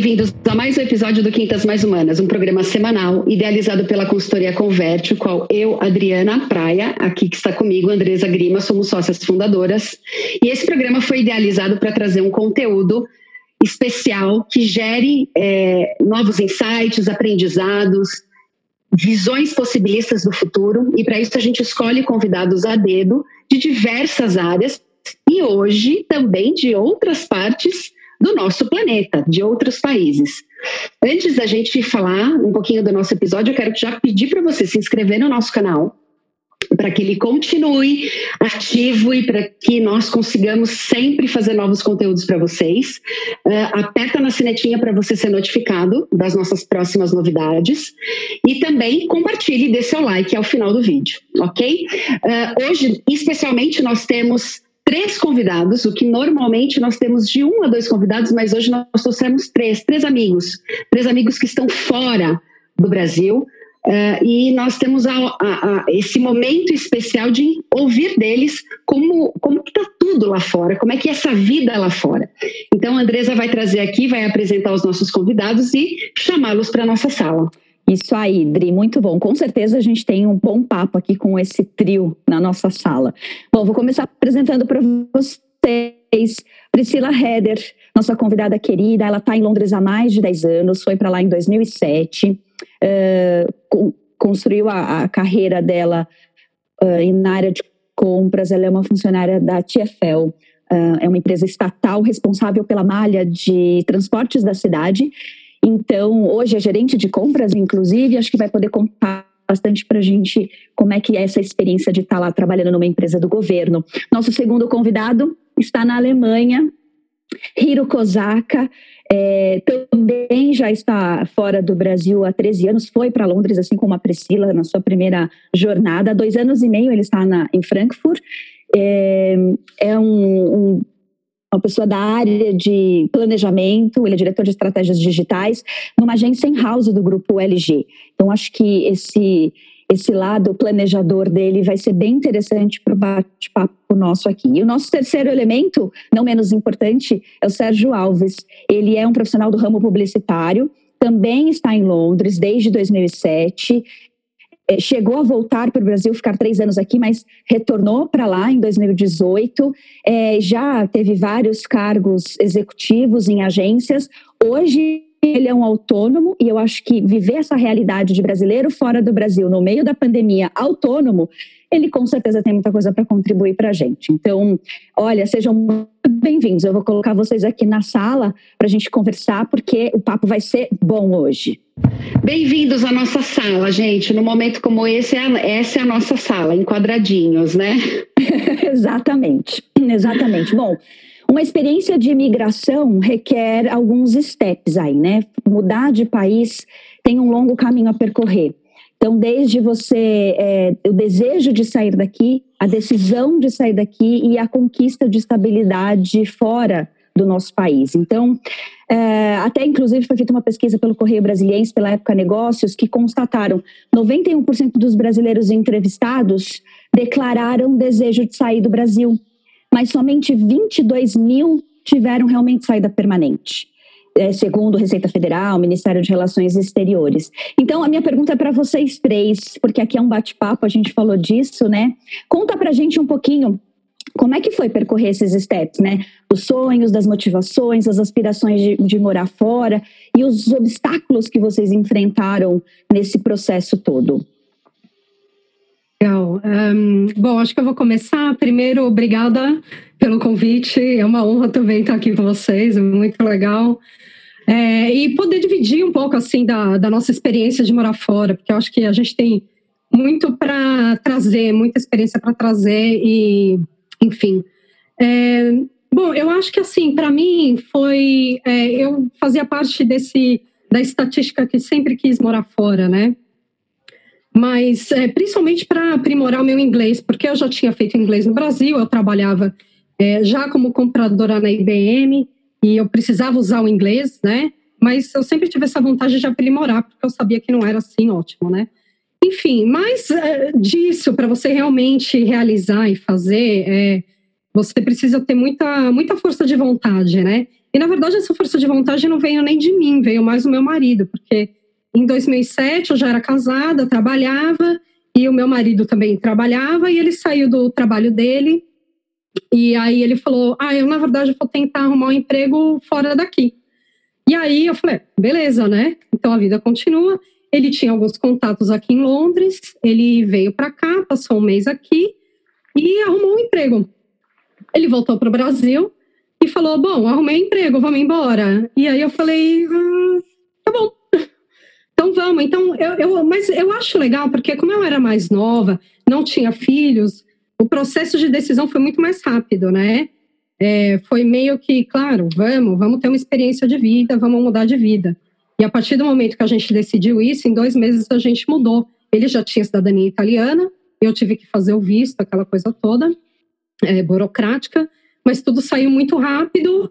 bem-vindos a mais um episódio do Quintas Mais Humanas, um programa semanal idealizado pela consultoria Converte, qual eu, Adriana Praia, aqui que está comigo, Andresa Grima, somos sócias fundadoras. E esse programa foi idealizado para trazer um conteúdo especial que gere é, novos insights, aprendizados, visões possibilistas do futuro. E para isso a gente escolhe convidados a dedo de diversas áreas e hoje também de outras partes do nosso planeta, de outros países. Antes da gente falar um pouquinho do nosso episódio, eu quero já pedir para você se inscrever no nosso canal, para que ele continue ativo e para que nós consigamos sempre fazer novos conteúdos para vocês. Uh, aperta na sinetinha para você ser notificado das nossas próximas novidades e também compartilhe e dê seu like ao final do vídeo, ok? Uh, hoje, especialmente, nós temos três convidados, o que normalmente nós temos de um a dois convidados, mas hoje nós trouxemos três, três amigos, três amigos que estão fora do Brasil. Uh, e nós temos a, a, a, esse momento especial de ouvir deles como, como está tudo lá fora, como é que é essa vida lá fora. Então, a Andresa vai trazer aqui, vai apresentar os nossos convidados e chamá-los para a nossa sala. Isso aí, Dri, muito bom. Com certeza a gente tem um bom papo aqui com esse trio na nossa sala. Bom, vou começar apresentando para vocês Priscila Heder, nossa convidada querida. Ela está em Londres há mais de 10 anos, foi para lá em 2007, uh, construiu a, a, carreira dela uh, na área de compras. Ela é uma funcionária da TFL. É uma empresa estatal responsável pela malha de transportes da cidade então, hoje é gerente de compras, inclusive, acho que vai poder contar bastante para a gente como é que é essa experiência de estar tá lá trabalhando numa empresa do governo. Nosso segundo convidado está na Alemanha, Hiro Kozaka, é, também já está fora do Brasil há 13 anos, foi para Londres, assim como a Priscila, na sua primeira jornada. Há dois anos e meio ele está na, em Frankfurt. É, é um, um uma pessoa da área de planejamento, ele é diretor de estratégias digitais, numa agência em house do grupo LG. Então, acho que esse, esse lado planejador dele vai ser bem interessante para o bate-papo nosso aqui. E o nosso terceiro elemento, não menos importante, é o Sérgio Alves. Ele é um profissional do ramo publicitário, também está em Londres desde 2007 é, chegou a voltar para o Brasil, ficar três anos aqui, mas retornou para lá em 2018. É, já teve vários cargos executivos em agências. Hoje ele é um autônomo e eu acho que viver essa realidade de brasileiro fora do Brasil, no meio da pandemia, autônomo, ele com certeza tem muita coisa para contribuir para a gente. Então, olha, sejam muito bem-vindos. Eu vou colocar vocês aqui na sala para a gente conversar, porque o papo vai ser bom hoje. Bem-vindos à nossa sala, gente. No momento como esse, é essa é a nossa sala, em quadradinhos, né? exatamente, exatamente. Bom, uma experiência de imigração requer alguns steps aí, né? Mudar de país tem um longo caminho a percorrer. Então, desde você, é, o desejo de sair daqui, a decisão de sair daqui e a conquista de estabilidade fora do nosso país. Então, é, até inclusive foi feita uma pesquisa pelo Correio Brasiliense, pela Época Negócios, que constataram 91% dos brasileiros entrevistados declararam desejo de sair do Brasil, mas somente 22 mil tiveram realmente saída permanente é, segundo Receita Federal, Ministério de Relações Exteriores. Então, a minha pergunta é para vocês três, porque aqui é um bate-papo, a gente falou disso, né? Conta para a gente um pouquinho como é que foi percorrer esses steps, né? Os sonhos, das motivações, as aspirações de, de morar fora e os obstáculos que vocês enfrentaram nesse processo todo. Legal. Um, bom, acho que eu vou começar. Primeiro, obrigada pelo convite. É uma honra também estar aqui com vocês, é muito legal. É, e poder dividir um pouco assim da, da nossa experiência de morar fora, porque eu acho que a gente tem muito para trazer, muita experiência para trazer e, enfim. É, bom, eu acho que assim, para mim foi, é, eu fazia parte desse da estatística que sempre quis morar fora, né? Mas é, principalmente para aprimorar o meu inglês, porque eu já tinha feito inglês no Brasil, eu trabalhava é, já como compradora na IBM e eu precisava usar o inglês, né? Mas eu sempre tive essa vontade de aprimorar, porque eu sabia que não era assim ótimo, né? Enfim, mas é, disso, para você realmente realizar e fazer, é, você precisa ter muita, muita força de vontade, né? E na verdade essa força de vontade não veio nem de mim, veio mais do meu marido, porque em 2007 eu já era casada, trabalhava e o meu marido também trabalhava e ele saiu do trabalho dele e aí ele falou: "Ah, eu na verdade vou tentar arrumar um emprego fora daqui". E aí eu falei: "Beleza, né? Então a vida continua". Ele tinha alguns contatos aqui em Londres, ele veio para cá, passou um mês aqui e arrumou um emprego. Ele voltou para o Brasil e falou: Bom, arrumei um emprego, vamos embora. E aí eu falei: ah, então vamos. Então, eu, eu, mas eu acho legal, porque como eu era mais nova, não tinha filhos, o processo de decisão foi muito mais rápido, né? É, foi meio que, claro, vamos, vamos ter uma experiência de vida, vamos mudar de vida. E a partir do momento que a gente decidiu isso, em dois meses a gente mudou. Ele já tinha cidadania italiana, eu tive que fazer o visto, aquela coisa toda, é, burocrática, mas tudo saiu muito rápido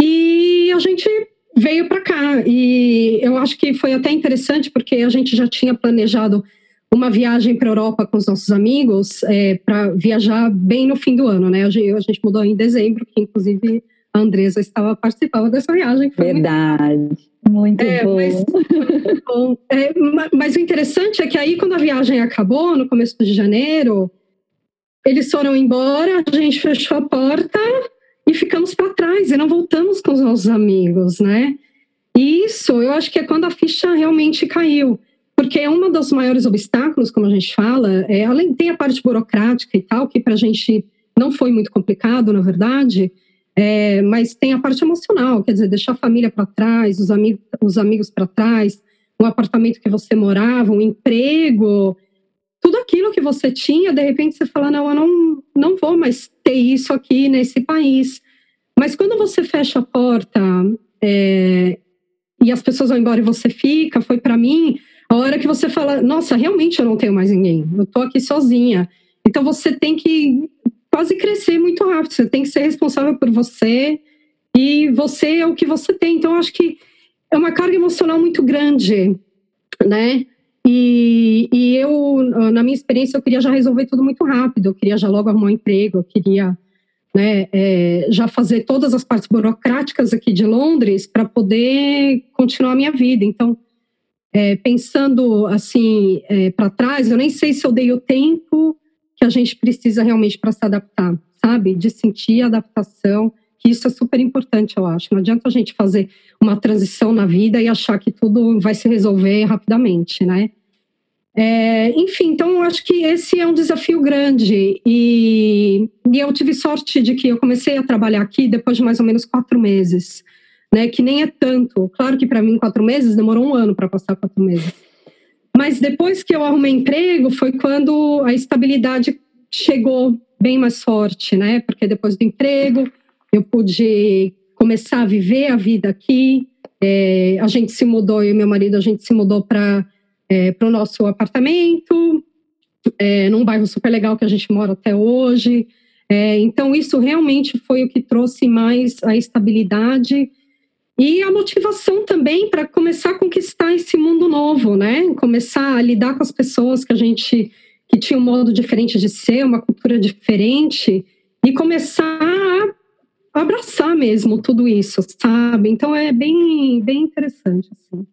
e a gente veio para cá. E eu acho que foi até interessante, porque a gente já tinha planejado uma viagem para a Europa com os nossos amigos, é, para viajar bem no fim do ano, né? A gente, a gente mudou em dezembro, que inclusive a Andresa estava participando dessa viagem. Verdade. Muito, muito é, bom. Mas, bom. É, mas, o interessante é que aí, quando a viagem acabou, no começo de janeiro, eles foram embora, a gente fechou a porta e ficamos para trás e não voltamos com os nossos amigos, né? E isso, eu acho que é quando a ficha realmente caiu. Porque é um dos maiores obstáculos, como a gente fala, é, além tem a parte burocrática e tal, que para a gente não foi muito complicado, na verdade, é, mas tem a parte emocional, quer dizer, deixar a família para trás, os, amigos, os amigos para trás, o apartamento que você morava, um emprego, tudo aquilo que você tinha, de repente você fala, não, eu não, não vou mais ter isso aqui nesse país. Mas quando você fecha a porta é, e as pessoas vão embora e você fica, foi para mim a hora que você fala, nossa, realmente eu não tenho mais ninguém, eu tô aqui sozinha. Então você tem que quase crescer muito rápido. Você tem que ser responsável por você e você é o que você tem. Então, eu acho que é uma carga emocional muito grande, né? E, e eu, na minha experiência, eu queria já resolver tudo muito rápido. Eu queria já logo arrumar um emprego, eu queria né, é, já fazer todas as partes burocráticas aqui de Londres para poder continuar a minha vida. Então, é, pensando assim é, para trás, eu nem sei se eu dei o tempo que a gente precisa realmente para se adaptar, sabe? De sentir a adaptação, que isso é super importante, eu acho. Não adianta a gente fazer uma transição na vida e achar que tudo vai se resolver rapidamente, né? É, enfim, então eu acho que esse é um desafio grande e, e, eu tive sorte de que eu comecei a trabalhar aqui depois de mais ou menos quatro meses, né? Que nem é tanto. Claro que para mim quatro meses demorou um ano para passar quatro meses. Mas depois que eu arrumei emprego, foi quando a estabilidade chegou bem mais forte, né? Porque depois do emprego, eu pude começar a viver a vida aqui. É, a gente se mudou, eu e meu marido, a gente se mudou para é, o nosso apartamento, é, num bairro super legal que a gente mora até hoje. É, então, isso realmente foi o que trouxe mais a estabilidade e a motivação também para começar a conquistar esse mundo novo, né? Começar a lidar com as pessoas que a gente que tinha um modo diferente de ser, uma cultura diferente e começar abraçar mesmo tudo isso, sabe? Então é bem bem interessante assim.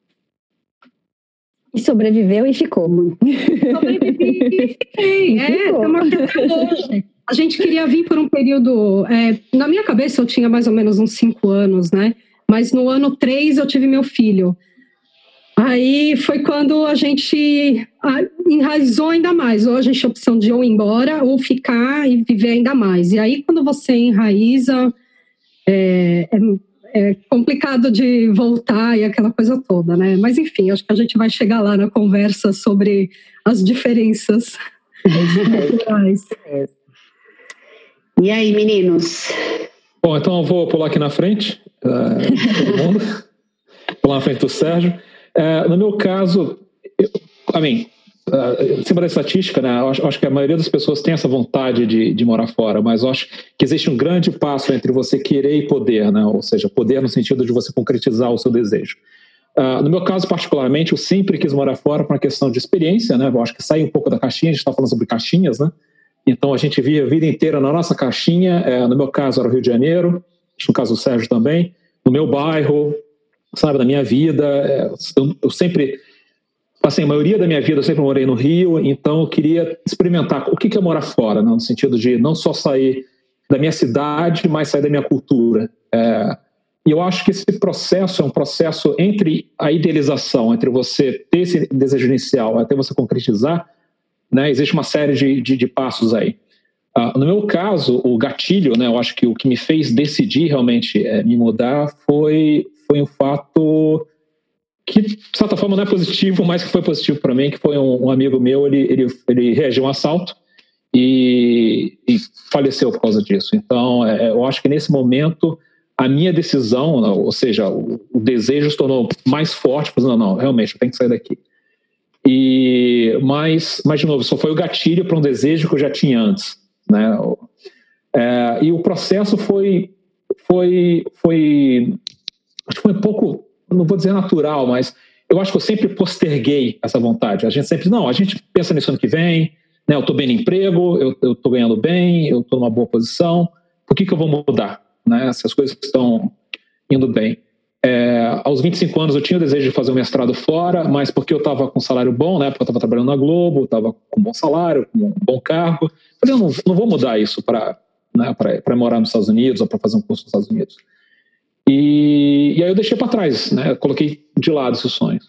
E sobreviveu e ficou. Sobrevivi e fiquei. É, hoje. A gente queria vir por um período. É, na minha cabeça, eu tinha mais ou menos uns cinco anos, né? Mas no ano 3 eu tive meu filho. Aí foi quando a gente enraizou ainda mais. Ou a gente tinha a opção de ou ir embora ou ficar e viver ainda mais. E aí, quando você enraiza, é, é, é complicado de voltar e aquela coisa toda, né? Mas enfim, acho que a gente vai chegar lá na conversa sobre as diferenças culturais. e aí, meninos? Bom, então eu vou pular aqui na frente, uh, todo mundo, pular na frente do Sérgio. Uh, no meu caso, eu, a mim, uh, cima da estatística, né, eu acho, acho, que a maioria das pessoas tem essa vontade de, de morar fora, mas acho que existe um grande passo entre você querer e poder, né, ou seja, poder no sentido de você concretizar o seu desejo. Uh, no meu caso, particularmente, eu sempre quis morar fora por uma questão de experiência, né? Eu acho que sai um pouco da caixinha, a gente está falando sobre caixinhas, né? Então a gente via a vida inteira na nossa caixinha. É, no meu caso era o Rio de Janeiro, no caso do Sérgio também. no meu bairro, sabe, na minha vida. É, eu sempre assim, a maioria da minha vida eu sempre morei no Rio, então eu queria experimentar o que é morar fora, né? no sentido de não só sair da minha cidade, mas sair da minha cultura. É, e eu acho que esse processo é um processo entre a idealização, entre você ter esse desejo inicial até você concretizar, né? existe uma série de, de, de passos aí. Uh, no meu caso, o gatilho, né, eu acho que o que me fez decidir realmente é, me mudar foi, foi um fato que, de certa forma, não é positivo, mas que foi positivo para mim, que foi um, um, amigo meu, ele, ele, ele reagiu a um assalto e, e faleceu por causa disso. Então, é, eu acho que nesse momento, a minha decisão, ou seja, o, o desejo se tornou mais forte, falando, não, não, realmente, eu tenho que sair daqui. E, mas, mas, de novo, só foi o gatilho para um desejo que eu já tinha antes. Né? É, e o processo foi, foi, foi, acho que foi um pouco, não vou dizer natural, mas eu acho que eu sempre posterguei essa vontade. A gente sempre, não, a gente pensa nisso ano que vem, né? eu estou bem no emprego, eu estou ganhando bem, eu estou numa boa posição, por que, que eu vou mudar? Né? Se as coisas estão indo bem. É, aos 25 anos eu tinha o desejo de fazer um mestrado fora, mas porque eu estava com um salário bom, né? Porque eu estava trabalhando na Globo, estava com um bom salário, com um bom cargo. Falei, eu não, não vou mudar isso para né, morar nos Estados Unidos ou para fazer um curso nos Estados Unidos. E, e aí eu deixei para trás, né? Coloquei de lado esses sonhos.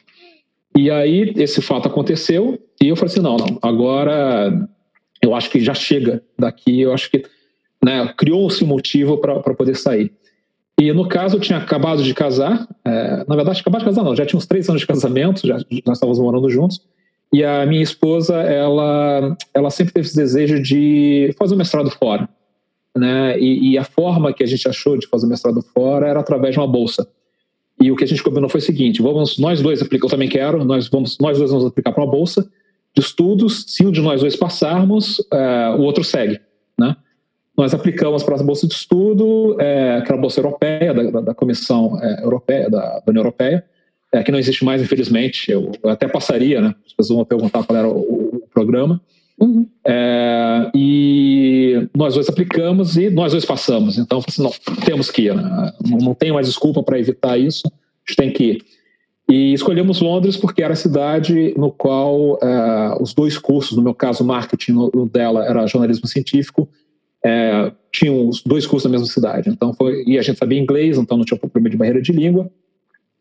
E aí esse fato aconteceu e eu falei assim, não, não, agora eu acho que já chega daqui, eu acho que né, criou-se um motivo para poder sair. E no caso, eu tinha acabado de casar. É, na verdade, acabado de casar não, já tinha uns três anos de casamento, já nós estávamos morando juntos. E a minha esposa, ela, ela sempre teve esse desejo de fazer o mestrado fora. Né? E, e, a forma que a gente achou de fazer mestrado fora era através de uma bolsa. E o que a gente combinou foi o seguinte: vamos nós dois aplicar, eu também quero, nós vamos nós dois vamos aplicar para uma bolsa de estudos. Se um de nós dois passarmos, é, o outro segue, né? nós aplicamos para a Bolsa de Estudo, é, aquela Bolsa Europeia, da, da Comissão é, Europeia, da, da, União Europeia, é, que não existe mais, infelizmente. Eu, eu, até passaria, né? As pessoas vão perguntar qual era o, o programa. Uhum. É, e nós dois aplicamos e nós dois passamos. Então, assim, não, temos que ir. Né? Não, não tem mais desculpa para evitar isso, a gente tem que ir. E escolhemos Londres porque era a cidade no qual é, os dois cursos, no meu caso, marketing, no, no dela era jornalismo científico, é, tinham os dois cursos na mesma cidade. Então foi, e a gente sabia inglês, então não tinha problema de barreira de língua,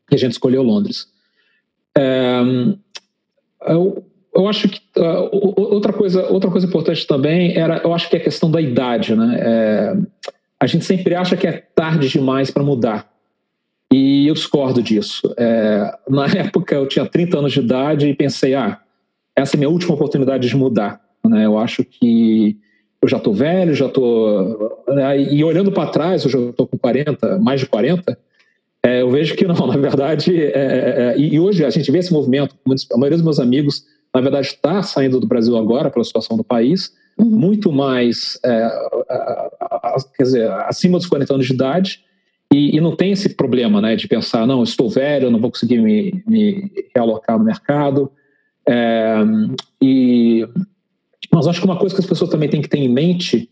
e a gente escolheu Londres. É, eu, eu acho que uh, outra coisa outra coisa importante também era eu acho que é a questão da idade né é, a gente sempre acha que é tarde demais para mudar e eu discordo disso é, na época eu tinha 30 anos de idade e pensei ah essa é a minha última oportunidade de mudar né eu acho que eu já estou velho, já estou. Né, e olhando para trás, eu já estou com 40, mais de 40, é, eu vejo que não, na verdade. É, é, é e hoje a gente vê esse movimento, a maioria dos meus amigos, na verdade, está saindo do Brasil agora pela situação do país, uhum. muito mais, é, quer dizer, acima dos 40 anos de idade. E, e, não tem esse problema né, de pensar, não, estou velho, não vou conseguir me, me realocar no mercado. É, e mas acho que uma coisa que as pessoas também têm que ter em mente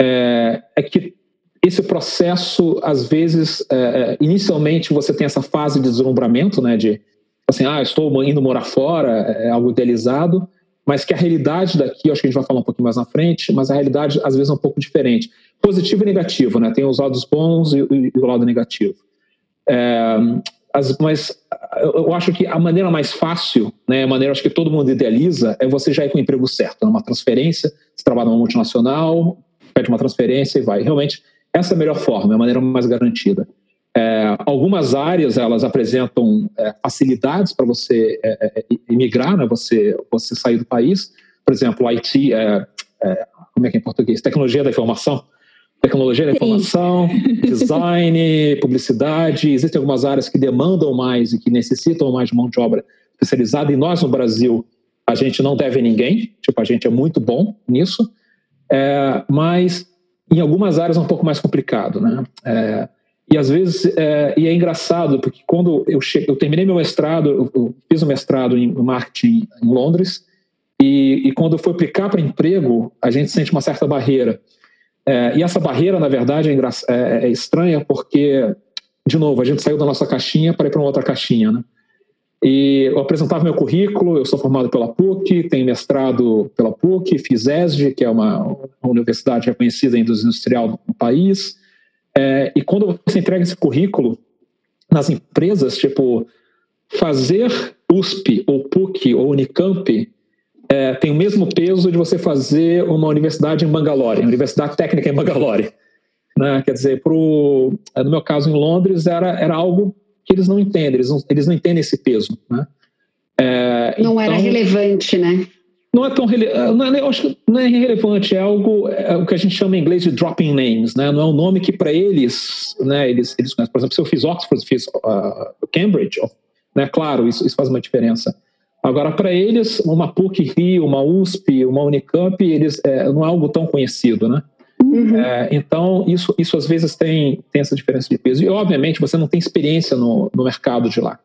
é, é que esse processo, às vezes, é, é, inicialmente você tem essa fase de deslumbramento, né, de assim, ah, estou indo morar fora, é algo idealizado, mas que a realidade daqui, acho que a gente vai falar um pouquinho mais na frente, mas a realidade às vezes é um pouco diferente. Positivo e negativo, né? Tem os lados bons e, e, e o lado negativo. É, as, mas eu acho que a maneira mais fácil, né, a maneira acho que todo mundo idealiza, é você já ir com o emprego certo, numa transferência, você trabalha numa multinacional, pede uma transferência e vai. Realmente, essa é a melhor forma, é a maneira mais garantida. É, algumas áreas elas apresentam é, facilidades para você é, imigrar, é, né, você, você sair do país. Por exemplo, IT, é, é, como é que é em português? Tecnologia da informação tecnologia da informação, design, publicidade. Existem algumas áreas que demandam mais e que necessitam mais de mão de obra especializada. E nós, no Brasil, a gente não deve a ninguém. Tipo, a gente é muito bom nisso. É, mas em algumas áreas é um pouco mais complicado, né? E às vezes, é, e é engraçado, porque quando eu, cheguei, eu terminei meu mestrado, eu, fiz o um mestrado em marketing em Londres, e, e quando eu fui aplicar para emprego, a gente sente uma certa barreira. É, e essa barreira, na verdade, é, é, é estranha porque de novo, a gente saiu da nossa caixinha para ir para uma outra caixinha, né? E eu apresentava meu currículo, eu sou formado pela PUC, tenho mestrado pela PUC, fiz ESG, que é uma, uma universidade reconhecida em indústria industrial no país. É, e quando você entrega esse currículo nas empresas, tipo, fazer USP ou PUC ou Unicamp é, tem o mesmo peso de você fazer uma universidade em Bangalore, universidade técnica em Bangalore. Né? Quer dizer, pro, no meu caso em Londres, era, era algo que eles não entendem, eles não, eles não entendem esse peso. Né? É, não então, era relevante, né? Não é tão é, eu acho que não é relevante, é algo é o que a gente chama em inglês de dropping names, né? Não é um nome que para eles, né? Eles, eles conhecem. Por exemplo, se eu fiz Oxford, fiz uh, Cambridge, né? Claro, isso, isso faz uma diferença. Agora, para eles, uma PUC Rio, uma USP, uma Unicamp, eles é, não é algo tão conhecido, né? Uhum. É, então, isso, isso às vezes tem, tem essa diferença de peso. E, obviamente, você não tem experiência no, no mercado de lá.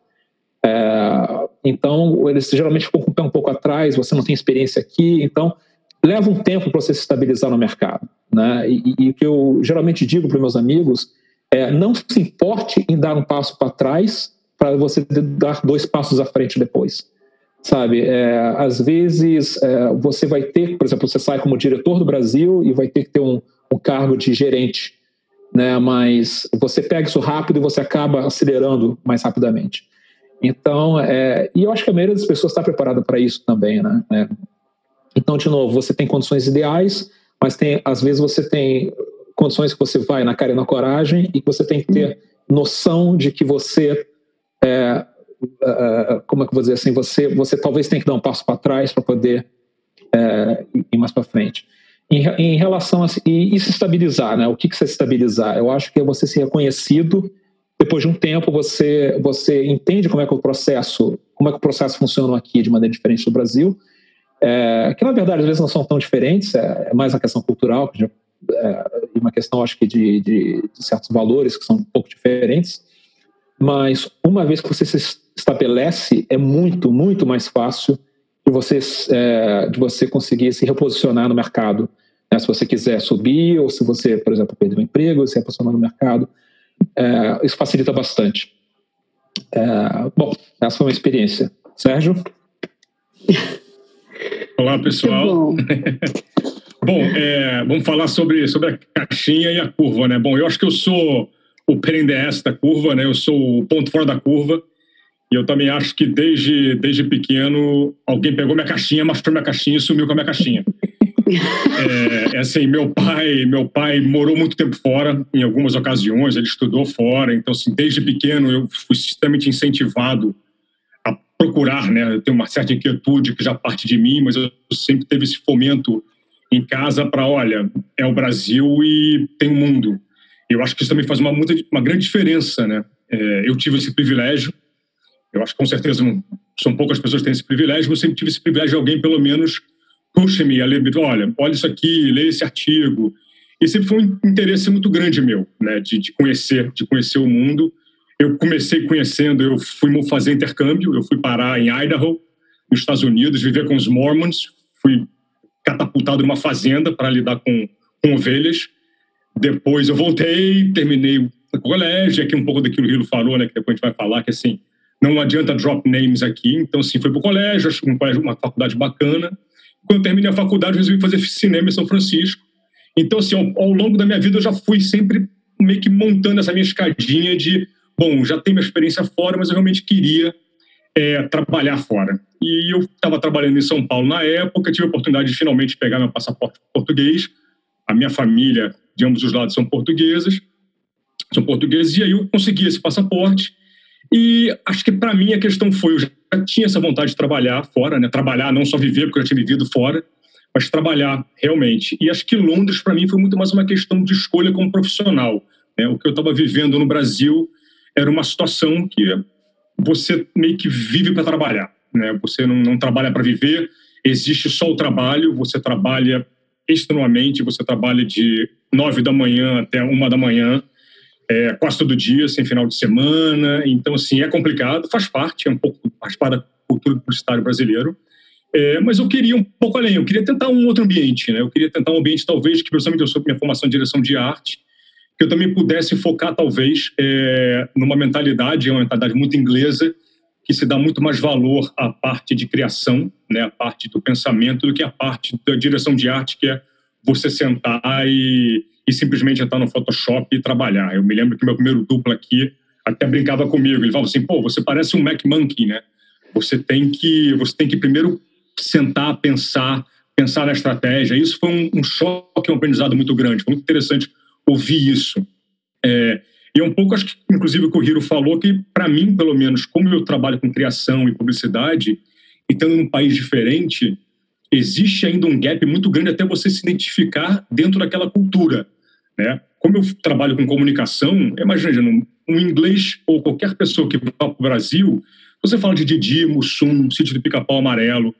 É, então, eles geralmente ficam com o pé um pouco atrás, você não tem experiência aqui, então leva um tempo para você se estabilizar no mercado. Né? E, e o que eu geralmente digo para meus amigos é não se importe em dar um passo para trás para você dar dois passos à frente depois. Sabe, é, às vezes é, você vai ter, por exemplo, você sai como diretor do Brasil e vai ter que ter um, um cargo de gerente, né? Mas você pega isso rápido e você acaba acelerando mais rapidamente. Então, é, e eu acho que a maioria das pessoas está preparada para isso também, né? É. Então, de novo, você tem condições ideais, mas tem, às vezes você tem condições que você vai na cara e na coragem e que você tem que ter noção de que você é, uh, como é que eu vou dizer assim, você, você talvez tenha que dar um passo para trás para poder uh, ir mais para frente. Em, em, relação a e, e, se estabilizar, né? O que, que é se estabilizar? Eu acho que é você ser reconhecido. Depois de um tempo, você você entende como é que o processo, como é que o processo funciona aqui de maneira diferente do Brasil. É, que na verdade às vezes não são tão diferentes, é, é mais uma questão cultural, que é, uma questão acho que de, de, de certos valores que são um pouco diferentes. Mas uma vez que você se estabelece, é muito, muito mais fácil de você, é, de você conseguir se reposicionar no mercado. Né? Se você quiser subir, ou se você, por exemplo, perder o emprego, se reposicionar no mercado, é, isso facilita bastante. É, bom, essa foi uma experiência. Sérgio? Olá, pessoal. bom, é, vamos falar sobre, sobre a caixinha e a curva, né? Bom, eu acho que eu sou o PNDS da curva, né? Eu sou o ponto fora da curva. E eu também acho que desde, desde pequeno alguém pegou minha caixinha, mostrou minha caixinha e sumiu com a minha caixinha. É, é, assim, meu pai, meu pai morou muito tempo fora, em algumas ocasiões, ele estudou fora, então assim, desde pequeno eu fui extremamente incentivado a procurar, né? Eu tenho uma certa inquietude que já parte de mim, mas eu sempre teve esse fomento em casa para, olha, é o Brasil e tem o mundo. Eu acho que isso também faz uma, uma grande diferença, né? É, eu tive esse privilégio eu acho que com certeza não, são poucas pessoas que têm esse privilégio, mas eu sempre tive esse privilégio de alguém, pelo menos, puxa-me a ler, olha, olha isso aqui, lê esse artigo. E sempre foi um interesse muito grande meu, né, de, de conhecer, de conhecer o mundo. Eu comecei conhecendo, eu fui fazer intercâmbio, eu fui parar em Idaho, nos Estados Unidos, viver com os Mormons, fui catapultado numa fazenda para lidar com, com ovelhas. Depois eu voltei, terminei o colégio, aqui um pouco daquilo que o Hilo falou, né, que depois a gente vai falar, que assim, não adianta drop names aqui. Então, assim, foi para o colégio, acho um colégio, uma faculdade bacana. Quando terminei a faculdade, resolvi fazer cinema em São Francisco. Então, assim, ao, ao, longo da minha vida, eu já fui sempre meio que montando essa minha escadinha de, bom, já tenho minha experiência fora, mas eu realmente queria é, trabalhar fora. E eu estava trabalhando em São Paulo na época, tive a oportunidade de finalmente pegar meu passaporte português. A minha família, de ambos os lados, são portuguesas, são portugueses, e aí eu consegui esse passaporte e acho que para mim a questão foi, eu tinha essa vontade de trabalhar fora, né? Trabalhar, não só viver, porque eu já tinha vivido fora, mas trabalhar realmente. E acho que Londres para mim foi muito mais uma questão de escolha como profissional. Né? O que eu estava vivendo no Brasil era uma situação que você meio que vive para trabalhar, né? Você não, não trabalha para viver, existe só o trabalho, você trabalha extenuamente, você trabalha de nove da manhã até uma da manhã, é, quase todo dia, sem final de semana. Então, assim, é complicado, faz parte, é um pouco faz parte da cultura publicitária brasileiro. É, mas eu queria um pouco além, eu queria tentar um outro ambiente, né? Eu queria tentar um ambiente, talvez, que principalmente eu sou minha formação em direção de arte, que eu também pudesse focar, talvez, é, numa mentalidade, uma mentalidade muito inglesa, que se dá muito mais valor à parte de criação, né, a parte do pensamento, do que a parte da direção de arte, que é você sentar e, e simplesmente entrar no Photoshop e trabalhar. Eu me lembro que meu primeiro duplo aqui até brincava comigo. Ele falava assim: pô, você parece um Mac Monkey, né? Você tem que, você tem que primeiro sentar, pensar, pensar na estratégia. Isso foi um, um choque, um aprendizado muito grande. Foi muito interessante ouvir isso. É, e é um pouco, acho que, inclusive, o que o Hiro falou, que, para mim, pelo menos, como eu trabalho com criação e publicidade, e estando num país diferente, existe ainda um gap muito grande até você se identificar dentro daquela cultura. Né? Como eu trabalho com comunicação, imagina, um, inglês ou qualquer pessoa que vá para o Brasil, você fala de Didi, Mussum, sítio do Pica-Pau Amarelo,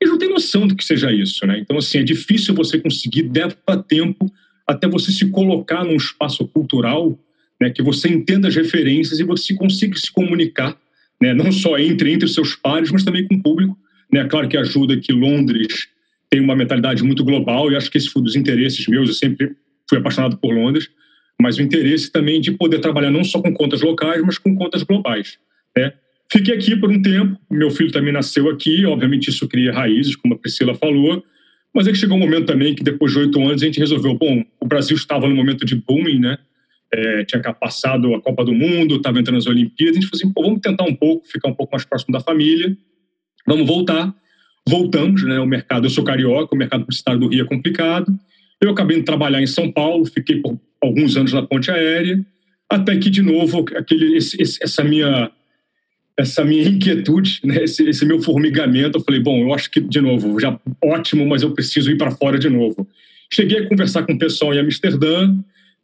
eles não têm noção do que seja isso. Né? Então, assim, é difícil você conseguir, leva tempo até você se colocar num espaço cultural né, que você entenda as referências e você consiga se comunicar, né, não só entre, entre seus pares, mas também com o público. Né? Claro que ajuda que Londres tem uma mentalidade muito global e acho que esse foi um dos interesses meus, eu sempre fui apaixonado por Londres, mas o interesse também de poder trabalhar não só com contas locais, mas com contas globais. Né? Fiquei aqui por um tempo, meu filho também nasceu aqui, obviamente isso cria raízes, como a Priscila falou, mas é que chegou um momento também que depois de oito anos a gente resolveu, bom, o Brasil estava no momento de booming, né? é, tinha passado a Copa do Mundo, estava entrando nas Olimpíadas, a gente falou assim, vamos tentar um pouco, ficar um pouco mais próximo da família, vamos voltar. Voltamos, né, o mercado, eu sou carioca, o mercado publicitário do Rio é complicado, eu acabei de trabalhar em São Paulo, fiquei por alguns anos na ponte aérea, até que, de novo, aquele, esse, essa minha essa minha inquietude, né, esse, esse, meu formigamento, eu falei, bom, eu acho que, de novo, já ótimo, mas eu preciso ir para fora de novo. Cheguei a conversar com o pessoal em Amsterdã,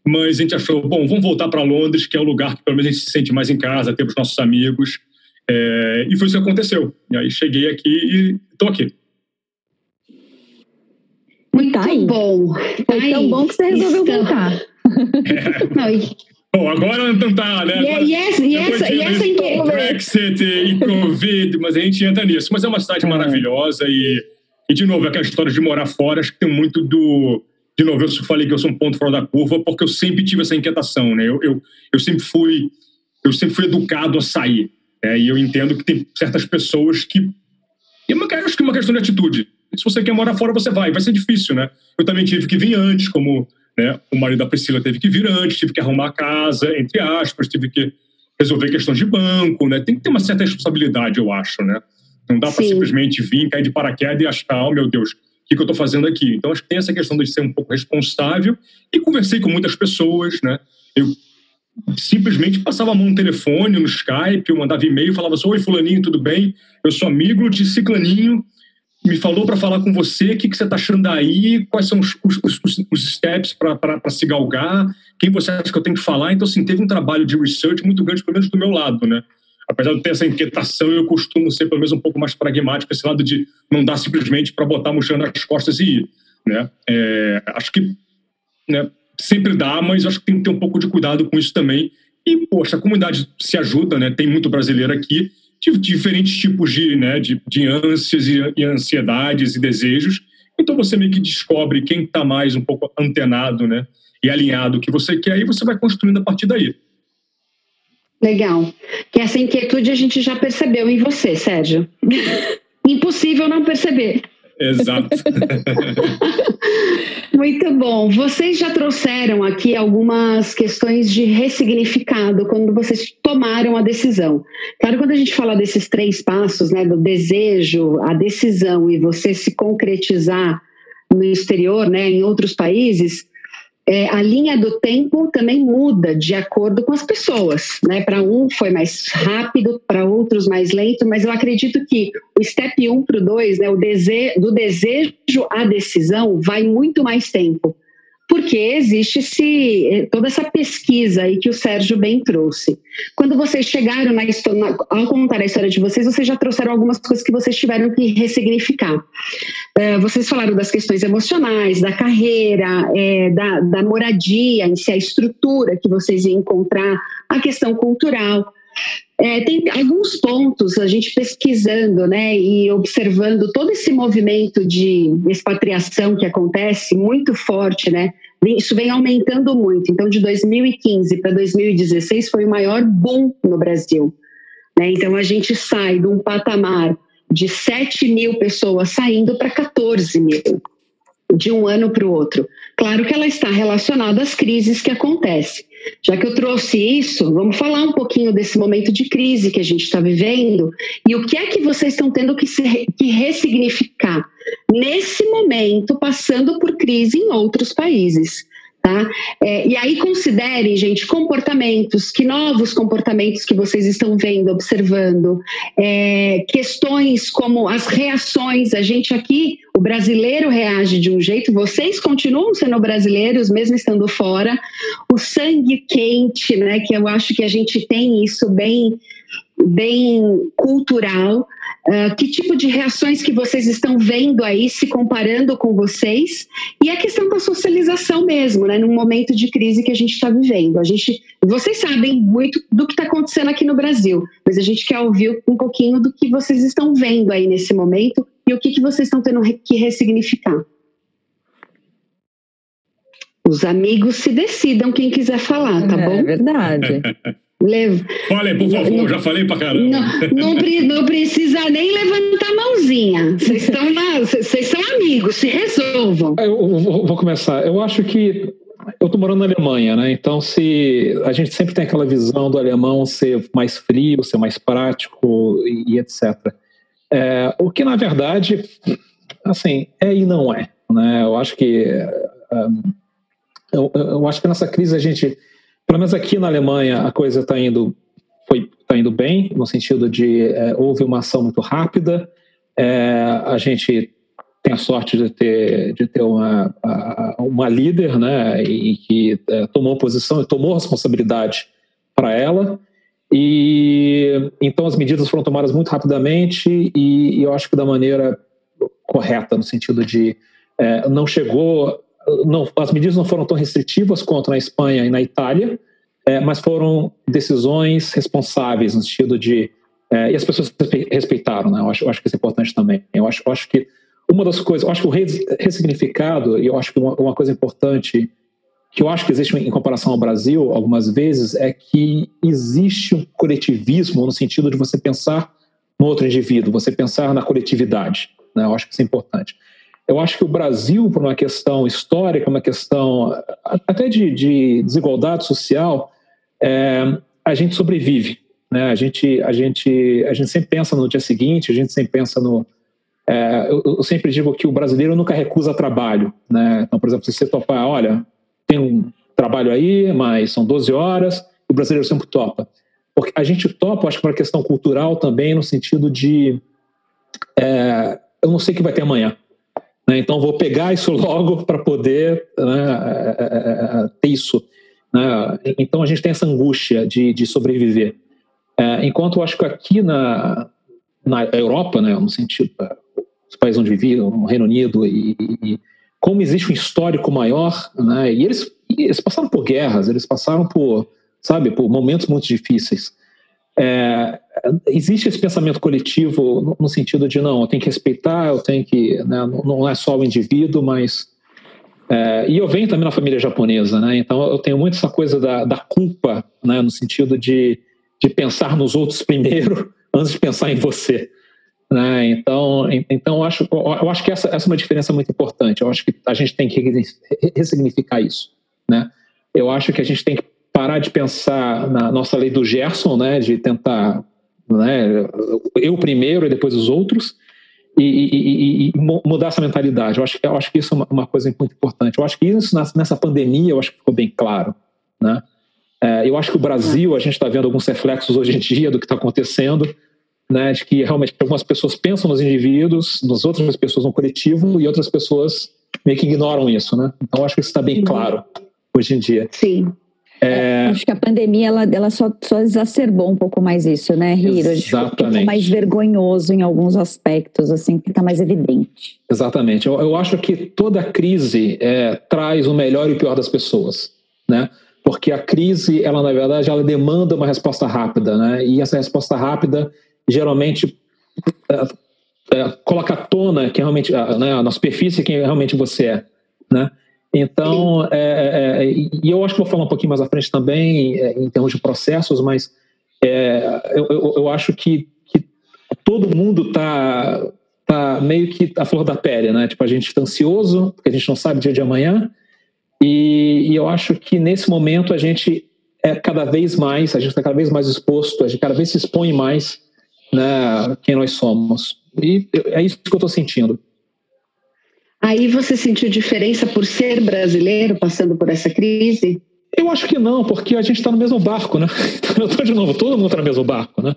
mas a gente achou, bom, vamos voltar para Londres, que é o lugar que pelo menos a gente se sente mais em casa, temos nossos amigos. É, e foi isso que aconteceu. E aí cheguei aqui e estou aqui. Muito tá bom. Foi tá tão bom que você resolveu Estão... voltar. É. Não, e... Bom, agora não tá, né? E, e essa, e essa, e essa. Brexit e Covid, mas a gente entra nisso. Mas é uma cidade é. maravilhosa e, e, de novo, aquela história de morar fora, acho que tem muito do de novo, eu falei que eu sou um ponto fora da curva porque eu sempre tive essa inquietação, né? Eu, eu, eu sempre fui eu sempre fui educado a sair, né? E eu entendo que tem certas pessoas que e é uma, acho que é uma questão de atitude. Se você quer morar fora, você vai. Vai ser difícil, né? Eu também tive que vir antes, como né, o marido da Priscila teve que vir antes, tive que arrumar a casa, entre aspas, tive que resolver questões de banco, né? Tem que ter uma certa responsabilidade, eu acho, né? Não dá para simplesmente vir, cair de paraquedas e achar, oh meu Deus, que, que eu estou fazendo aqui? Então, acho que tem essa questão de ser um pouco responsável e conversei com muitas pessoas, né? Eu simplesmente passava a mão no telefone, no Skype, eu mandava e-mail, falava assim, oi fulaninho, tudo bem? Eu sou amigo de ciclaninho, me falou para falar com você, o que, que você está achando aí, quais são os, os, os, os steps para se galgar, quem você acha que eu tenho que falar. Então, assim, teve um trabalho de research muito grande, pelo menos do meu lado, né? apesar de ter essa inquietação, eu costumo ser pelo menos um pouco mais pragmático, esse lado de não dar simplesmente para botar a mochila nas costas e ir. Né? É, acho que né, sempre dá, mas acho que tem que ter um pouco de cuidado com isso também. E, poxa, a comunidade se ajuda, né? tem muito brasileiro aqui, de diferentes tipos de, né, de, de ânsias e, e ansiedades e desejos. Então você meio que descobre quem está mais um pouco antenado né, e alinhado que você quer e você vai construindo a partir daí. Legal. Que essa inquietude a gente já percebeu em você, Sérgio. Impossível não perceber. Exato. Muito bom. Vocês já trouxeram aqui algumas questões de ressignificado quando vocês tomaram a decisão. Claro, quando a gente fala desses três passos, né, do desejo, a decisão e você se concretizar no exterior, né, em outros países, é, a linha do tempo também muda de acordo com as pessoas, né? Para um foi mais rápido, para outros mais lento, mas eu acredito que o step 1 um para o 2, né, o dese do desejo à decisão, vai muito mais tempo porque existe eh, toda essa pesquisa aí que o Sérgio bem trouxe. Quando vocês chegaram na história, ao contar a história de vocês, vocês já trouxeram algumas coisas que vocês tiveram que ressignificar. Uh, vocês falaram das questões emocionais, da carreira, é, da, da moradia, em si, a estrutura que vocês iam encontrar, a questão cultural. É, tem alguns pontos, a gente pesquisando né, e observando todo esse movimento de expatriação que acontece muito forte né, Isso vem aumentando muito. Então, de 2015 para 2016 foi o maior boom no Brasil. Né? Então, a gente sai de um patamar de 7 mil pessoas saindo para 14 mil de um ano para o outro. Claro que ela está relacionada às crises que acontecem. Já que eu trouxe isso, vamos falar um pouquinho desse momento de crise que a gente está vivendo e o que é que vocês estão tendo que, se, que ressignificar nesse momento, passando por crise em outros países. Tá? É, e aí considerem, gente, comportamentos, que novos comportamentos que vocês estão vendo, observando, é, questões como as reações. A gente aqui, o brasileiro reage de um jeito, vocês continuam sendo brasileiros, mesmo estando fora. O sangue quente, né? Que eu acho que a gente tem isso bem bem cultural. Uh, que tipo de reações que vocês estão vendo aí, se comparando com vocês? E a questão da socialização mesmo, né? Num momento de crise que a gente está vivendo. A gente, vocês sabem muito do que está acontecendo aqui no Brasil, mas a gente quer ouvir um pouquinho do que vocês estão vendo aí nesse momento e o que, que vocês estão tendo que ressignificar. Os amigos se decidam quem quiser falar, tá é, bom? É verdade. Levo. Fale, por favor, não, já falei pra caramba. Não, não, não, precisa nem levantar a mãozinha. Vocês são amigos, se resolvam. Eu vou começar. Eu acho que eu estou morando na Alemanha, né? Então, se a gente sempre tem aquela visão do alemão ser mais frio, ser mais prático e, e etc. É, o que na verdade, assim, é e não é. Né? Eu acho que um, eu, eu acho que nessa crise a gente pelo menos aqui na Alemanha a coisa está indo foi tá indo bem no sentido de é, houve uma ação muito rápida. É, a gente tem a sorte de ter de ter uma uma líder né e que é, tomou posição e tomou responsabilidade para ela. E então as medidas foram tomadas muito rapidamente e, e eu acho que da maneira correta no sentido de é, não chegou não, as medidas não foram tão restritivas quanto na Espanha e na Itália, é, mas foram decisões responsáveis no sentido de é, e as pessoas respeitaram, né? Eu acho, eu acho que isso é importante também. Eu acho, eu acho que uma das coisas, eu acho que o ressignificado e eu acho que uma, uma coisa importante que eu acho que existe em comparação ao Brasil algumas vezes é que existe um coletivismo no sentido de você pensar no outro indivíduo, você pensar na coletividade. Né? Eu acho que isso é importante. Eu acho que o Brasil, por uma questão histórica, uma questão até de, de desigualdade social, é, a gente sobrevive. Né? A, gente, a, gente, a gente sempre pensa no dia seguinte, a gente sempre pensa no. É, eu, eu, sempre digo que o brasileiro nunca recusa trabalho. Né? Então, por exemplo, se você topar, olha, tem um trabalho aí, mas são 12 horas, o brasileiro sempre topa. Porque a gente topa, acho que, por uma questão cultural também, no sentido de. É, eu não sei o que vai ter amanhã. Né? Então, vou pegar isso logo para poder né, é, é, é, ter isso. Né? Então, a gente tem essa angústia de, de sobreviver. É, enquanto eu acho que aqui na, na Europa, né, no sentido, os países onde vivi, no Reino Unido, e, e como existe um histórico maior, né, e eles, eles passaram por guerras, eles passaram por, sabe, por momentos muito difíceis. É, existe esse pensamento coletivo no, sentido de não, eu tenho que respeitar, eu tenho que, né, não, não, é só o indivíduo, mas é, e eu venho também na família japonesa, né? Então eu tenho muito essa coisa da, da culpa, né? No sentido de, de pensar nos outros primeiro antes de pensar em você, né? Então, então eu acho, eu acho que essa, essa é uma diferença muito importante. Eu acho que a gente tem que ressignificar isso, né? Eu acho que a gente tem que parar de pensar na nossa lei do Gerson, né, de tentar, né, eu primeiro e depois os outros, e, e, e, e mudar essa mentalidade. Eu acho, eu acho que isso é uma, uma, coisa muito importante. Eu acho que isso nessa pandemia, eu acho que ficou bem claro, né? É, eu acho que o Brasil, a gente está vendo alguns reflexos hoje em dia do que está acontecendo, né, de que realmente algumas pessoas pensam nos indivíduos, nas outras pessoas no coletivo, e outras pessoas meio que ignoram isso, né? Então, eu acho que isso está bem claro hoje em dia. Sim. É... Acho que a pandemia ela, ela só, só exacerbou um pouco mais isso, né, Hiro? Exatamente. mais vergonhoso em alguns aspectos, assim, fica mais evidente. Exatamente. Eu, eu acho que toda crise é, traz o melhor e o pior das pessoas, né? Porque a crise, ela na verdade, ela demanda uma resposta rápida, né? E essa resposta rápida geralmente é, é, coloca à tona que realmente, né, na superfície quem realmente você é, né? Então, é, é, é, e eu acho que vou falar um pouquinho mais à frente também, é, em termos de processos, mas é, eu, eu, eu, acho que, que todo mundo está tá meio que a flor da pele, né? Tipo, a gente está ansioso, porque a gente não sabe o dia de amanhã, e, e eu acho que nesse momento a gente é cada vez mais, a gente está cada vez mais exposto, a gente cada vez se expõe mais né, quem nós somos. E é isso que eu estou sentindo. Aí você sentiu diferença por ser brasileiro passando por essa crise? Eu acho que não, porque a gente está no mesmo barco, né? Eu estou de novo, todo mundo está no mesmo barco, né?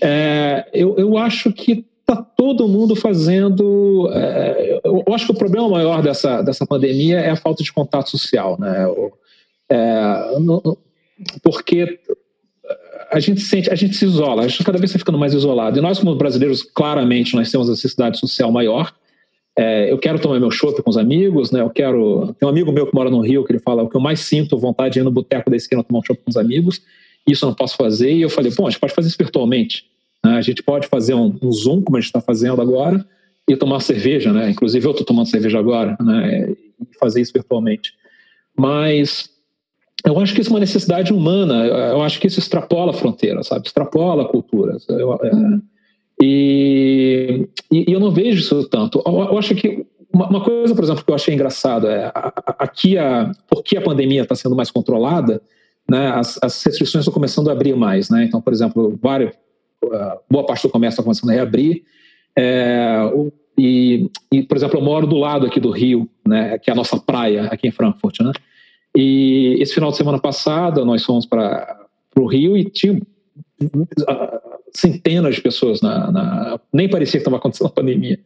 É, eu, eu acho que está todo mundo fazendo. É, eu, eu, acho que o problema maior dessa, dessa pandemia é a falta de contato social, né? É, porque a gente sente, a gente se isola, a gente cada vez está ficando mais isolado. E nós, como brasileiros, claramente, nós temos a necessidade social maior. É, eu quero tomar meu chopp com os amigos, né? Eu quero. Tem um amigo meu que mora no Rio que ele fala: o que eu mais sinto vontade de ir no boteco da esquina tomar um chopp com os amigos. Isso eu não posso fazer. E eu falei: bom, a gente pode fazer isso virtualmente. Né? A gente pode fazer um, um Zoom, como a gente está fazendo agora, e tomar cerveja, né? Inclusive eu estou tomando cerveja agora, né? E fazer isso virtualmente. Mas eu acho que isso é uma necessidade humana. Eu acho que isso extrapola fronteiras, sabe? Extrapola culturas. Eu, é, uhum. e, e, eu não vejo isso tanto. Eu, eu acho que uma, uma, coisa, por exemplo, que eu achei engraçado é aqui a porque a pandemia está sendo mais controlada, né? As, as, restrições estão começando a abrir mais, né? Então, por exemplo, vários, boa parte do comércio está começando a reabrir. É, e, e, por exemplo, eu moro do lado aqui do Rio, né? Que é a nossa praia aqui em Frankfurt, né? E esse final de semana passado nós fomos para o Rio e tinha centenas de pessoas na, na nem parecia que estava acontecendo a pandemia.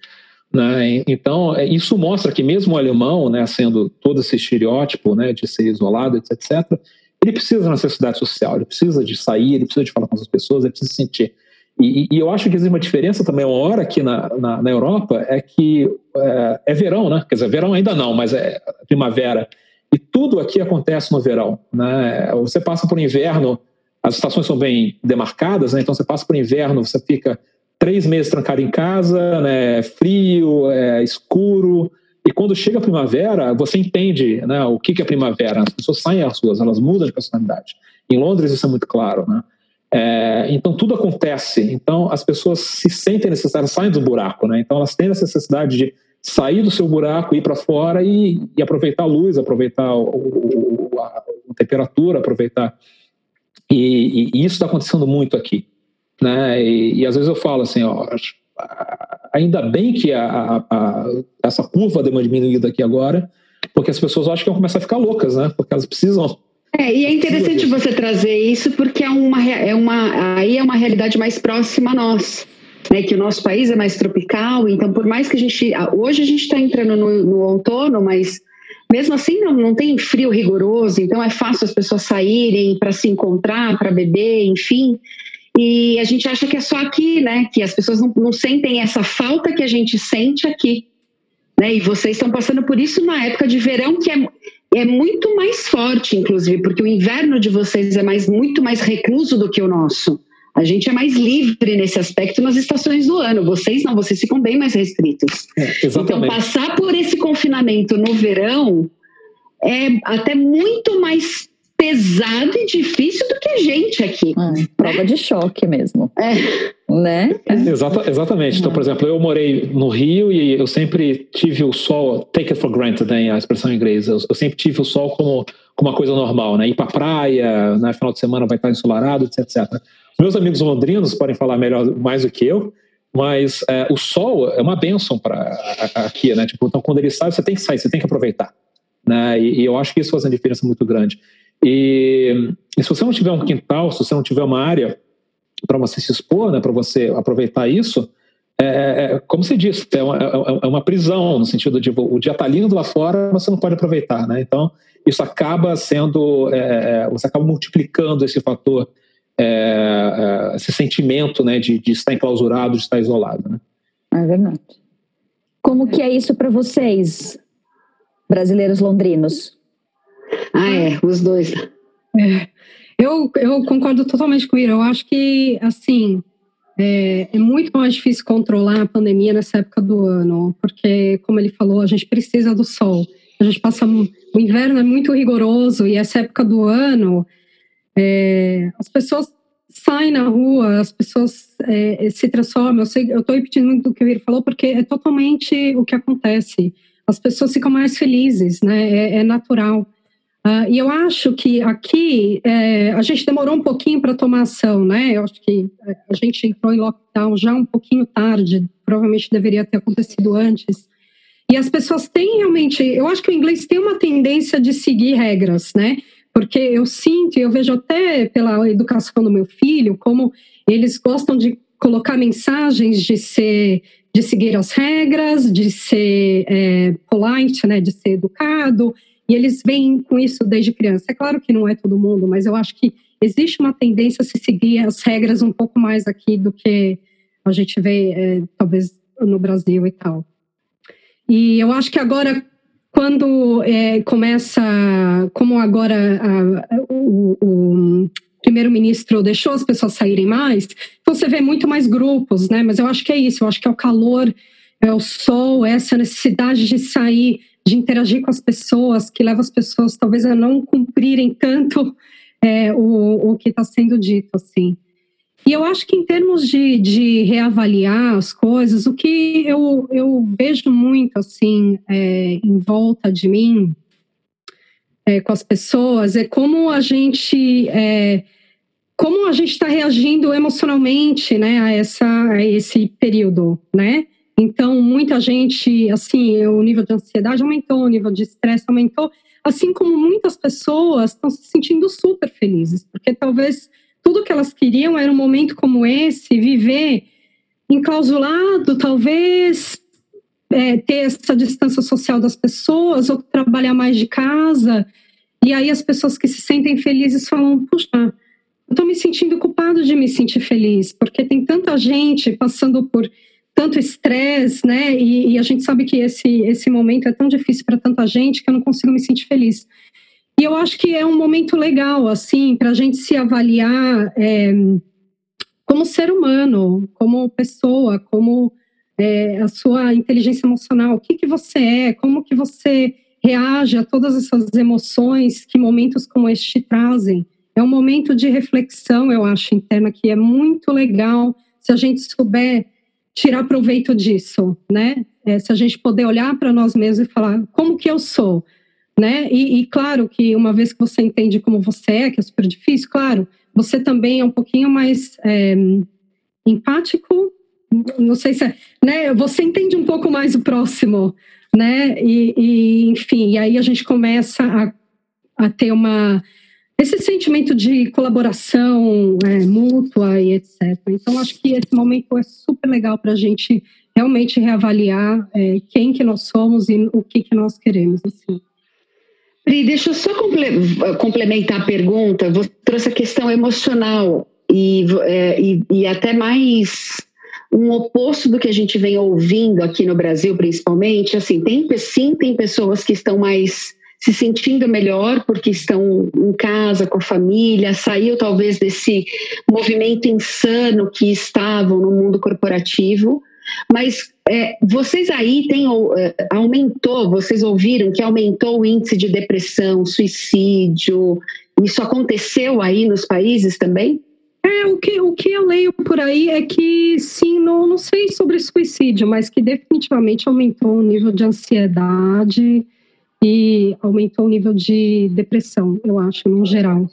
Né? Então, é, isso mostra que mesmo o alemão, né, sendo todo esse estereótipo né, de ser isolado, etc., ele precisa da necessidade social, ele precisa de sair, ele precisa de falar com as pessoas, ele precisa sentir. E, e eu acho que existe uma diferença também, uma hora aqui na, na, na Europa, é que é, é, verão, né? Quer dizer, verão ainda não, mas é primavera. E tudo aqui acontece no verão. Né? Você passa por inverno, as estações são bem demarcadas, né? então você passa por inverno, você fica três meses trancado em casa, né? frio, é, escuro. E quando chega a primavera, você entende né, o que, que é primavera. As pessoas saem às ruas, elas mudam de personalidade. Em Londres isso é muito claro. Né? É, então tudo acontece. Então as pessoas se sentem necessárias, saem do buraco. Né? Então elas têm essa necessidade de sair do seu buraco, ir para fora e, e, aproveitar a luz, aproveitar o, o, a, a, temperatura, aproveitar. E, e, e isso está acontecendo muito aqui. Né? E, às vezes eu falo assim, ó, ainda bem que a, essa curva deu uma diminuída aqui agora, porque as pessoas acham que vão começar a ficar loucas, né? Porque elas precisam é, e é interessante você trazer isso porque é uma, é uma, aí é uma realidade mais próxima a nós né, que o nosso país é mais tropical, então por mais que a gente. Hoje a gente está entrando no, no, outono, mas mesmo assim não, não tem frio rigoroso, então é fácil as pessoas saírem para se encontrar, para beber, enfim. E a gente acha que é só aqui, né? Que as pessoas não, não sentem essa falta que a gente sente aqui. Né? E vocês estão passando por isso na época de verão, que é, é muito mais forte, inclusive, porque o inverno de vocês é mais, muito mais recluso do que o nosso. A gente é mais livre nesse aspecto nas estações do ano. Vocês não, vocês ficam bem mais restritos. É, então, passar por esse confinamento no verão é até muito mais pesado e difícil do que a gente aqui. É, prova de choque mesmo. É. Né? Exata, exatamente. Então, por exemplo, eu morei no Rio e eu sempre tive o sol, take it for granted, né, a expressão em inglês. Eu, eu sempre tive o sol como, como uma coisa normal, né? Ir para praia, no né, final de semana vai estar ensolarado, etc, etc. Meus amigos londrinos podem falar melhor, mais do que eu, mas é, o sol é uma benção para aqui, né? Tipo, então, quando ele sai, você tem que sair, você tem que aproveitar. Né? E, e eu acho que isso faz uma diferença muito grande. E, e, se você não tiver um quintal, se você não tiver uma área para você se expor, né, para você aproveitar isso, é, é, é como você disse, é uma, é, é uma, prisão, no sentido de o dia está lindo lá fora, mas você não pode aproveitar. Né? Então, isso acaba sendo, é, você acaba multiplicando esse fator é, é, esse sentimento né, de, de, estar enclausurado, de estar isolado. Né? É verdade. Como que é isso para vocês, brasileiros londrinos? Ah, é, os dois. É, eu, eu concordo totalmente com o Ira. Eu acho que, assim, é, é, muito mais difícil controlar a pandemia nessa época do ano, porque, como ele falou, a gente precisa do sol. A gente passa o inverno é muito rigoroso e essa época do ano, é, as pessoas saem na rua, as pessoas é, se transformam. Eu estou repetindo muito o que Iri falou porque é totalmente o que acontece. As pessoas ficam mais felizes, né? É, é natural. Uh, e eu acho que aqui é, a gente demorou um pouquinho para tomar ação, né? Eu acho que a gente entrou em lockdown já um pouquinho tarde, provavelmente deveria ter acontecido antes. E as pessoas têm realmente, eu acho que o inglês tem uma tendência de seguir regras, né? Porque eu sinto, eu vejo até pela educação do meu filho, como eles gostam de colocar mensagens de ser, de seguir as regras, de ser é, polite, né? De ser educado e eles vêm com isso desde criança. É claro que não é todo mundo, mas eu acho que existe uma tendência a se seguir as regras um pouco mais aqui do que a gente vê, é, talvez, no Brasil e tal. E eu acho que agora, quando é, começa, como agora a, o, o primeiro-ministro deixou as pessoas saírem mais, então você vê muito mais grupos, né? Mas eu acho que é isso, eu acho que é o calor, é o sol, é essa necessidade de sair de interagir com as pessoas, que leva as pessoas talvez a não cumprirem tanto é, o, o que está sendo dito, assim. E eu acho que em termos de, de reavaliar as coisas, o que eu, eu vejo muito, assim, é, em volta de mim, é, com as pessoas, é como a gente... É, como a gente está reagindo emocionalmente, né, a, essa, a esse período, né? Então, muita gente, assim, o nível de ansiedade aumentou, o nível de estresse aumentou, assim como muitas pessoas estão se sentindo super felizes, porque talvez tudo que elas queriam era um momento como esse, viver enclausulado, talvez é, ter essa distância social das pessoas, ou trabalhar mais de casa. E aí as pessoas que se sentem felizes falam: puxa, eu estou me sentindo culpado de me sentir feliz, porque tem tanta gente passando por tanto estresse, né? E, e, a gente sabe que esse, esse momento é tão difícil para tanta gente que eu não consigo me sentir feliz. E eu acho que é um momento legal, assim, para a gente se avaliar é, como ser humano, como pessoa, como é, a sua inteligência emocional, o que, que você é, como que você reage a todas essas emoções que momentos como este trazem. É um momento de reflexão, eu acho, interna, que é muito legal se a gente souber tirar proveito disso, né? É, se a gente poder olhar para nós mesmos e falar como que eu sou, né? E, e, claro que uma vez que você entende como você é, que é super difícil, claro, você também é um pouquinho mais é, empático, não sei se é, né? Você entende um pouco mais o próximo, né? E, e enfim, e aí a gente começa a, a ter uma esse sentimento de colaboração é, mútua e etc. Então, acho que esse momento é super legal para a gente realmente reavaliar é, quem que nós somos e o que que nós queremos. Assim. Pri, deixa eu só complementar a pergunta. Você trouxe a questão emocional e, é, e, e até mais um oposto do que a gente vem ouvindo aqui no Brasil, principalmente. Assim, tem sim, tem pessoas que estão mais se sentindo melhor porque estão em casa com a família, saiu talvez desse movimento insano que estavam no mundo corporativo. Mas é, vocês aí têm é, aumentou, vocês ouviram que aumentou o índice de depressão, suicídio. Isso aconteceu aí nos países também? É, o que, o que eu leio por aí é que, sim, não, não sei sobre suicídio, mas que definitivamente aumentou o nível de ansiedade, e aumentou o nível de depressão, eu acho, no geral,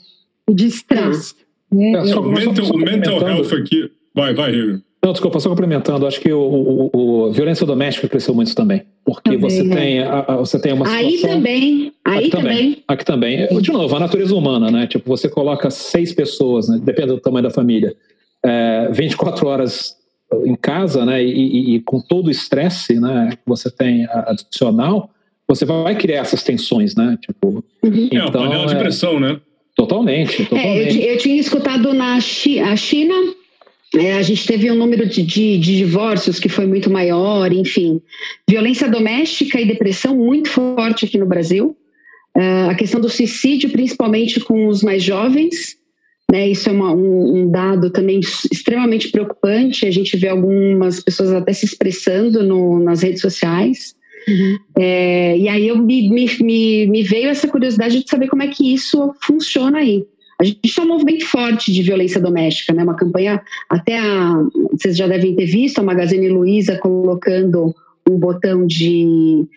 e de estresse. Né? É, só, o mental, o mental health aqui. Vai, vai, Rio. Não, desculpa, só complementando, acho que o, o, o, violência doméstica cresceu muito também, porque também, você, é. tem, a, a, você tem uma situação... Aí também, aí aqui também. também. Aqui também. De novo, a natureza humana, né? Tipo, você coloca seis pessoas, né? depende do tamanho da família, é, 24 horas em casa, né? E, e, e com todo o estresse né, que você tem adicional, você vai criar essas tensões, né? Tipo, uhum. então, é, a panela de é pressão, né? Totalmente, totalmente. É, eu, eu, tinha escutado na China, a China é, a gente teve um número de, de, de, divórcios que foi muito maior, enfim. Violência doméstica e depressão muito forte aqui no Brasil. Uh, a questão do suicídio, principalmente com os mais jovens, né, isso é uma, um, um, dado também extremamente preocupante. A gente vê algumas pessoas até se expressando no, nas redes sociais. Uhum. É, e aí eu me, me, me, veio essa curiosidade de saber como é que isso funciona aí. A gente tem um movimento forte de violência doméstica, né? Uma campanha, até a, vocês já devem ter visto, a Magazine Luiza colocando um botão de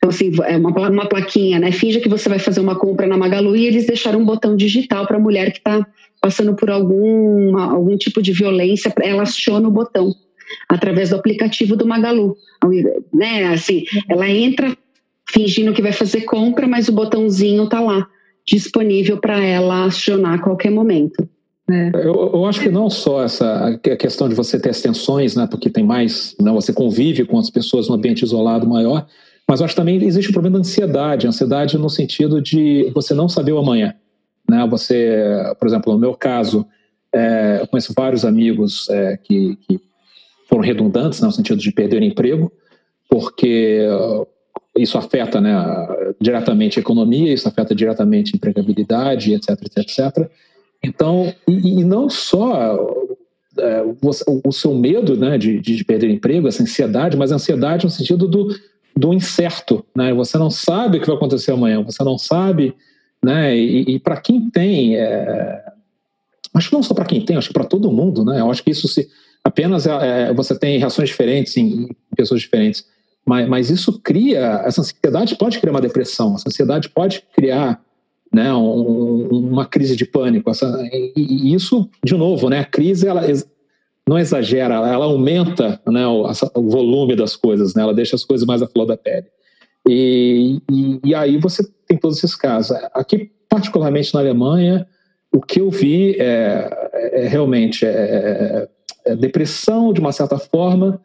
então, assim, é uma, uma plaquinha, né? Finja que você vai fazer uma compra na Magalu e eles deixaram um botão digital para a mulher que está passando por algum, algum tipo de violência, ela aciona o botão através do aplicativo do Magalu. Né? Assim, ela entra fingindo que vai fazer compra, mas o botãozinho está lá, disponível para ela acionar a qualquer momento. É. Eu, eu, acho que não só essa a questão de você ter as tensões, né, porque tem mais, né, você convive com as pessoas num ambiente isolado maior, mas acho que também existe um problema de ansiedade, ansiedade no sentido de você não saber o amanhã. Né? Você, por exemplo, no meu caso, é, eu conheço vários amigos é, que, que, foram redundantes, né, no sentido de perder emprego, porque uh, isso afeta né, diretamente a economia, isso afeta diretamente a empregabilidade, etc, etc, etc. Então, e, e não só é, o, o, seu medo né, de, de perder emprego, essa ansiedade, mas a ansiedade no sentido do, do incerto, né? Você não sabe o que vai acontecer amanhã, você não sabe, né? E, e para quem tem, é... acho que não só para quem tem, acho que para todo mundo, né? Eu acho que isso se apenas é, é, você tem reações diferentes em, pessoas diferentes, mas, mas, isso cria essa ansiedade pode criar uma depressão, essa ansiedade pode criar né, um, uma crise de pânico, essa, e, e isso de novo, né? A crise ela não exagera, ela aumenta né, o, o, volume das coisas, né, ela deixa as coisas mais à flor da pele. E, e, e, aí você tem todos esses casos. Aqui, particularmente na Alemanha, o que eu vi é, é, é realmente é, é, depressão, de uma certa forma,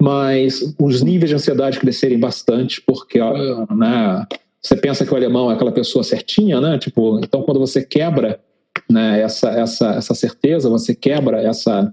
mas os níveis de ansiedade crescerem bastante, porque né, você pensa que o alemão é aquela pessoa certinha, né? Tipo, então quando você quebra né, essa, essa, essa certeza, você quebra essa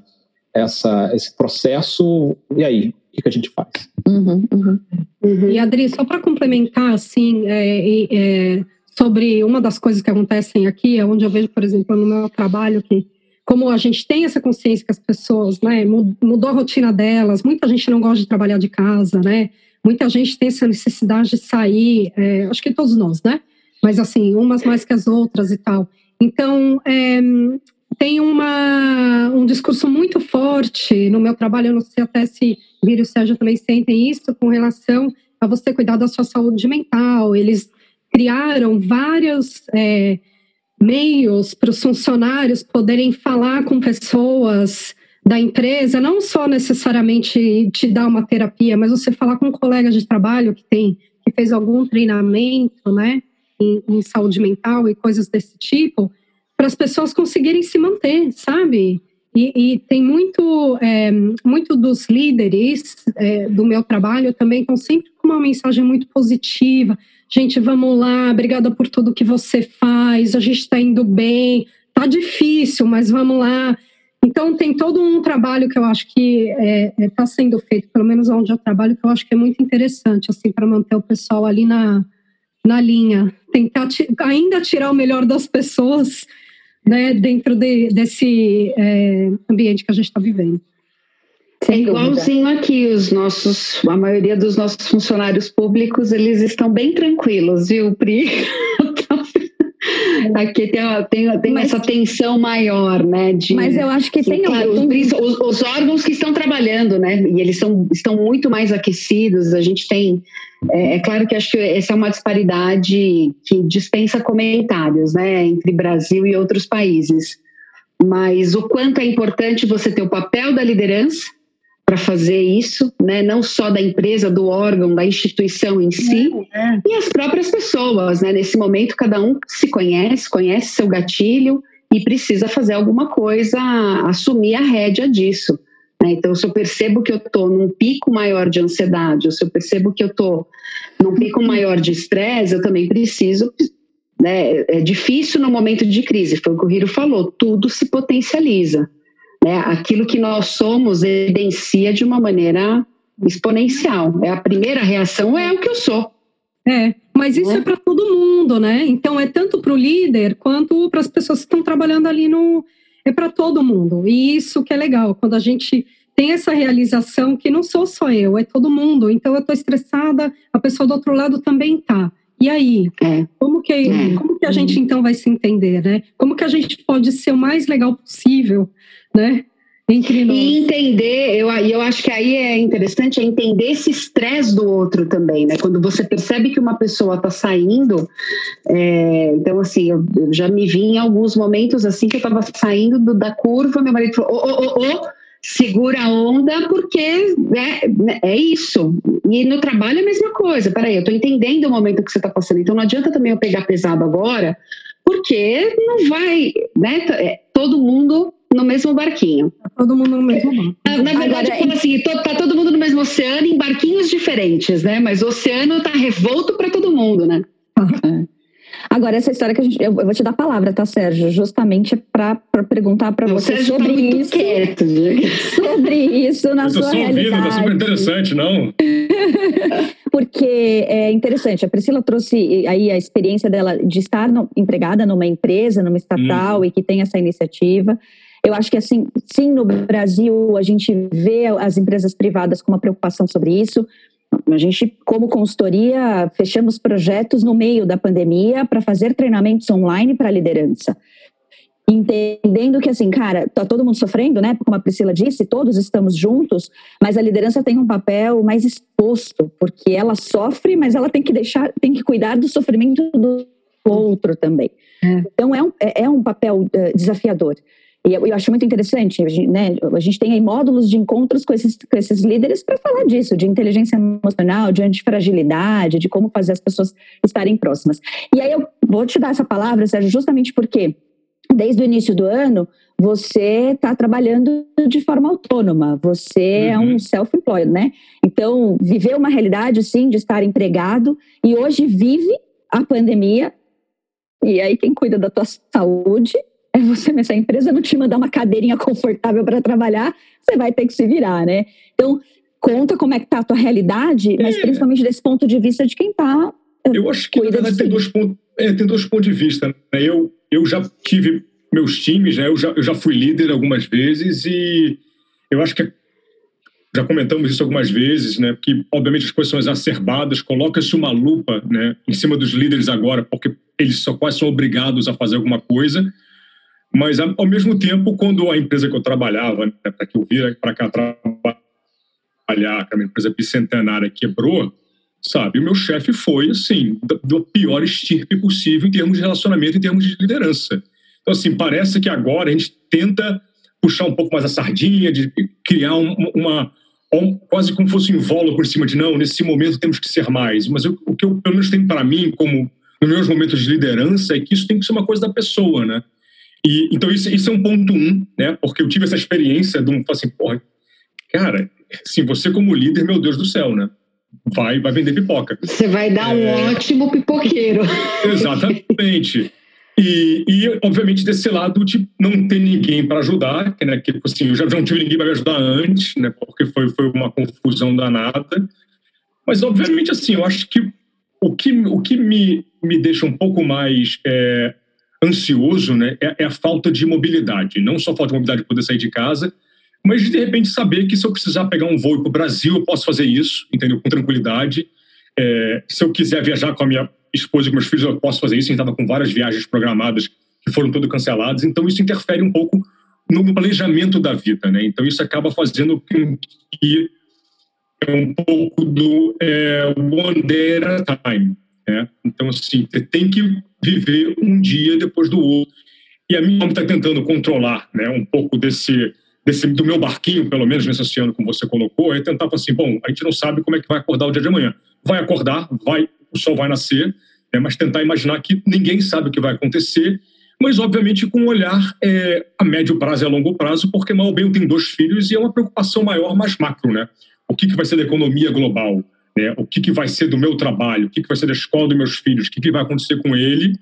essa, esse processo, e aí? O que, a gente faz? Uhum, uhum. Uhum. E Adri, só para complementar, assim, é, é, sobre uma das coisas que acontecem aqui, é onde eu vejo, por exemplo, no meu trabalho, que como a gente tem essa consciência que as pessoas, né, mudou a rotina delas, muita gente não gosta de trabalhar de casa, né, muita gente tem essa necessidade de sair, é, acho que todos nós, né, mas assim, umas mais que as outras e tal. Então, é, tem uma, um discurso muito forte no meu trabalho, eu não sei até se Vira e o Sérgio também sentem isso, com relação a você cuidar da sua saúde mental. Eles criaram vários é, meios para os funcionários poderem falar com pessoas da empresa, não só necessariamente te dar uma terapia, mas você falar com um colega de trabalho que tem que fez algum treinamento, né, em, em saúde mental e coisas desse tipo, para as pessoas conseguirem se manter, sabe? E, e tem muito, é, muito dos líderes é, do meu trabalho também estão sempre com uma mensagem muito positiva. Gente, vamos lá, obrigada por tudo que você faz, a gente está indo bem, tá difícil, mas vamos lá. Então tem todo um trabalho que eu acho que está é, é tá sendo feito, pelo menos onde eu trabalho, que eu acho que é muito interessante, assim, para manter o pessoal ali na, na linha, tentar ainda tirar o melhor das pessoas né, dentro de, desse é, ambiente que a gente está vivendo. É igualzinho aqui, os nossos, a maioria dos nossos funcionários públicos, eles estão bem tranquilos, viu, Pri? Aqui tem, tem, tem mas, essa tensão maior, né? De, mas eu acho que tem. Claro, os, os, os, órgãos que estão trabalhando, né? E eles são, estão muito mais aquecidos. A gente tem. É, é, claro que acho que essa é uma disparidade que dispensa comentários, né? Entre Brasil e outros países. Mas o quanto é importante você ter o papel da liderança para fazer isso, né? não só da empresa, do órgão, da instituição em si, é, é. e as próprias pessoas. Né? Nesse momento, cada um se conhece, conhece seu gatilho e precisa fazer alguma coisa, assumir a rédea disso. Né? Então, se eu percebo que eu estou num pico maior de ansiedade, ou se eu percebo que eu estou num pico maior de estresse, eu também preciso. Né? É difícil no momento de crise, foi o que o Hiro falou, tudo se potencializa. Né? Aquilo que nós somos evidencia de uma maneira exponencial. É a primeira reação é o que eu sou. É, mas isso é, é para todo mundo, né? Então é tanto para o líder quanto para as pessoas que estão trabalhando ali no. É para todo mundo. E isso que é legal, quando a gente tem essa realização que não sou só eu, é todo mundo. Então eu estou estressada, a pessoa do outro lado também tá. E aí, é. como que é. como que a gente então vai se entender, né? Como que a gente pode ser o mais legal possível, né? Entre nós. E entender, eu, eu acho que aí é interessante é entender esse estresse do outro também, né? Quando você percebe que uma pessoa está saindo, é, então assim, eu, eu, já me vi em alguns momentos assim que eu estava saindo do, da curva, meu marido falou, ô, ô, ô, ô, segura a onda, porque né, é isso. E no trabalho é a mesma coisa. Peraí, eu estou entendendo o momento que você está passando, então não adianta também eu pegar pesado agora, porque não vai, né? É, todo mundo no mesmo barquinho. Tá todo mundo no mesmo barco. Na, na verdade, Agora, assim, to, tá todo mundo no mesmo oceano em barquinhos diferentes, né? Mas o oceano tá revolto para todo mundo, né? É. Agora, essa história que a gente. Eu, vou te dar a palavra, tá, Sérgio? Justamente para perguntar para você Sérgio tá sobre tá isso. Quieto, sobre isso na eu sua só realidade. Ouvindo, tá super interessante, não? Porque é interessante, a Priscila trouxe aí a experiência dela de estar no, empregada numa empresa, numa estatal hum. e que tem essa iniciativa. Eu acho que assim, sim, no Brasil a gente vê as empresas privadas com uma preocupação sobre isso. A gente, como consultoria, fechamos projetos no meio da pandemia para fazer treinamentos online para liderança. Entendendo que, assim, cara, tá todo mundo sofrendo, né? Como a Priscila disse, todos estamos juntos, mas a liderança tem um papel mais exposto, porque ela sofre, mas ela tem que deixar, tem que cuidar do sofrimento do outro também. É. Então, é um, é, é um papel uh, desafiador. E eu, eu acho muito interessante, né? A gente tem aí módulos de encontros com esses, com esses líderes para falar disso, de inteligência emocional, de antifragilidade, de como fazer as pessoas estarem próximas. E aí eu vou te dar essa palavra, Sérgio, justamente porque desde o início do ano você está trabalhando de forma autônoma, você uhum. é um uhum. self-employed, né? Então, viveu uma realidade, sim, de estar empregado e hoje vive a pandemia. E aí, quem cuida da tua saúde é você, se a empresa não te mandar uma cadeirinha confortável para trabalhar, você vai ter que se virar, né? Então, conta como é que tá a tua realidade, mas é. principalmente desse ponto de vista de quem tá. Eh, eu acho que na verdade tem dois, pontos, é, tem dois pontos de vista. Né? Eu, eu já tive meus times, né? eu, já, eu já fui líder algumas vezes e eu acho que já comentamos isso algumas vezes, né? Que obviamente as coisas são exacerbadas, coloca-se uma lupa, né, em cima dos líderes agora, porque eles só quase são obrigados a fazer alguma coisa. Mas, ao mesmo tempo, quando a empresa que eu trabalhava, né, para que eu vira para cá trabalhar, que é uma empresa bicentenária, quebrou, sabe? O meu chefe foi, assim, do pior estirpe possível em termos de relacionamento, em termos de liderança. Então, assim, parece que agora a gente tenta puxar um pouco mais a sardinha, de criar um, uma, um, quase como fosse um invólucro por cima de não, nesse momento temos que ser mais. Mas eu, o que eu, pelo menos, tenho para mim, como nos meus momentos de liderança, é que isso tem que ser uma coisa da pessoa, né? E, então, isso, isso é um ponto um, né? Porque eu tive essa experiência de um, assim, porra, cara, assim, você como líder, meu Deus do céu, né? Vai, vai vender pipoca. Você vai dar é... um ótimo pipoqueiro. Exatamente. E, e, obviamente, desse lado de não ter ninguém para ajudar, né? Que, assim, eu já não tive ninguém para me ajudar antes, né? Porque foi, foi uma confusão danada. Mas, obviamente, assim, eu acho que o que, o que me, me deixa um pouco mais é, ansioso né, é, é, a falta de mobilidade. Não só falta de mobilidade de poder sair de casa, mas de, repente saber que se eu precisar pegar um voo para o Brasil, eu posso fazer isso, entendeu? Com tranquilidade. É, se eu quiser viajar com a minha esposa e com meus filhos, eu posso fazer isso. A gente estava com várias viagens programadas que foram todas canceladas. Então, isso interfere um pouco no planejamento da vida, né? Então, isso acaba fazendo com que é um pouco do é, one day at a time. Né? Então, assim, você tem que viver um dia depois do outro. E a minha está tentando controlar né, um pouco desse, desse do meu barquinho, pelo menos nesse oceano, como você colocou, é tentar falar assim, bom, a gente não sabe como é que vai acordar o dia de amanhã. Vai acordar, vai, o sol vai nascer, né, mas tentar imaginar que ninguém sabe o que vai acontecer, mas obviamente com um olhar é, a médio prazo e a longo prazo, porque mal bem eu tenho dois filhos e é uma preocupação maior, mais macro, né? O que, que vai ser da economia global? Né, o que, que vai ser do meu trabalho, o que, que vai ser da escola dos meus filhos, o que, que vai acontecer com ele,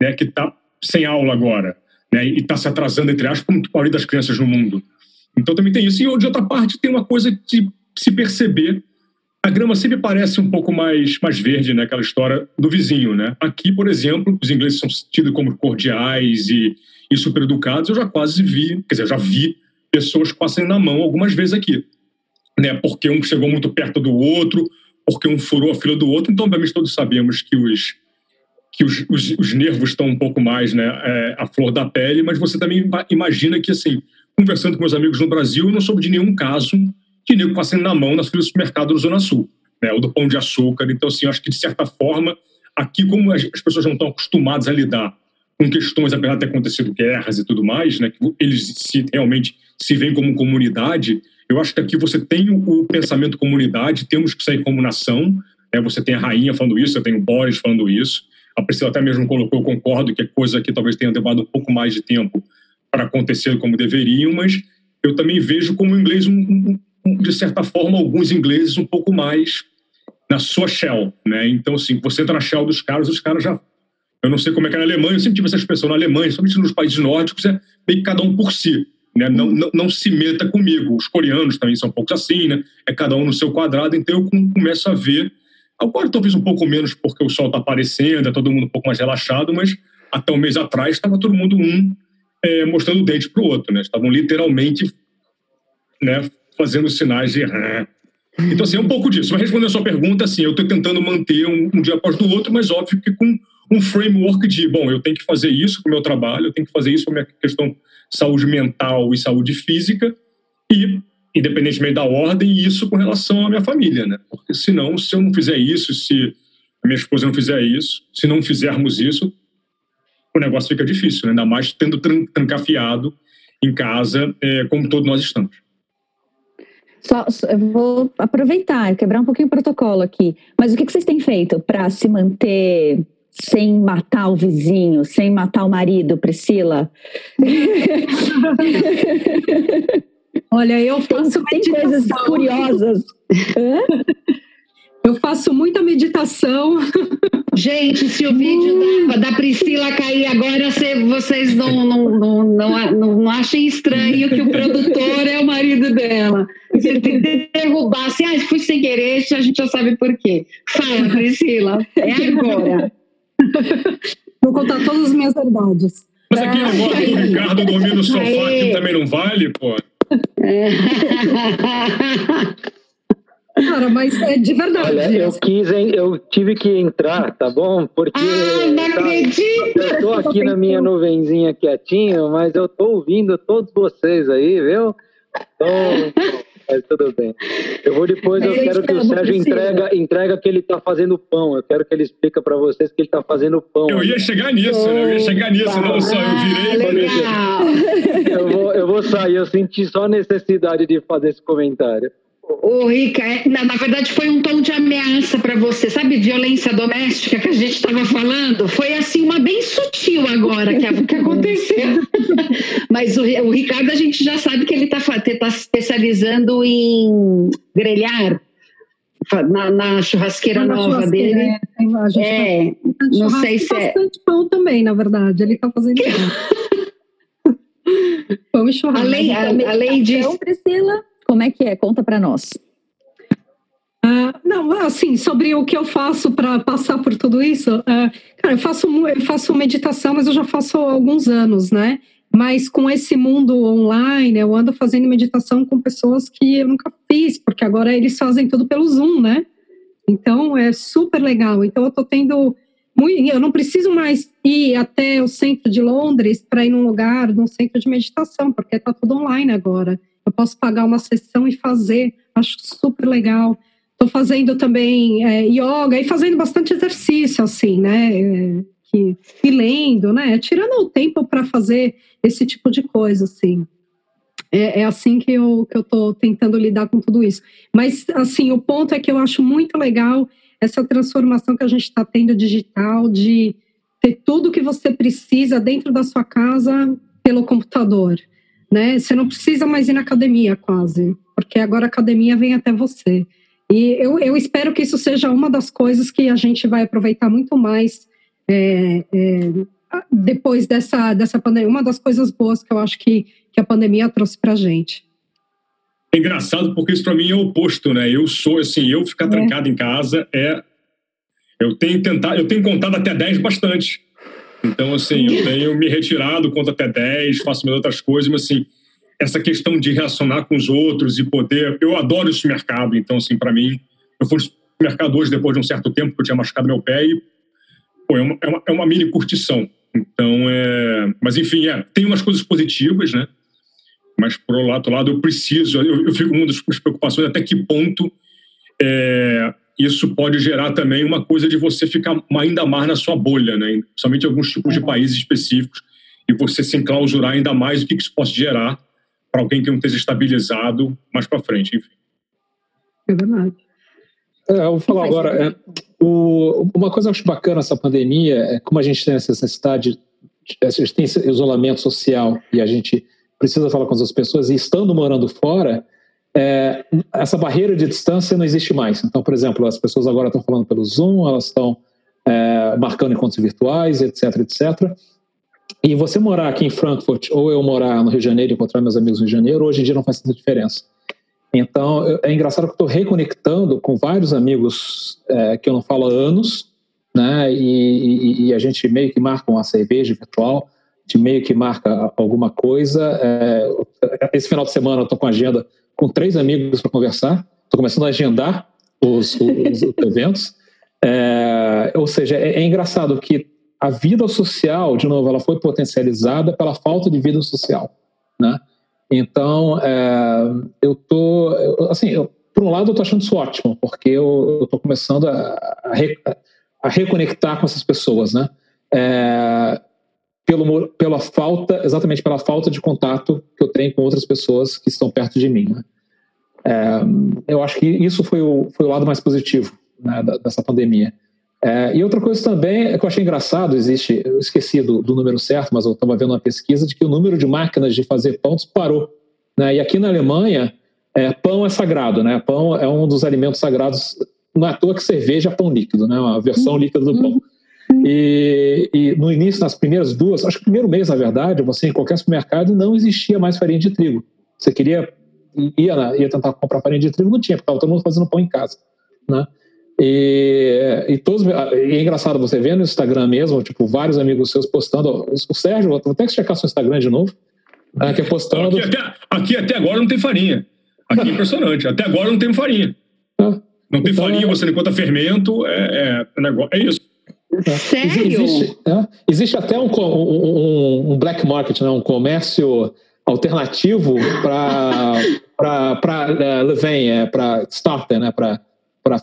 né, que está sem aula agora, né, e está se atrasando, entre aspas, como a das crianças no mundo. Então também tem isso. E de outra parte, tem uma coisa de se perceber. A grama sempre parece um pouco mais, mais verde, né? Aquela história do vizinho, né? Aqui, por exemplo, os ingleses são tidos como cordiais e, e super educados. Eu já quase vi, quer dizer, já vi pessoas passem na mão algumas vezes aqui. Né? Porque um chegou muito perto do outro, porque um furou a fila do outro. Então, obviamente, todos sabemos que os, que os, os, os nervos estão um pouco mais né, é, à flor da pele, mas você também imagina que, assim, conversando com meus amigos no Brasil, eu não soube de nenhum caso de nego passando na mão nas filas do supermercado do Zona Sul, né, ou do Pão de Açúcar. Então, assim, acho que, de certa forma, aqui, como as, as pessoas não estão acostumadas a lidar com questões, apesar de ter acontecido guerras e tudo mais, né, que eles se, realmente se veem como comunidade, eu acho que aqui você tem o, pensamento comunidade, temos que sair como nação, né, você tem a rainha falando isso, eu tenho o Boris falando isso, a Priscila até mesmo colocou, eu concordo que é coisa que talvez tenha levado um pouco mais de tempo para acontecer como deveriam, mas eu também vejo como o inglês, um, um, de certa forma, alguns ingleses um pouco mais na sua shell, né? Então, assim, você entra na shell dos caras, os caras já eu não sei como é que é na Alemanha, eu sempre tive essa expressão na Alemanha, somente nos países nórdicos, é meio que cada um por si. Né? Não, não, não, se meta comigo. Os coreanos também são poucos assim, né? É cada um no seu quadrado, então eu começo a ver. Agora talvez um pouco menos porque o sol está aparecendo, é todo mundo um pouco mais relaxado, mas até um mês atrás estava todo mundo um é, mostrando o dente para o outro, né? Estavam literalmente né, fazendo sinais de. Então, assim, é um pouco disso. Mas respondendo a sua pergunta, assim, eu estou tentando manter um, um dia após o outro, mas óbvio que com um framework de, bom, eu tenho que fazer isso com o meu trabalho, eu tenho que fazer isso com a minha questão de saúde mental e saúde física, e, independentemente da ordem, isso com relação à minha família, né? Porque senão, se eu não fizer isso, se a minha esposa não fizer isso, se não fizermos isso, o negócio fica difícil, né? ainda mais tendo trancafiado em casa, é, como todos nós estamos. Só, eu vou aproveitar, quebrar um pouquinho o protocolo aqui. Mas o que vocês têm feito para se manter sem matar o vizinho, sem matar o marido, Priscila? Olha, eu faço tem, tem coisas curiosas. Eu faço muita meditação. Gente, se o vídeo da, da Priscila cair agora, vocês não, não, não, não, não achem estranho que o produtor é o marido dela. Se ele derrubasse, ah, fui sem querer, a gente já sabe por quê. Fala, Priscila, é agora. Vou contar todas as minhas verdades. Mas aqui agora o Ricardo dormindo no sofá aqui também não vale, pô. É. Cara, mas é de verdade. Olha, eu quis, hein, eu tive que entrar, tá bom? Porque. Ah, não tá, acredito! Eu tô aqui na minha nuvenzinha quietinho, mas eu tô ouvindo todos vocês aí, viu? Então, mas tudo bem. Eu vou depois, eu quero que o Sérgio entrega, entrega que ele está fazendo pão. Eu quero que ele explique para vocês que ele está fazendo pão. Eu ia chegar nisso, né? Eu ia chegar nisso, não só. Eu virei e falei. Eu vou, eu vou sair, eu senti só a necessidade de fazer esse comentário. Ô, Rica, é, na, na, verdade foi um tom de ameaça para você, sabe? Violência doméstica que a gente estava falando. Foi assim, uma bem sutil agora que, que aconteceu. Mas o, o, Ricardo, a gente já sabe que ele está tá especializando em grelhar na, na churrasqueira na nova churrasqueira, dele. É, é não sei se é. bastante pão também, na verdade. Ele está fazendo pão e churrasco. Além, além disso. Priscila como é que é? Conta para nós. Uh, não, assim, sobre o que eu faço para passar por tudo isso, uh, cara, eu faço, eu faço meditação, mas eu já faço há alguns anos, né? Mas com esse mundo online, eu ando fazendo meditação com pessoas que eu nunca fiz, porque agora eles fazem tudo pelo Zoom, né? Então é super legal. Então eu tô tendo. Muito, eu não preciso mais ir até o centro de Londres para ir num lugar, num centro de meditação, porque tá tudo online agora. Eu posso pagar uma sessão e fazer, acho super legal. Estou fazendo também é, yoga e fazendo bastante exercício, assim, né? É, que, e lendo, né? Tirando o tempo para fazer esse tipo de coisa, assim. É, é, assim que eu que eu tentando lidar com tudo isso. Mas assim, o ponto é que eu acho muito legal essa transformação que a gente está tendo digital de ter tudo que você precisa dentro da sua casa pelo computador né? Você não precisa mais ir na academia quase, porque agora a academia vem até você. E eu, eu espero que isso seja uma das coisas que a gente vai aproveitar muito mais é, é, depois dessa, dessa pandemia. Uma das coisas boas que eu acho que, que a pandemia trouxe para a gente. É engraçado porque isso para mim é o oposto, né? Eu sou assim, eu ficar é. trancado em casa é eu tenho tentar, eu tenho contado até 10 bastante. Então, assim, eu tenho me retirado, conto até 10, faço minhas outras coisas, mas assim, essa questão de relacionar com os outros e poder. Eu adoro esse mercado, então, assim, para mim, eu fui no mercado hoje depois de um certo tempo, que eu tinha machucado meu pé e pô, é, uma, é, uma, é uma mini curtição. Então, é. Mas, enfim, é, tem umas coisas positivas, né? Mas, por outro lado, eu preciso, eu, eu fico com uma das preocupações até que ponto é, isso pode gerar também uma coisa de você ficar ainda mais na sua bolha, né? Somente em alguns tipos de uhum. países específicos, e você se enclausurar ainda mais o que isso pode gerar para alguém que não esteja estabilizado mais para frente, enfim. É verdade. É, eu vou falar agora. É, o, uma coisa que eu acho bacana essa pandemia é como a gente tem essa necessidade, a gente tem esse isolamento social e a gente precisa falar com as pessoas, e estando morando fora, é, essa barreira de distância não existe mais. Então, por exemplo, as pessoas agora estão falando pelo Zoom, elas estão é, marcando encontros virtuais, etc, etc. E você morar aqui em Frankfurt ou eu morar no Rio de Janeiro e encontrar meus amigos no Rio de Janeiro, hoje em dia não faz tanta diferença. Então, é engraçado que estou reconectando com vários amigos é, que eu não falo há anos, né? E, e, e, a gente meio que marca uma cerveja virtual, de meio que marca alguma coisa. É, esse final de semana eu estou com a agenda com três amigos para conversar. Estou começando a agendar os, os, os eventos. É, ou seja, é, é, engraçado que a vida social, de novo, ela foi potencializada pela falta de vida social, né? Então, é, eu tô, assim, eu, por um lado eu tô achando isso ótimo, porque eu, eu tô começando a, a, re, a, reconectar com essas pessoas, né? É, pelo, pela falta, exatamente pela falta de contato que eu tenho com outras pessoas que estão perto de mim. Né? É, eu acho que isso foi o, foi o lado mais positivo né, dessa pandemia. É, e outra coisa também é que eu achei engraçado, existe, eu esqueci do, do número certo, mas eu estava vendo uma pesquisa de que o número de máquinas de fazer pão disparou. Né? E aqui na Alemanha, é, pão é sagrado, né? Pão é um dos alimentos sagrados. Não é à toa que cerveja é pão líquido, né? Uma versão uhum. líquida do pão. E, e, no início, nas primeiras duas, acho que no primeiro mês, na verdade, você em qualquer supermercado não existia mais farinha de trigo. Você queria, ia, ia tentar comprar farinha de trigo, não tinha, porque estava todo mundo fazendo pão em casa, né? E, e todos, e é engraçado você ver no Instagram mesmo, tipo, vários amigos seus postando. O Sérgio, vou até checar seu Instagram de novo. É, que é postando. Aqui até, aqui até agora não tem farinha. Aqui é impressionante. Até agora não tem farinha. Não tem então, farinha, você não encontra fermento, é, é, negócio, é isso. Sério? Existe, é, existe até um, um, um, black market, né? um comércio alternativo para para uh, levain, é, para starter, né? para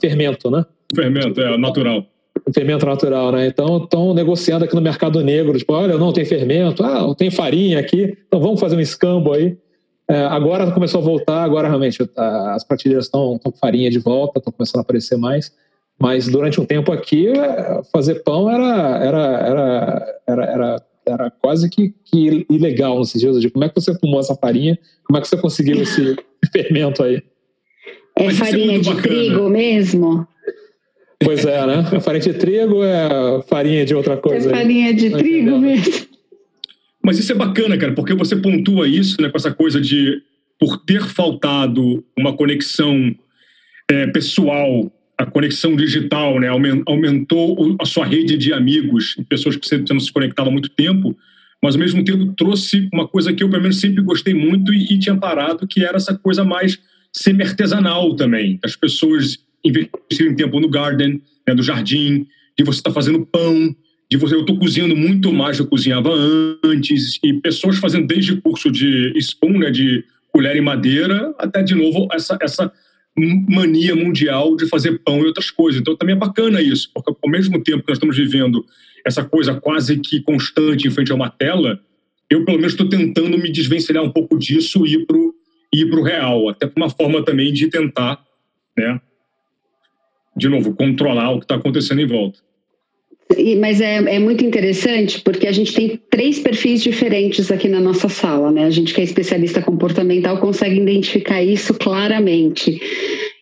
fermento, né? Fermento, é natural. Fermento natural, né? Então estão negociando aqui no mercado negro, tipo, olha, não tem fermento, ah, tem farinha aqui, então vamos fazer um escambo aí. É, agora começou a voltar, agora realmente as prateleiras estão com farinha de volta, estão começando a aparecer mais. Mas durante um tempo aqui, fazer pão era, era, era, era, era, era quase que, que ilegal nesses dias. De como é que você fumou essa farinha? Como é que você conseguiu esse fermento aí? É Mas é farinha é de bacana. trigo mesmo? Pois é, né? A farinha de trigo é farinha de outra coisa. É farinha de trigo mesmo. Mas isso é bacana, cara, porque você pontua isso, né, com essa coisa de por ter faltado uma conexão é, pessoal a conexão digital, né, aumentou a sua rede de amigos, pessoas que você não se conectava há muito tempo, mas ao mesmo tempo trouxe uma coisa que eu pelo menos sempre gostei muito e, e tinha parado, que era essa coisa mais semi-artesanal também, as pessoas investirem tempo no garden, né, do jardim, de você estar tá fazendo pão, de você eu estou cozinhando muito mais do que eu cozinhava antes e pessoas fazendo desde curso de spoon, né, de colher em madeira, até de novo essa essa mania mundial de fazer pão e outras coisas. Então também é bacana isso, porque ao mesmo tempo que nós estamos vivendo essa coisa quase que constante em frente a uma tela, eu pelo menos estou tentando me desvencilhar um pouco disso e ir para o ir real, até uma forma também de tentar, né, de novo, controlar o que está acontecendo em volta. Mas é, é, muito interessante porque a gente tem três perfis diferentes aqui na nossa sala, né? A gente que é especialista comportamental consegue identificar isso claramente.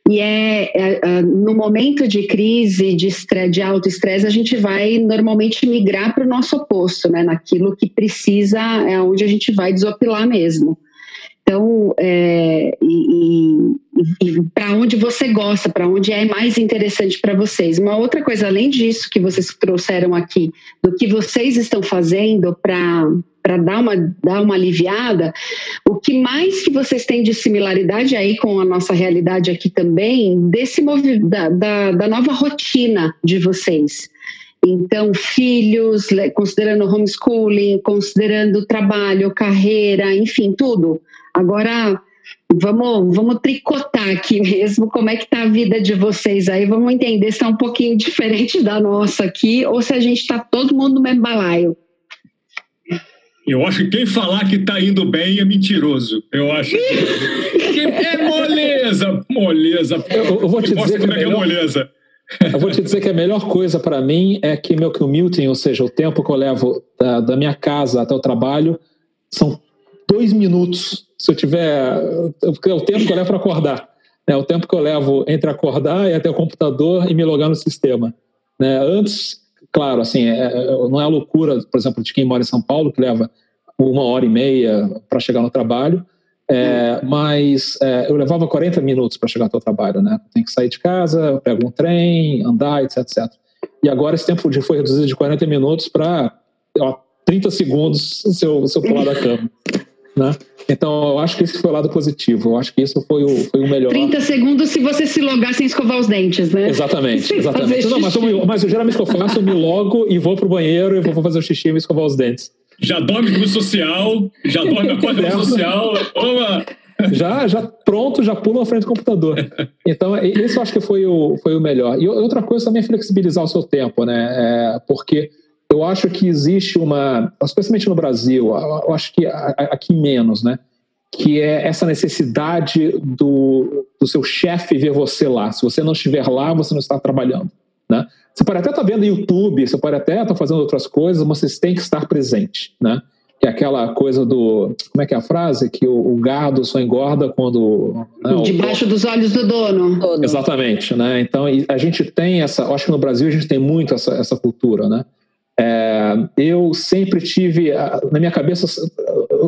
E é, é, é no momento de crise, de, estresse, de alto estresse, a gente vai normalmente migrar para o nosso oposto, né? Naquilo que precisa, é onde a gente vai desopilar mesmo. Então, é, e, e, e para onde você gosta, para onde é mais interessante para vocês. Uma outra coisa, além disso, que vocês trouxeram aqui, do que vocês estão fazendo para dar uma, dar uma aliviada, o que mais que vocês têm de similaridade aí com a nossa realidade aqui também, desse da, da, da nova rotina de vocês? Então, filhos, considerando homeschooling, considerando trabalho, carreira, enfim, tudo. Agora, vamos, vamos tricotar aqui mesmo como é que está a vida de vocês aí. Vamos entender se está um pouquinho diferente da nossa aqui ou se a gente está todo mundo no mesmo balaio. Eu acho que quem falar que está indo bem é mentiroso. Eu acho que é moleza, moleza. Eu, eu vou te dizer como é que é moleza. Eu vou te dizer que a melhor coisa para mim é que meu commuting, ou seja, o tempo que eu levo da, da minha casa até o trabalho, são dois minutos. Se eu tiver. É o tempo que eu levo para acordar. É o tempo que eu levo entre acordar e até o computador e me logar no sistema. Né? Antes, claro, assim, é, é não é a loucura, por exemplo, de quem mora em São Paulo, que leva uma hora e meia para chegar no trabalho. É, mas é, eu levava 40 minutos para chegar até o trabalho, né? Tem que sair de casa, pego um trem, andar, etc, etc. E agora esse tempo foi reduzido de 40 minutos para 30 segundos se eu, se eu pular da cama. Né? Então, eu acho que esse foi o lado positivo. Eu acho que isso foi o, foi o melhor. 30 segundos se você se logar sem escovar os dentes, né? Exatamente, exatamente. Não, mas, eu, mas eu, geralmente que eu faço, eu me logo e vou pro banheiro e vou fazer o xixi e escovar os dentes já dorme no social, já dorme após o social. Oba! Já, já pronto, já pula na frente do computador. Então, isso eu acho que foi o, foi o melhor. E outra coisa também é flexibilizar o seu tempo, né? É, porque eu acho que existe uma, especialmente no Brasil, eu acho que aqui menos, né? Que é essa necessidade do, do seu chefe ver você lá. Se você não estiver lá, você não está trabalhando, né? Você pode até estar tá vendo YouTube, você pode até estar tá fazendo outras coisas, mas você tem que estar presente, né? Que é aquela coisa do. Como é que é a frase? Que o, o gado só engorda quando. Né, Debaixo o... dos olhos do dono. Exatamente, né? Então a gente tem essa. Acho que no Brasil a gente tem muito essa, essa cultura, né? É, eu sempre tive na minha cabeça,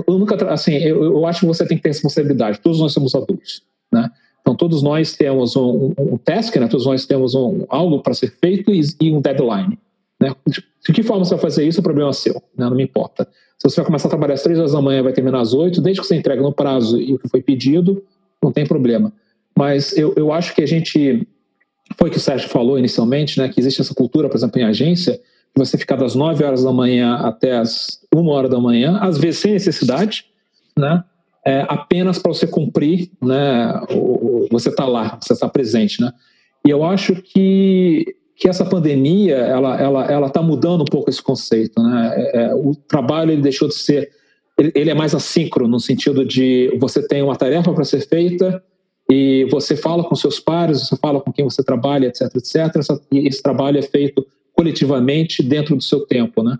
eu nunca assim, eu, eu acho que você tem que ter responsabilidade. Todos nós somos adultos, né? Então, todos nós temos um, um, um task, né? todos nós temos um, algo para ser feito e, e um deadline. Né? De que forma você vai fazer isso, o problema é seu, né? não me importa. Se você vai começar a trabalhar às três horas da manhã vai terminar às oito, desde que você entrega no prazo e o que foi pedido, não tem problema. Mas eu, eu acho que a gente, foi o que o Sérgio falou inicialmente, né? que existe essa cultura, por exemplo, em agência, você ficar das nove horas da manhã até as uma hora da manhã, às vezes sem necessidade, né? é, apenas para você cumprir, né, você está lá, você está presente, né? E eu acho que, que essa pandemia, ela ela ela está mudando um pouco esse conceito, né? É, é, o trabalho ele deixou de ser, ele, ele, é mais assíncrono no sentido de você tem uma tarefa para ser feita e você fala com seus pares, você fala com quem você trabalha, etc, etc. E esse trabalho é feito coletivamente dentro do seu tempo, né?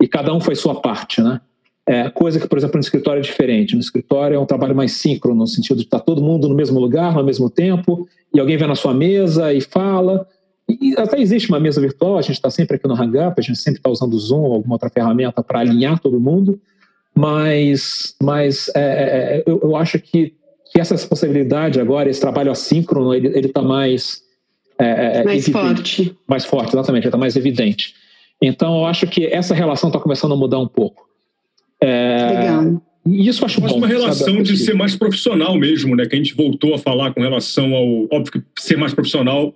E cada um faz sua parte, né? É, coisa que, por exemplo, no escritório é diferente. No escritório é um trabalho mais síncrono, no sentido de estar todo mundo no mesmo lugar, ao mesmo tempo, e alguém vem na sua mesa e fala. E até existe uma mesa virtual, a gente está sempre aqui no Hangup, a gente sempre está usando o Zoom ou alguma outra ferramenta para alinhar todo mundo, mas, mas é, é, é, eu, eu, acho que, que, essa responsabilidade agora, esse trabalho assíncrono, ele está mais. É, é, mais evidente, forte. Mais forte, exatamente, está mais evidente. Então, eu acho que essa relação está começando a mudar um pouco. É, Legal. E isso eu acho Mas bom. uma relação sabe? de ser mais profissional mesmo, né? Que a gente voltou a falar com relação ao. Óbvio que ser mais profissional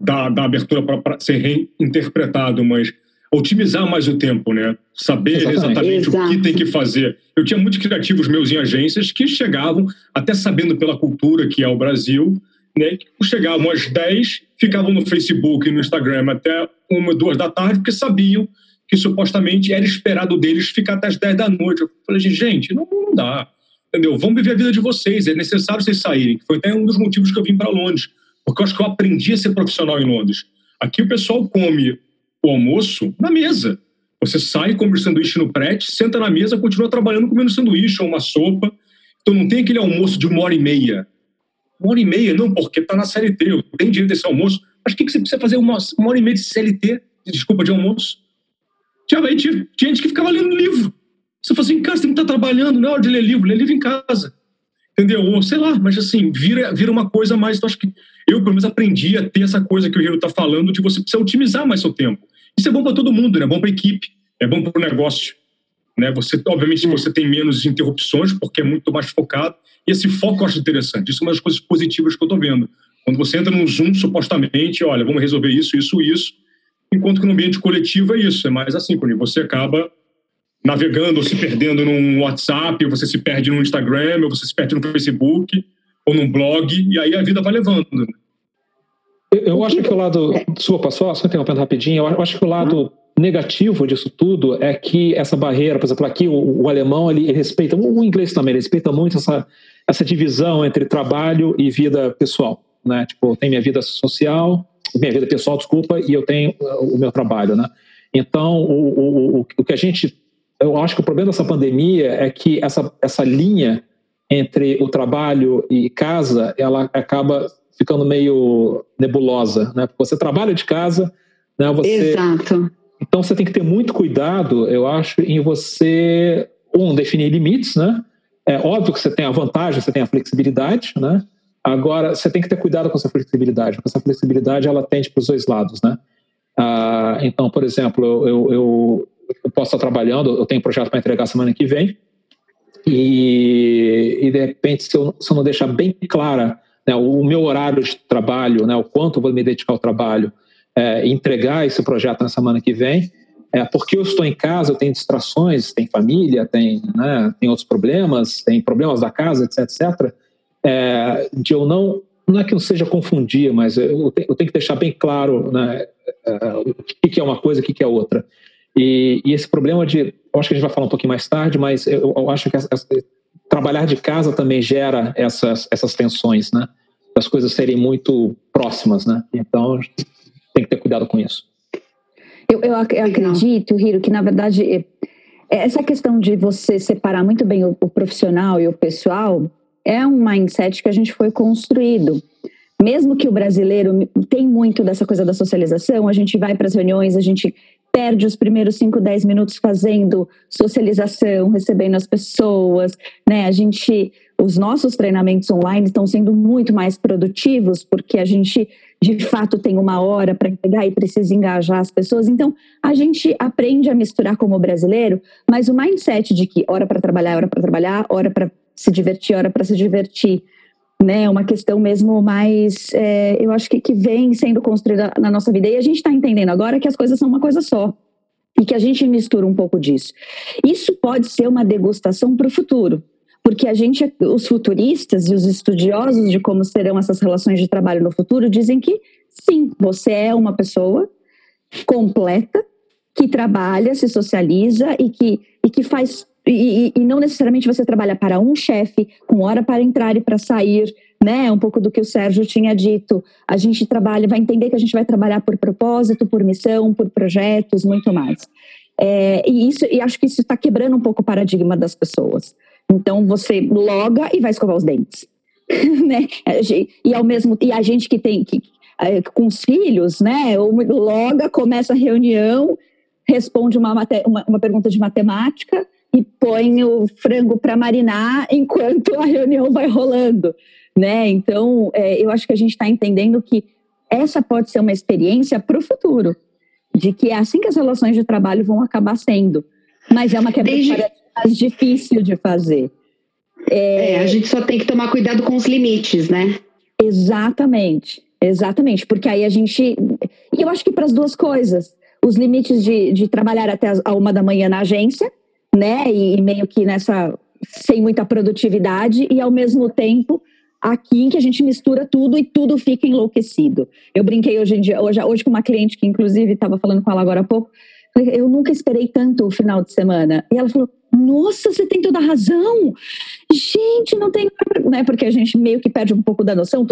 da, da abertura para ser reinterpretado, mas otimizar mais o tempo, né? Saber Exatamente, exatamente o que tem que fazer. Eu tinha muitos criativos meus em agências que chegavam, até sabendo pela cultura que é o Brasil, né? Que chegavam às 10, ficavam no Facebook e no Instagram até uma, duas da tarde, porque sabiam que supostamente era esperado deles ficar até as 10 da noite. Eu falei, gente, não, não dá. Entendeu? Vamos viver a vida de vocês, é necessário vocês saírem. Foi até um dos motivos que eu vim para Londres, porque eu acho que eu aprendi a ser profissional em Londres. Aqui o pessoal come o almoço na mesa. Você sai, come o sanduíche no prete, senta na mesa, continua trabalhando comendo sanduíche ou uma sopa. Então não tem aquele almoço de uma hora e meia. Uma hora e meia, não, porque está na CLT, eu tenho direito desse almoço. Mas o que, que você precisa fazer uma, uma hora e meia de CLT, desculpa, de almoço? Tinha, tinha, tinha gente que ficava lendo livro. Você fala assim, cara, você tem que estar trabalhando, não é hora de ler livro, lê livro em casa. entendeu? Ou sei lá, mas assim, vira, vira uma coisa mais. Então, acho que eu, pelo menos, aprendi a ter essa coisa que o Hiro está falando, de você precisar otimizar mais seu tempo. Isso é bom para todo mundo, né? É bom para a equipe, é bom para o negócio. Né? Você, obviamente, você tem menos interrupções, porque é muito mais focado. Esse foco eu acho interessante. Isso é uma das coisas positivas que eu estou vendo. Quando você entra num Zoom, supostamente, olha, vamos resolver isso, isso, isso. Enquanto que no ambiente coletivo é isso. É mais assim, quando você acaba navegando ou se perdendo num WhatsApp, ou você se perde no Instagram, ou você se perde no Facebook, ou num blog, e aí a vida vai levando. Né? Eu, acho que o lado. Desculpa, só, só interrompendo rapidinho. Eu acho que o lado negativo disso tudo é que essa barreira, por exemplo, aqui o, o alemão ele, ele, respeita, o inglês também, ele respeita muito essa, essa divisão entre trabalho e vida pessoal. Né? Tipo, tem minha vida social, minha vida pessoal, desculpa, e eu tenho o meu trabalho. Né? Então, o, o, o que a gente eu acho que o problema dessa pandemia é que essa, essa linha entre o trabalho e casa, ela acaba ficando meio nebulosa, né? Porque você trabalha de casa, né? Você... Exato. Então você tem que ter muito cuidado, eu acho, em você um definir limites, né? É óbvio que você tem a vantagem, você tem a flexibilidade, né? Agora você tem que ter cuidado com essa flexibilidade, porque essa flexibilidade ela tende para os dois lados, né? Ah, então, por exemplo, eu, eu, eu posso estar trabalhando, eu tenho um projeto para entregar semana que vem, e, e de repente, se eu, se eu não deixar bem clara né, o meu horário de trabalho, né, o quanto eu vou me dedicar ao trabalho, é, entregar esse projeto na semana que vem, é, porque eu estou em casa, eu tenho distrações, tem família, tem, né, tem outros problemas, tem problemas da casa, etc, etc, é, de eu não, não é que eu seja confundir, mas eu, tenho, eu tenho que deixar bem claro né, é, o que é uma coisa o que é outra. E, e, esse problema de, acho que a gente vai falar um pouquinho mais tarde, mas eu, eu acho que essa, trabalhar de casa também gera essas, essas tensões, né? Das coisas serem muito próximas, né? Então, tem que ter cuidado com isso. Eu, eu, acredito, Hiro, que na verdade é, essa questão de você separar muito bem o, o profissional e o pessoal é um mindset que a gente foi construído mesmo que o brasileiro tem muito dessa coisa da socialização, a gente vai para as reuniões, a gente perde os primeiros 5, 10 minutos fazendo socialização, recebendo as pessoas, né? A gente, os nossos treinamentos online estão sendo muito mais produtivos porque a gente de fato tem uma hora para entregar e precisa engajar as pessoas. Então, a gente aprende a misturar como brasileiro, mas o mindset de que hora para trabalhar, hora para trabalhar, hora para se divertir, hora para se divertir né, uma questão mesmo mais, é, eu acho que, que vem sendo construída na nossa vida. E a gente está entendendo agora que as coisas são uma coisa só. E que a gente mistura um pouco disso. Isso pode ser uma degustação para o futuro. Porque a gente, os futuristas e os estudiosos de como serão essas relações de trabalho no futuro dizem que sim, você é uma pessoa completa que trabalha, se socializa e que, e que faz e, e, não necessariamente você trabalha para um chefe, com hora para entrar e para sair, né? Um pouco do que o Sérgio tinha dito. A gente trabalha, vai entender que a gente vai trabalhar por propósito, por missão, por projetos, muito mais. É, e isso, e acho que isso está quebrando um pouco o paradigma das pessoas. Então você loga e vai escovar os dentes, né? E ao mesmo e a gente que tem que é, com os filhos, né? Loga, começa a reunião, responde uma, uma, uma pergunta de matemática e põe o frango para marinar enquanto a reunião vai rolando, né? Então, é, eu acho que a gente está entendendo que essa pode ser uma experiência para o futuro, de que é assim que as relações de trabalho vão acabar sendo. Mas é uma quebra Desde... mais difícil de fazer. É... é, a gente só tem que tomar cuidado com os limites, né? Exatamente, exatamente, porque aí a gente. E eu acho que para as duas coisas. Os limites de, de trabalhar até a uma da manhã na agência, né? E, meio que nessa sem muita produtividade e ao mesmo tempo aqui em que a gente mistura tudo e tudo fica enlouquecido. Eu brinquei hoje em dia, hoje, hoje com uma cliente que inclusive estava falando com ela agora há pouco, eu nunca esperei tanto o final de semana. E ela falou: Nossa, você tem toda a razão. Gente, não tem. Né? Porque a gente meio que perde um pouco da noção.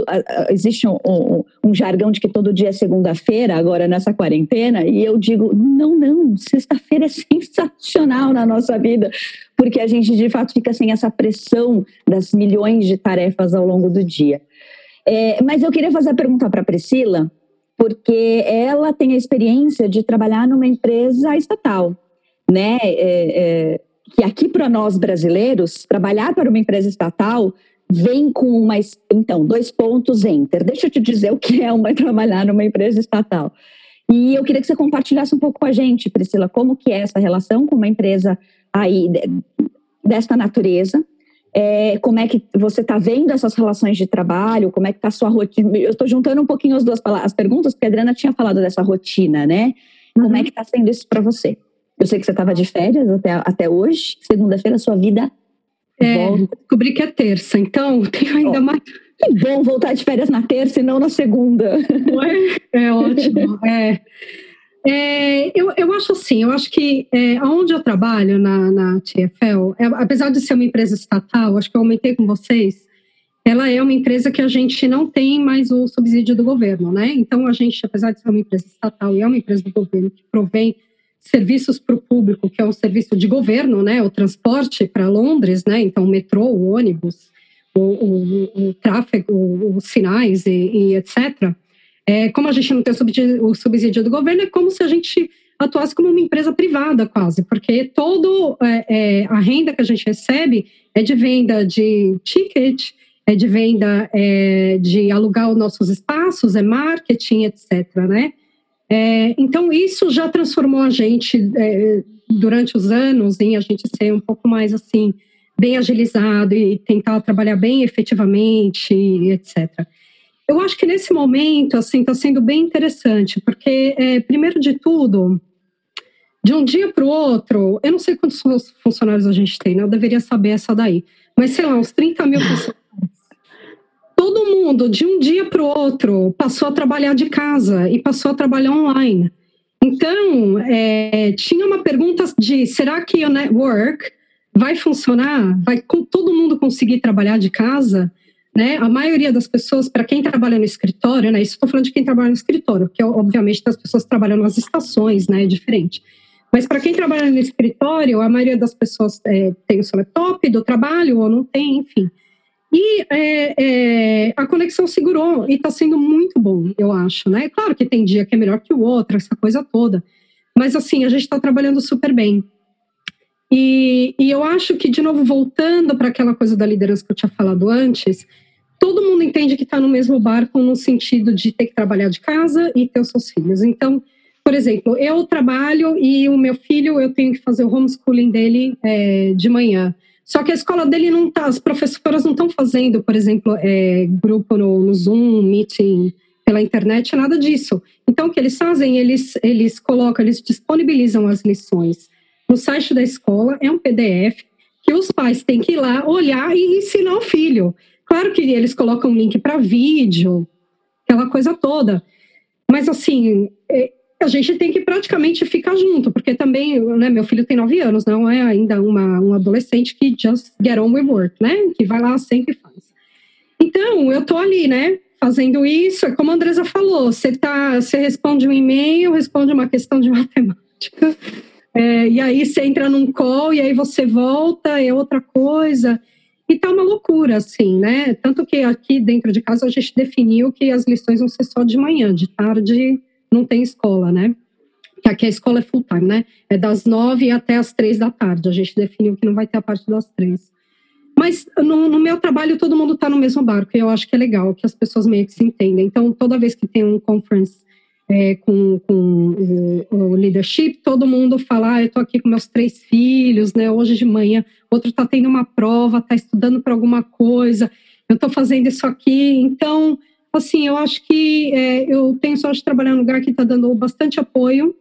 Existe um, um, um jargão de que todo dia é segunda-feira, agora nessa quarentena. E eu digo: Não, não. Sexta-feira é sensacional na nossa vida. Porque a gente, de fato, fica sem essa pressão das milhões de tarefas ao longo do dia. É, mas eu queria fazer a pergunta para a Priscila porque ela tem a experiência de trabalhar numa empresa estatal, né? É, é, que aqui para nós brasileiros, trabalhar para uma empresa estatal vem com uma. Então, dois pontos, enter. Deixa eu te dizer o que é uma trabalhar numa empresa estatal. E eu queria que você compartilhasse um pouco com a gente, Priscila, como que é essa relação com uma empresa aí desta natureza, é, como é que você está vendo essas relações de trabalho, como é que está a sua rotina. Eu estou juntando um pouquinho as duas as perguntas, porque a Adriana tinha falado dessa rotina, né? Como uhum. é que está sendo isso para você? Eu sei que você estava de férias até, até hoje, segunda-feira, sua vida é, volta. Descobri que é terça, então tenho ainda oh, mais. Que bom voltar de férias na terça e não na segunda. É, é ótimo. É. É, eu, eu acho assim, eu acho que é, onde eu trabalho na, na TFL, é, apesar de ser uma empresa estatal, acho que eu aumentei com vocês, ela é uma empresa que a gente não tem mais o subsídio do governo, né? Então a gente, apesar de ser uma empresa estatal e é uma empresa do governo que provém serviços para o público, que é um serviço de governo, né? O transporte para Londres, né? Então o metrô, o ônibus, o, o, o tráfego, os sinais e, e etc. É, como a gente não tem o subsídio, do governo, é como se a gente atuasse como uma empresa privada, quase, porque todo é, é, a renda que a gente recebe é de venda de ticket, é de venda é, de alugar os nossos espaços, é marketing, etc. Né? É, então, isso já transformou a gente é, durante os anos em a gente ser um pouco mais assim, bem agilizado e tentar trabalhar bem efetivamente, etc. Eu acho que nesse momento, assim, está sendo bem interessante, porque, é, primeiro de tudo, de um dia para o outro, eu não sei quantos funcionários a gente tem, né? Eu deveria saber essa daí. Mas, sei lá, uns 30 mil funcionários. Todo mundo, de um dia para o outro, passou a trabalhar de casa e passou a trabalhar online. Então, é, tinha uma pergunta de: será que o network vai funcionar? Vai todo mundo conseguir trabalhar de casa? Né? A maioria das pessoas, para quem trabalha no escritório, né? Isso estou falando de quem trabalha no escritório, porque obviamente as pessoas trabalham nas estações, né? É diferente. Mas para quem trabalha no escritório, a maioria das pessoas é, tem o seu laptop do trabalho ou não tem, enfim. E é, é, a conexão segurou e está sendo muito bom, eu acho, né? Claro que tem dia que é melhor que o outro, essa coisa toda. Mas assim, a gente está trabalhando super bem. E, e eu acho que, de novo, voltando para aquela coisa da liderança que eu tinha falado antes, todo mundo entende que está no mesmo barco no sentido de ter que trabalhar de casa e ter os seus filhos. Então, por exemplo, eu trabalho e o meu filho, eu tenho que fazer o homeschooling dele é, de manhã. Só que a escola dele não tá, as professoras não estão fazendo, por exemplo, é, grupo no, no, Zoom, meeting pela internet, nada disso. Então, o que eles fazem? Eles, eles colocam, eles disponibilizam as lições no site da escola, é um PDF que os pais têm que ir lá olhar e ensinar o filho. Claro que eles colocam link para vídeo, aquela coisa toda. Mas assim, é, a gente tem que praticamente ficar junto, porque também, né, meu filho tem nove anos, não é ainda uma, um adolescente que just get on with work, né? Que vai lá sempre faz. Então, eu tô ali, né? Fazendo isso, é como a Andresa falou, você, tá, você responde um e-mail, responde uma questão de matemática, é, e aí você entra num call, e aí você volta, é outra coisa. E tá uma loucura, assim, né? Tanto que aqui dentro de casa a gente definiu que as lições vão ser só de manhã, de tarde não tem escola, né? Que aqui a escola é full time, né? É das nove até as três da tarde. A gente definiu que não vai ter a parte das três. Mas no, no meu trabalho todo mundo está no mesmo barco e eu acho que é legal que as pessoas meio que se entendem. Então toda vez que tem um conference é, com, com o, o, leadership, todo mundo fala, ah, eu estou aqui com meus três filhos, né? Hoje de manhã, outro está tendo uma prova, está estudando para alguma coisa, eu estou fazendo isso aqui. Então, assim, eu acho que é, eu tenho sorte de trabalhar num lugar que está dando bastante apoio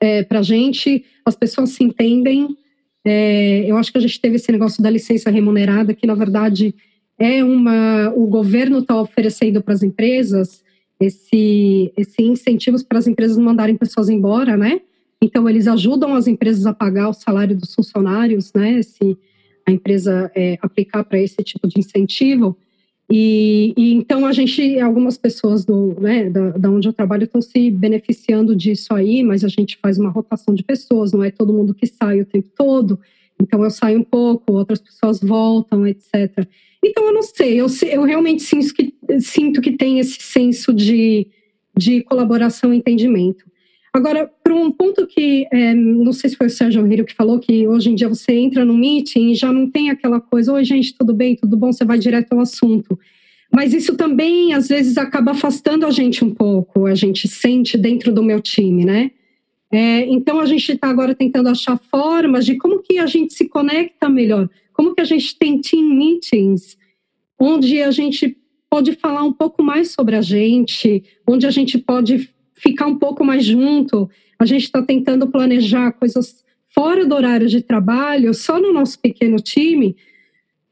é, para a gente, as pessoas se entendem. É, eu acho que a gente teve esse negócio da licença remunerada, que na verdade é uma. O governo está oferecendo para as empresas esse, esse incentivos para as empresas mandarem pessoas embora, né? Então, eles ajudam as empresas a pagar o salário dos funcionários, né? Se a empresa é, aplicar para esse tipo de incentivo. E, e, então a gente, algumas pessoas do, né, da, da onde eu trabalho estão se beneficiando disso aí, mas a gente faz uma rotação de pessoas, não é todo mundo que sai o tempo todo. Então eu saio um pouco, outras pessoas voltam, etc. Então, eu não sei, eu, eu realmente sinto que, sinto que tem esse senso de, de colaboração e entendimento. Agora, para um ponto que, é, não sei se foi o Sérgio Rio que falou, que hoje em dia você entra no meeting e já não tem aquela coisa, oi gente, tudo bem, tudo bom, você vai direto ao assunto. Mas isso também, às vezes, acaba afastando a gente um pouco, a gente sente dentro do meu time, né? É, então, a gente está agora tentando achar formas de como que a gente se conecta melhor, como que a gente tem team meetings, onde a gente pode falar um pouco mais sobre a gente, onde a gente pode ficar um pouco mais junto. A gente está tentando planejar coisas fora do horário de trabalho, só no nosso pequeno time,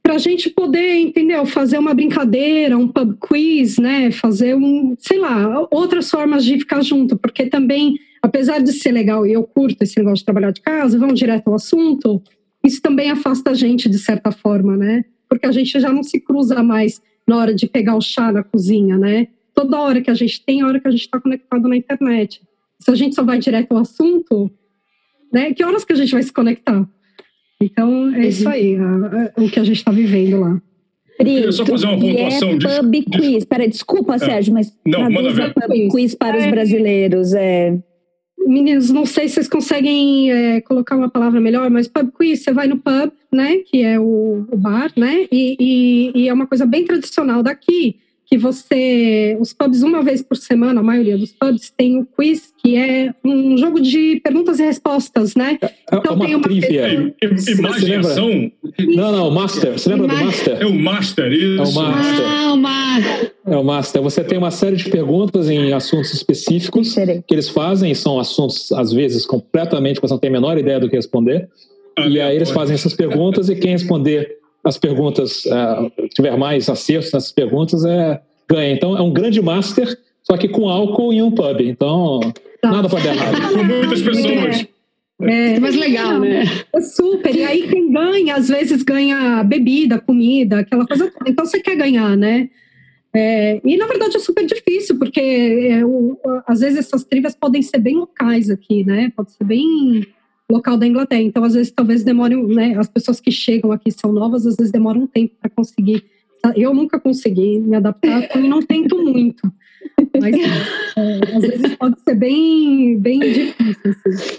para a gente poder, entendeu? Fazer uma brincadeira, um pub quiz, né? Fazer um, sei lá, outras formas de ficar junto, porque também, apesar de ser legal e eu curto esse negócio de trabalhar de casa, vamos direto ao assunto, isso também afasta a gente de certa forma, né? Porque a gente já não se cruza mais na hora de pegar o chá na cozinha, né? toda hora que a gente tem, a hora que a gente está conectado na internet. Se a gente só vai direto ao assunto, né? Que horas que a gente vai se conectar? Então, é isso aí, a, a, o que a gente está vivendo lá. Queria só fazer uma pontuação é pub de... quiz. Pera, desculpa, é. Sérgio, mas não, manda ver. pub quiz para é. os brasileiros. É... Meninos, não sei se vocês conseguem é, colocar uma palavra melhor, mas pub quiz, você vai no pub, né, que é o, o bar, né, e, e, e, é uma coisa bem tradicional daqui que você. Os pubs, uma vez por semana, a maioria dos pubs, tem o quiz, que é um jogo de perguntas e respostas, né? É, é então, uma tem uma trivia. Imaginação. Não, não, o Master. Você lembra Ima... do Master? É o Master, isso. É o Master. Ah, o Master. É o Master. Você tem uma série de perguntas em assuntos específicos que eles fazem, são assuntos, às vezes, completamente que você não tem a menor ideia do que responder. Ah, e aí eles fazem essas perguntas e quem responder as perguntas, uh, tiver mais acertos nessas perguntas, é, ganha. Então é um grande master, só que com álcool em um pub. Então, tá. nada pode dar errado. Com muitas pessoas. É, é, mais legal, né? É super. E aí quem ganha, às vezes ganha bebida, comida, aquela coisa toda. Então você quer ganhar, né? É, e na verdade é super difícil, porque é, o, às vezes essas trivias podem ser bem locais aqui, né? Pode ser bem local da Inglaterra. Então, às vezes, talvez demore, né? As pessoas que chegam aqui são novas, às vezes demoram um tempo para conseguir. Eu nunca consegui me adaptar e não tento muito. Mas é, às vezes pode ser bem, bem difícil. Assim.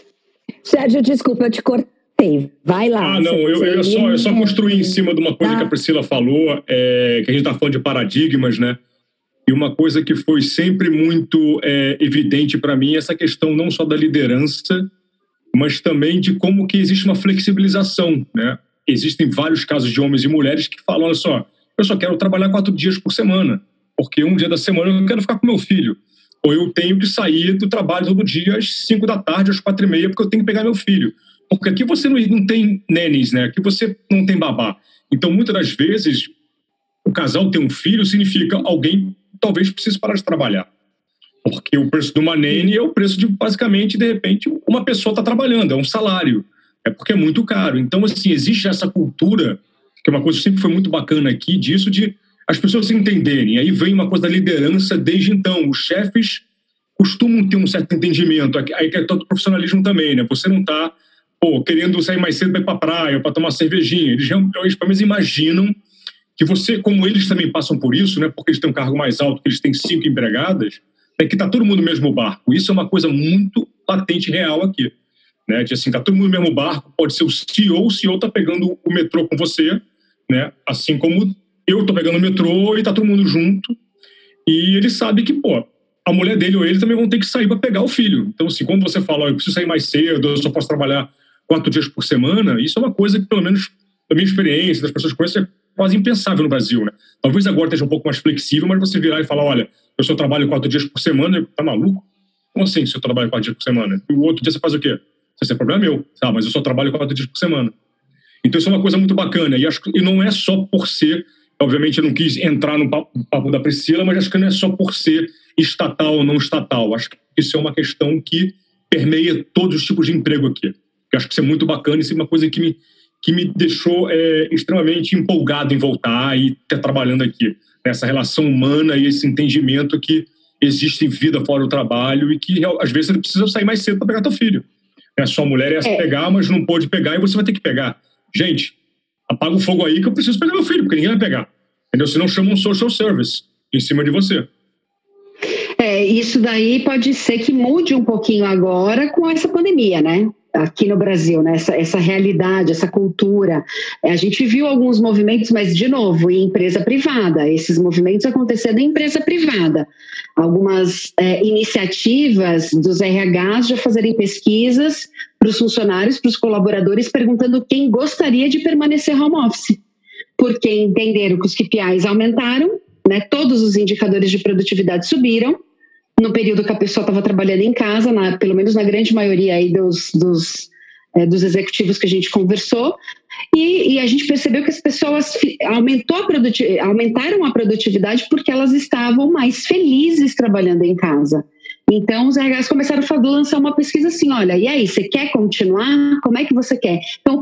Sérgio, desculpa, eu te cortei. Vai lá. Ah, não, eu, eu, só, eu só construí em cima de uma coisa tá. que a Priscila falou, é, que a gente está falando de paradigmas, né? E uma coisa que foi sempre muito é, evidente para mim, essa questão não só da liderança, mas também de como que existe uma flexibilização, né? Existem vários casos de homens e mulheres que falam, olha só, eu só quero trabalhar quatro dias por semana, porque um dia da semana eu quero ficar com meu filho. Ou eu tenho que sair do trabalho todo dia às cinco da tarde, às quatro e meia, porque eu tenho que pegar meu filho. Porque aqui você não, tem nenes, né? Aqui você não tem babá. Então, muitas das vezes, o casal ter um filho significa alguém talvez precise parar de trabalhar. Porque o preço de uma nene é o preço de, basicamente, de repente, uma pessoa está trabalhando, é um salário. É porque é muito caro. Então, assim, existe essa cultura, que é uma coisa que sempre foi muito bacana aqui, disso de as pessoas se entenderem. Aí vem uma coisa da liderança desde então. Os chefes costumam ter um certo entendimento. Aí que é todo profissionalismo também, né? Você não está querendo sair mais cedo para ir para a praia, para tomar uma cervejinha. Eles, eles pelo menos imaginam que você, como eles também passam por isso, né? Porque eles têm um cargo mais alto, que eles têm cinco empregadas, é que está todo mundo no mesmo barco. Isso é uma coisa muito patente real aqui. Né? De assim, tá todo mundo no mesmo barco, pode ser o CEO, o CEO está pegando o metrô com você, né? assim como eu estou pegando o metrô e está todo mundo junto. E ele sabe que, pô, a mulher dele ou ele também vão ter que sair para pegar o filho. Então, assim, quando você fala, oh, eu preciso sair mais cedo, eu só posso trabalhar quatro dias por semana, isso é uma coisa que, pelo menos, da minha experiência, das pessoas que conhecem, é quase impensável no Brasil, né? Talvez agora esteja um pouco mais flexível, mas você virar e falar, olha, eu só trabalho quatro dias por semana, tá maluco? Como assim se eu trabalho quatro dias por semana? E o outro dia você faz o quê? Esse é problema meu, tá? Mas eu só trabalho quatro dias por semana. Então isso é uma coisa muito bacana. E, acho, e não é só por ser, obviamente eu não quis entrar no papo, papo da Priscila, mas acho que não é só por ser estatal ou não estatal. Acho que isso é uma questão que permeia todos os tipos de emprego aqui. Eu acho que isso é muito bacana, isso é uma coisa que me, que me deixou é, extremamente empolgado em voltar e estar trabalhando aqui. Nessa relação humana e esse entendimento que existe vida fora do trabalho e que às vezes você precisa sair mais cedo para pegar teu filho. Né? Sua mulher ia é. pegar, mas não pôde pegar e você vai ter que pegar. Gente, apaga o fogo aí que eu preciso pegar meu filho, porque ninguém vai pegar. Entendeu? Senão chama um social service em cima de você. É, isso daí pode ser que mude um pouquinho agora com essa pandemia, né? Aqui no Brasil, né? essa, essa realidade, essa cultura. A gente viu alguns movimentos, mas, de novo, em empresa privada, esses movimentos acontecendo em empresa privada. Algumas é, iniciativas dos RHs já fazerem pesquisas para os funcionários, para os colaboradores, perguntando quem gostaria de permanecer home office, porque entenderam que os KPIs aumentaram, né? todos os indicadores de produtividade subiram, no período que a pessoa estava trabalhando em casa, na, pelo menos na grande maioria aí dos, dos, é, dos executivos que a gente conversou, e, e, a gente percebeu que as pessoas aumentou a aumentaram a produtividade porque elas estavam mais felizes trabalhando em casa. Então, os RHs começaram a lançar uma pesquisa assim: olha, e aí, você quer continuar? Como é que você quer? Então,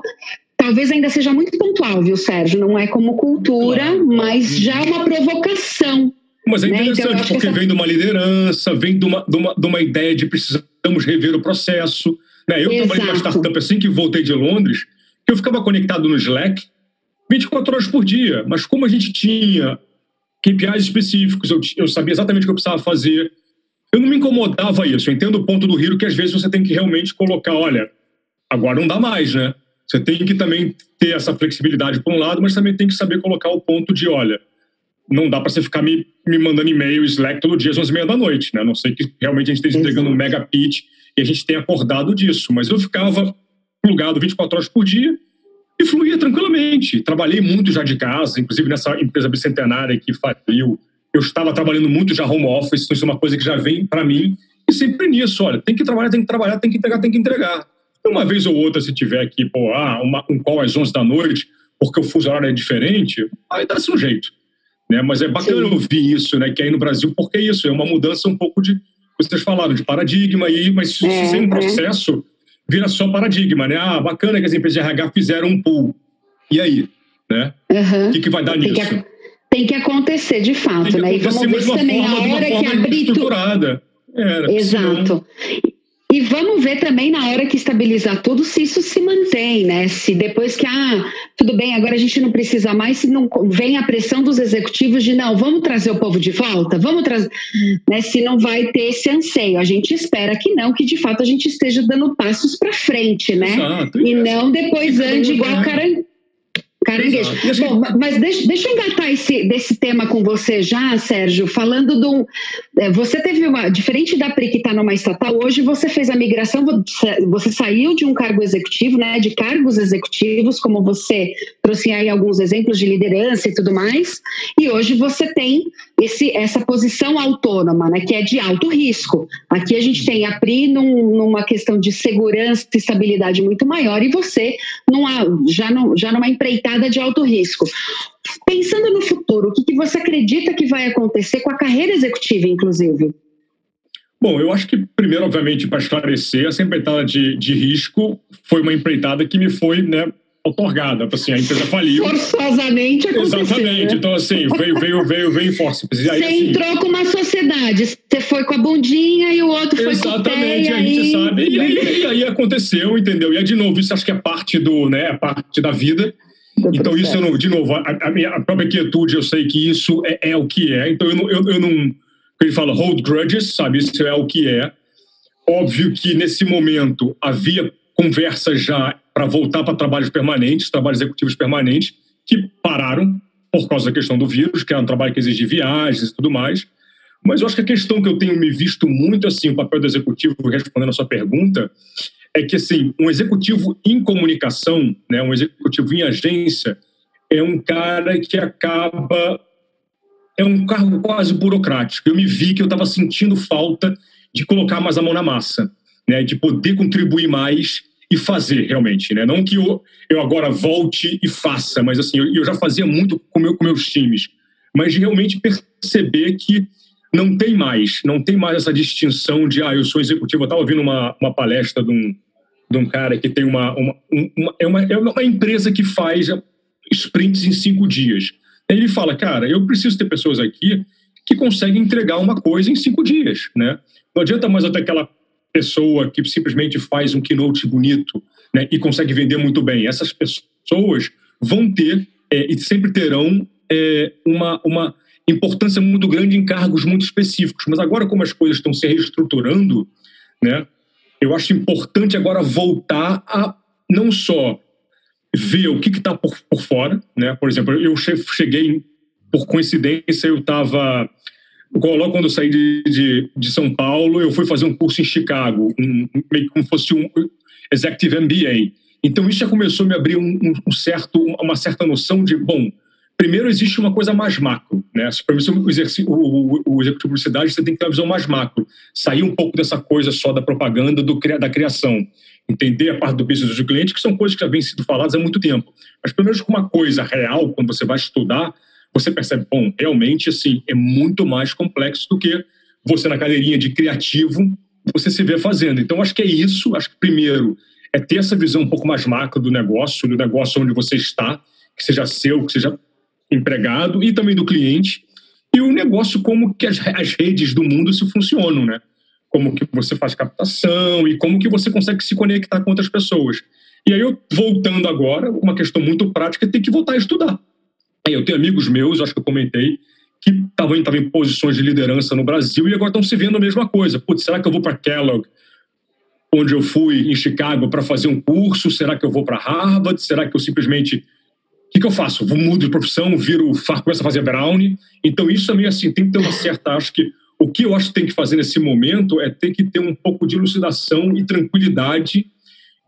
talvez ainda seja muito pontual, viu, Sérgio? Não é como cultura, mas já é uma provocação mas é interessante, né? então, porque essa... vem de uma liderança, vem de uma, de, uma, de uma ideia de precisamos rever o processo. Né? Eu Exato. trabalhei numa startup assim que voltei de Londres, que eu ficava conectado no Slack 24 horas por dia, mas como a gente tinha KPIs específicos, eu, eu sabia exatamente o que eu precisava fazer, eu não me incomodava isso. Eu entendo o ponto do Hiro que às vezes você tem que realmente colocar, olha, agora não dá mais, né? Você tem que também ter essa flexibilidade por um lado, mas também tem que saber colocar o ponto de, olha, não dá para você ficar me, me mandando e-mail, Slack todo dia às 11 h da noite, né? A não sei que realmente a gente esteja entregando um mega pitch e a gente tenha acordado disso. Mas eu ficava plugado 24 horas por dia e fluía tranquilamente. Trabalhei muito já de casa, inclusive nessa empresa bicentenária que faliu. Eu estava trabalhando muito já home office, então isso é uma coisa que já vem para mim. E sempre nisso, olha, tem que trabalhar, tem que trabalhar, tem que entregar, tem que entregar. Uma vez ou outra, se tiver aqui, pô, ah, uma, um call às 11 da noite, porque o fuso horário é diferente, aí dá-se um jeito. Né? Mas é bacana Sim. ouvir isso, né? que aí no Brasil, porque isso, é uma mudança um pouco de, vocês falaram, de paradigma, aí, mas é, sem um é. processo, vira só paradigma, né? Ah, bacana que as empresas de RH fizeram um pool. E aí? Né? Uhum. O que, que vai dar tem nisso? Que, tem que acontecer de fato, né? E vamos ver também a hora que abrir tudo. É, Exato. Senão... E vamos ver também na hora que estabilizar tudo se isso se mantém, né? Se depois que, ah, tudo bem, agora a gente não precisa mais, se não vem a pressão dos executivos de não, vamos trazer o povo de volta, vamos trazer, né? Se não vai ter esse anseio. A gente espera que não, que de fato a gente esteja dando passos para frente, né? Exato, e não depois ande igual caranguejo Caranguejo. Bom, mas deixa, deixa eu engatar esse, desse tema com você já, Sérgio, falando do. É, você teve uma. Diferente da PRI que está numa estatal, hoje você fez a migração, você saiu de um cargo executivo, né? De cargos executivos, como você trouxe aí alguns exemplos de liderança e tudo mais, e hoje você tem esse, essa posição autônoma, né? Que é de alto risco. Aqui a gente tem a PRI num, numa questão de segurança e estabilidade muito maior, e você numa, já, não, já numa empreitada de alto risco. Pensando no futuro, o que, que você acredita que vai acontecer com a carreira executiva, inclusive? Bom, eu acho que, primeiro, obviamente, para esclarecer, essa empreitada de, de risco foi uma empreitada que me foi né, otorgada. Assim, a empresa faliu. Forçosamente aconteceu. Exatamente. Né? Então, assim, veio, veio, veio, veio força. Você assim, entrou com uma sociedade. Você foi com a bundinha e o outro foi com a Exatamente, a gente sabe. E aí, aí aconteceu, entendeu? E, é de novo, isso acho que é parte do, né, parte da vida. Então, isso, eu não, de novo, a, a, minha própria quietude, eu sei que isso é, é o que é. Então, eu não, eu, eu não. Ele fala hold grudges, sabe? Isso é o que é. Óbvio que nesse momento havia conversas já para voltar para trabalhos permanentes, trabalhos executivos permanentes, que pararam por causa da questão do vírus, que era um trabalho que exigia viagens e tudo mais. Mas eu acho que a questão que eu tenho me visto muito assim, o papel do executivo, respondendo a sua pergunta, é que assim, um executivo em comunicação, né, um executivo em agência, é um cara que acaba é um cargo quase burocrático. Eu me vi que eu estava sentindo falta de colocar mais a mão na massa, né, de poder contribuir mais e fazer realmente, né? Não que eu, eu agora volte e faça, mas assim, eu, eu já fazia muito com, meu, com meus times, mas de realmente perceber que não tem mais, não tem mais essa distinção de, ah, eu sou executivo. Eu estava ouvindo uma, uma palestra de um, de um cara que tem uma, uma, uma, é, uma, é uma empresa que faz sprints em cinco dias. Ele fala, cara, eu preciso ter pessoas aqui que conseguem entregar uma coisa em cinco dias, né? Não adianta mais até aquela pessoa que simplesmente faz um keynote bonito né, e consegue vender muito bem. Essas pessoas vão ter é, e sempre terão é, uma, uma importância muito grande em cargos muito específicos. Mas agora, como as coisas estão se reestruturando, né, eu acho importante agora voltar a não só ver o que está por, por fora, né? Por exemplo, eu cheguei, por coincidência, eu estava logo quando eu saí de, de, de, São Paulo, eu fui fazer um curso em Chicago, um, meio como fosse um Executive MBA. Então isso já começou a me abrir um, um certo, uma certa noção de, bom, primeiro existe uma coisa mais macro, né? Para você o, o, o executivo de publicidade, você tem que ter uma visão mais macro, sair um pouco dessa coisa só da propaganda, do, da criação, entender a parte do business do cliente, que são coisas que já vêm sido faladas há muito tempo. Mas pelo menos uma coisa real, quando você vai estudar, você percebe, bom, realmente assim, é muito mais complexo do que você na cadeirinha de criativo você se vê fazendo. Então acho que é isso, acho que primeiro é ter essa visão um pouco mais macro do negócio, do negócio onde você está, que seja seu, que seja empregado e também do cliente, e o negócio como que as, as redes do mundo se funcionam, né? Como que você faz captação e como que você consegue se conectar com outras pessoas. E aí eu voltando agora, uma questão muito prática, tem que voltar a estudar. Eu tenho amigos meus, acho que eu comentei, que estavam em posições de liderança no Brasil e agora estão se vendo a mesma coisa. Putz, será que eu vou para Kellogg, onde eu fui em Chicago para fazer um curso? Será que eu vou para Harvard? Será que eu simplesmente o que, que, eu faço? Vou mudo de profissão, viro, começo a fazer brownie. Então, isso também, assim, tem que ter uma certa. Acho que o que eu acho que tem que fazer nesse momento é ter que ter um pouco de elucidação e tranquilidade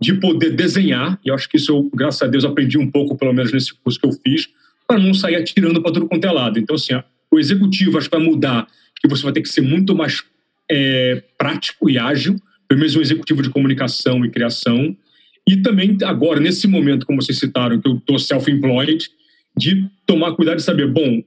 de poder desenhar. E eu acho que isso eu, graças a Deus, aprendi um pouco, pelo menos nesse curso que eu fiz, para não sair atirando para tudo quanto é lado. Então, assim, o executivo acho que vai mudar, que você vai ter que ser muito mais é, prático e ágil, pelo menos um executivo de comunicação e criação. E também, agora, nesse momento, como vocês citaram, que eu estou self-employed, de tomar cuidado de saber, bom,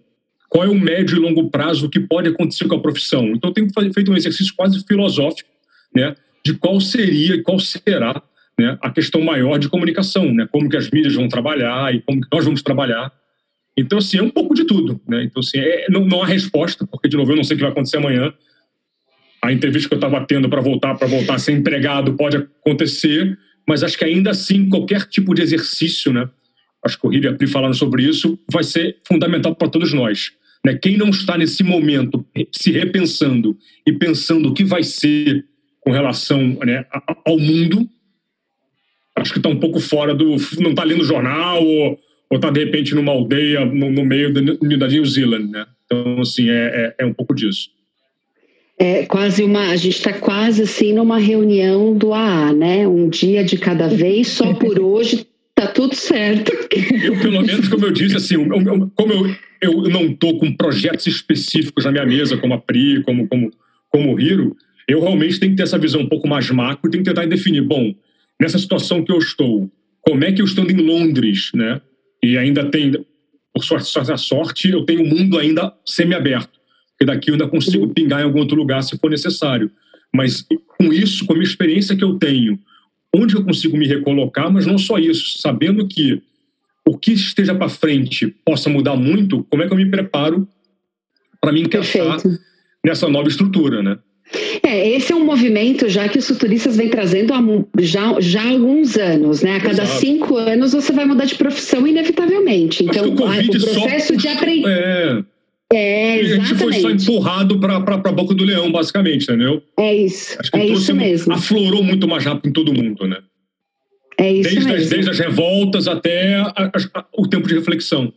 qual é o médio e longo prazo que pode acontecer com a profissão. Então, eu tenho feito um exercício quase filosófico, né, de qual seria e qual será né, a questão maior de comunicação, né, como que as mídias vão trabalhar e como que nós vamos trabalhar. Então, assim, é um pouco de tudo, né? Então, assim, é, não, não há resposta, porque, de novo, eu não sei o que vai acontecer amanhã. A entrevista que eu estava tendo para voltar para voltar a ser empregado pode acontecer, mas acho que ainda assim, qualquer tipo de exercício, né? Acho que o Rio e a Pri falaram sobre isso, vai ser fundamental para todos nós. Né? Quem não está nesse momento se repensando e pensando o que vai ser com relação né, ao mundo, acho que está um pouco fora do. não está lendo jornal ou, ou está, de repente, numa aldeia no, no meio da New Zealand. Né? Então, assim, é, é, é um pouco disso é quase uma, a gente está quase assim numa reunião do AA, né? Um dia de cada vez, só por hoje tá tudo certo. Eu, pelo menos, como eu disse, assim, como eu, eu não estou com projetos específicos na minha mesa, como a Pri, como, como, como o Hiro, eu realmente tenho que ter essa visão um pouco mais macro e tenho que tentar definir, bom, nessa situação que eu estou, como é que eu estou em Londres, né? E ainda tem, por sorte, sorte, sorte eu tenho o mundo ainda semi-aberto porque daqui eu ainda consigo uhum. pingar em algum outro lugar se for necessário. Mas com isso, com a minha experiência que eu tenho, onde eu consigo me recolocar, mas não só isso, sabendo que o que esteja para frente possa mudar muito, como é que eu me preparo para me encaixar Perfeito. nessa nova estrutura, né? É, esse é um movimento já que os futuristas vêm trazendo há já, já há alguns anos, né? A cada Exato. cinco anos você vai mudar de profissão inevitavelmente. Então, o, o processo só... de aprender. É é, exatamente. A gente foi só empurrado para a boca do leão, basicamente, entendeu? É isso. Acho que é isso mesmo. Aflorou muito mais rápido em todo mundo, né? É isso desde mesmo. As, desde as revoltas até a, a, o tempo de reflexão.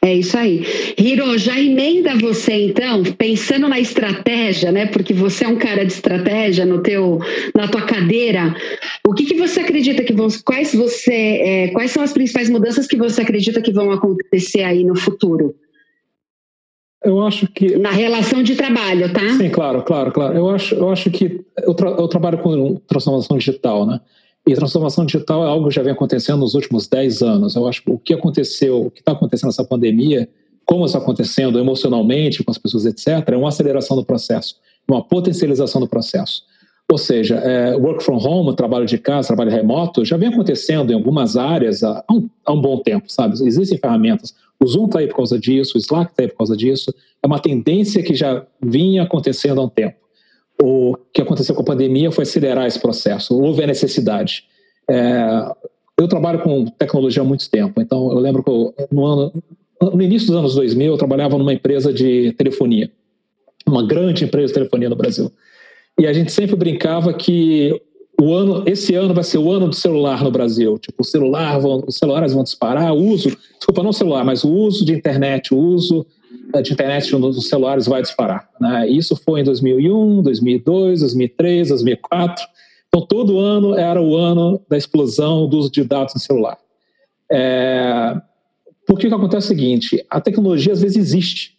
É isso aí. Hiro, já emenda você então, pensando na estratégia, né? Porque você é um cara de estratégia no teu, na tua cadeira. O que, que você acredita que vão, quais você, é, quais são as principais mudanças que você acredita que vão acontecer aí no futuro? Eu acho que. Na relação de trabalho, tá? Sim, claro, claro, claro. Eu acho, eu acho que eu, tra eu trabalho com transformação digital, né? E transformação digital é algo que já vem acontecendo nos últimos 10 anos. Eu acho que o que aconteceu, o que está acontecendo nessa pandemia, como está acontecendo emocionalmente com as pessoas, etc., é uma aceleração do processo, uma potencialização do processo. Ou seja, é, work from home, trabalho de casa, trabalho remoto, já vem acontecendo em algumas áreas há um, há um bom tempo, sabe? Existem ferramentas. O Zoom está aí por causa disso, o Slack está aí por causa disso. É uma tendência que já vinha acontecendo há um tempo. O que aconteceu com a pandemia foi acelerar esse processo. Houve a necessidade. É, eu trabalho com tecnologia há muito tempo, então eu lembro que eu, no ano no início dos anos 2000, eu trabalhava numa empresa de telefonia, uma grande empresa de telefonia no Brasil. E a gente sempre brincava que o ano, esse ano vai ser o ano do celular no Brasil. Tipo, o celular, vão, os celulares vão disparar, o uso, desculpa, não celular, mas o uso de internet, o uso de internet nos celulares vai disparar. Né? Isso foi em 2001, 2002, 2003, 2004. Então, todo ano era o ano da explosão do uso de dados no celular. É... Por que, que acontece o seguinte? A tecnologia às vezes existe,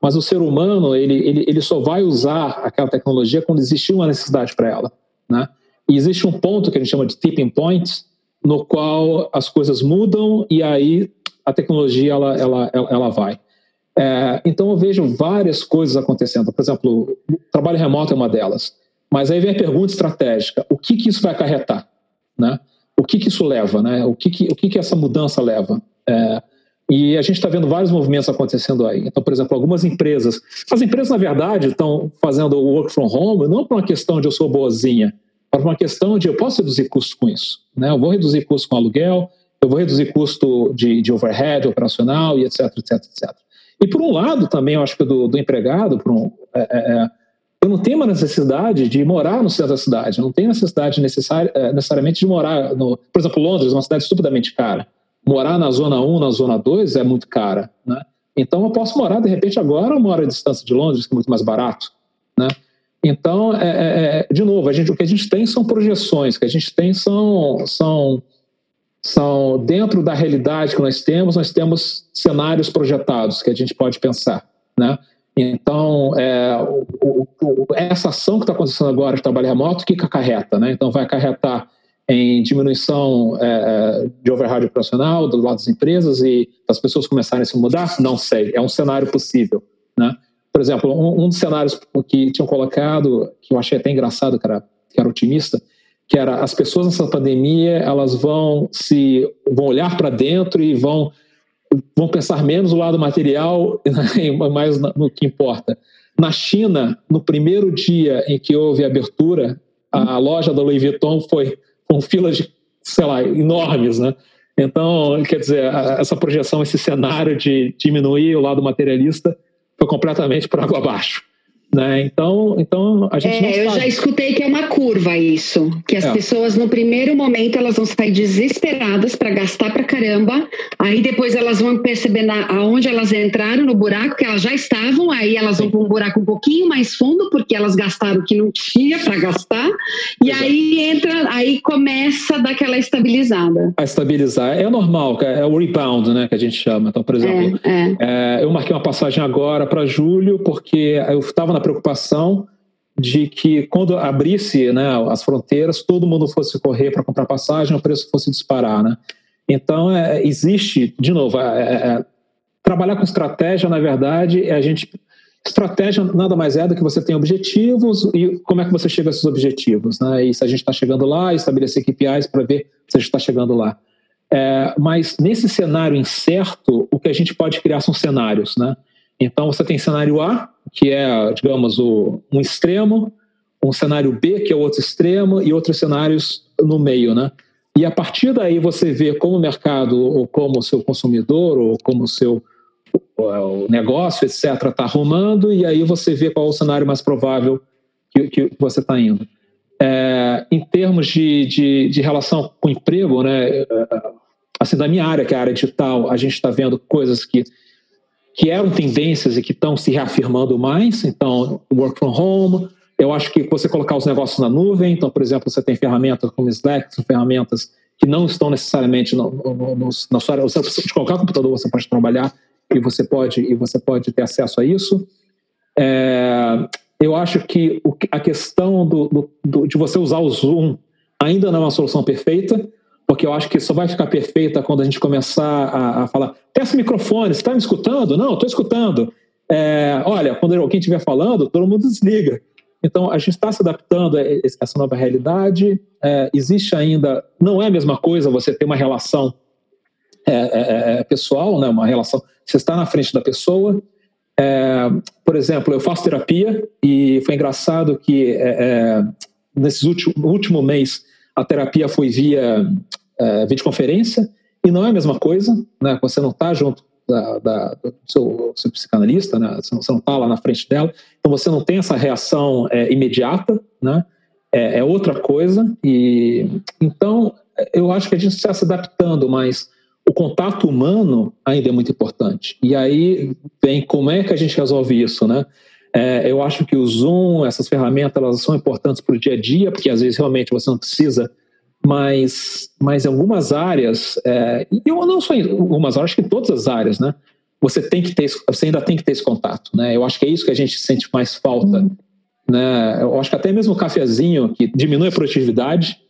mas o ser humano ele, ele, ele só vai usar aquela tecnologia quando existir uma necessidade para ela. Né? E existe um ponto que a gente chama de tipping point, no qual as coisas mudam e aí a tecnologia ela, ela, ela vai. É, então eu vejo várias coisas acontecendo. Por exemplo, trabalho remoto é uma delas. Mas aí vem a pergunta estratégica: o que, que isso vai acarretar? Né? O que, que isso leva? Né? O, que, que, o que, que essa mudança leva? É, e a gente está vendo vários movimentos acontecendo aí. Então, por exemplo, algumas empresas. As empresas, na verdade, estão fazendo o work from home não por uma questão de eu sou boazinha, mas por uma questão de eu posso reduzir custos com isso. Né? Eu vou reduzir custo com aluguel, eu vou reduzir custo de, de overhead operacional e etc, etc, etc. E por um lado também, eu acho que do, do empregado, um, é, é, é, eu não tenho uma necessidade de morar no centro da cidade, eu não tenho necessidade é, necessariamente de morar, no, por exemplo, Londres é uma cidade estupidamente cara. Morar na zona 1, na zona 2 é muito cara, né? Então eu posso morar, de repente, agora uma hora de distância de Londres, que é muito mais barato, né? Então, é, é, de novo, gente, o que a gente tem são projeções, o que a gente tem são, são são dentro da realidade que nós temos, nós temos cenários projetados que a gente pode pensar, né? Então, é, o, o, essa ação que está acontecendo agora de trabalho remoto, o que, que acarreta? Né? Então, vai acarretar em diminuição é, de overhead operacional do lado das empresas e as pessoas começarem a se mudar? Não sei, é um cenário possível. Né? Por exemplo, um, um dos cenários que tinham colocado, que eu achei até engraçado, que era, que era otimista, que era as pessoas nessa pandemia elas vão se vão olhar para dentro e vão vão pensar menos no lado material e mais no que importa. Na China, no primeiro dia em que houve abertura, a loja da Louis Vuitton foi com filas de, sei lá, enormes, né? Então, quer dizer, essa projeção, esse cenário de diminuir o lado materialista foi completamente por água abaixo. Né? Então, então a gente é, eu já escutei que é uma curva isso, que as é. pessoas no primeiro momento elas vão sair desesperadas para gastar para caramba, aí depois elas vão perceber na, aonde elas entraram no buraco que elas já estavam, aí elas vão para um buraco um pouquinho mais fundo porque elas gastaram o que não tinha para gastar e Exato. aí entra, aí começa daquela estabilizada. A estabilizar é normal, é o rebound, né, que a gente chama. Então, por exemplo, é, é. é eu marquei uma passagem agora para julho porque eu estava na preocupação de que quando abrisse né, as fronteiras, todo mundo fosse correr para comprar passagem, o preço fosse disparar. Né? Então, é, existe, de novo, é, é, é, trabalhar com estratégia, na verdade, é a gente. Estratégia nada mais é do que você tem objetivos e como é que você chega a esses objetivos. Né? E se a gente está chegando lá, estabelecer KPIs para ver se a gente está chegando lá. É, mas nesse cenário incerto, o que a gente pode criar são cenários. Né? Então você tem cenário A, que é, digamos, o, um extremo, um cenário B, que é o outro extremo, e outros cenários no meio, né? E a partir daí você vê como o mercado, ou como o seu consumidor, ou como o seu o negócio, etc., está arrumando, e aí você vê qual é o cenário mais provável que, que você está indo. É, em termos de, de, de, relação com emprego, né, assim, da minha área, que é a área digital, a gente está vendo coisas que que eram tendências e que estão se reafirmando mais. Então, work from home. Eu acho que você colocar os negócios na nuvem. Então, por exemplo, você tem ferramentas como Slack, são ferramentas que não estão necessariamente no, na sua área. Você de o computador, você pode trabalhar e você pode e você pode ter acesso a isso. É, eu acho que o, a questão do, do, do, de você usar o Zoom ainda não é uma solução perfeita porque eu acho que só vai ficar perfeita quando a gente começar a, a falar. O microfone, você está me escutando? Não, estou escutando. É, olha, quando alguém estiver falando, todo mundo desliga. Então, a gente está se adaptando a essa nova realidade. É, existe ainda, não é a mesma coisa você ter uma relação é, é, é, é pessoal, né? uma relação, você está na frente da pessoa. por exemplo, eu faço terapia e foi engraçado que nesse último, último mês a terapia foi via é, videoconferência, e não é a mesma coisa, né? Você não está junto da, da, do seu, seu, psicanalista, né? você não está lá na frente dela, então você não tem essa reação é, imediata, né? É, é, outra coisa, e então eu acho que a gente está se adaptando, mas o contato humano ainda é muito importante. E aí vem como é que a gente resolve isso, né? É, eu acho que o Zoom, essas ferramentas, elas são importantes para o dia a dia, porque às vezes realmente você não precisa, mas, mas em algumas áreas, é, e eu não só em algumas áreas, acho que em todas as áreas, né? Você tem que ter, você ainda tem que ter esse contato, né? Eu acho que é isso que a gente sente mais falta, uhum. né? Eu acho que até mesmo o cafezinho que diminui a produtividade,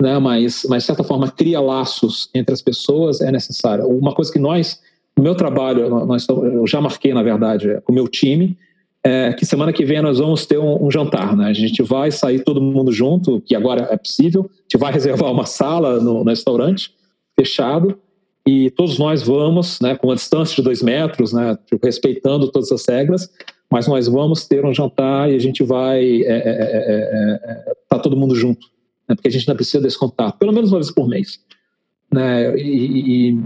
né? Mas, mas de certa forma cria laços entre as pessoas é necessário. Uma coisa que nós, no meu trabalho, nós, eu já marquei na verdade com o meu time é, que semana que vem nós vamos ter um, um, jantar, né? A gente vai sair todo mundo junto, que agora é possível. A gente vai reservar uma sala no, no restaurante fechado e todos nós vamos, né, com uma distância de dois metros, né, tipo, respeitando todas as regras, mas nós vamos ter um jantar e a gente vai é, é, é, é tá todo mundo junto, né, porque a gente ainda precisa desse contato, pelo menos uma vez por mês, né? E, e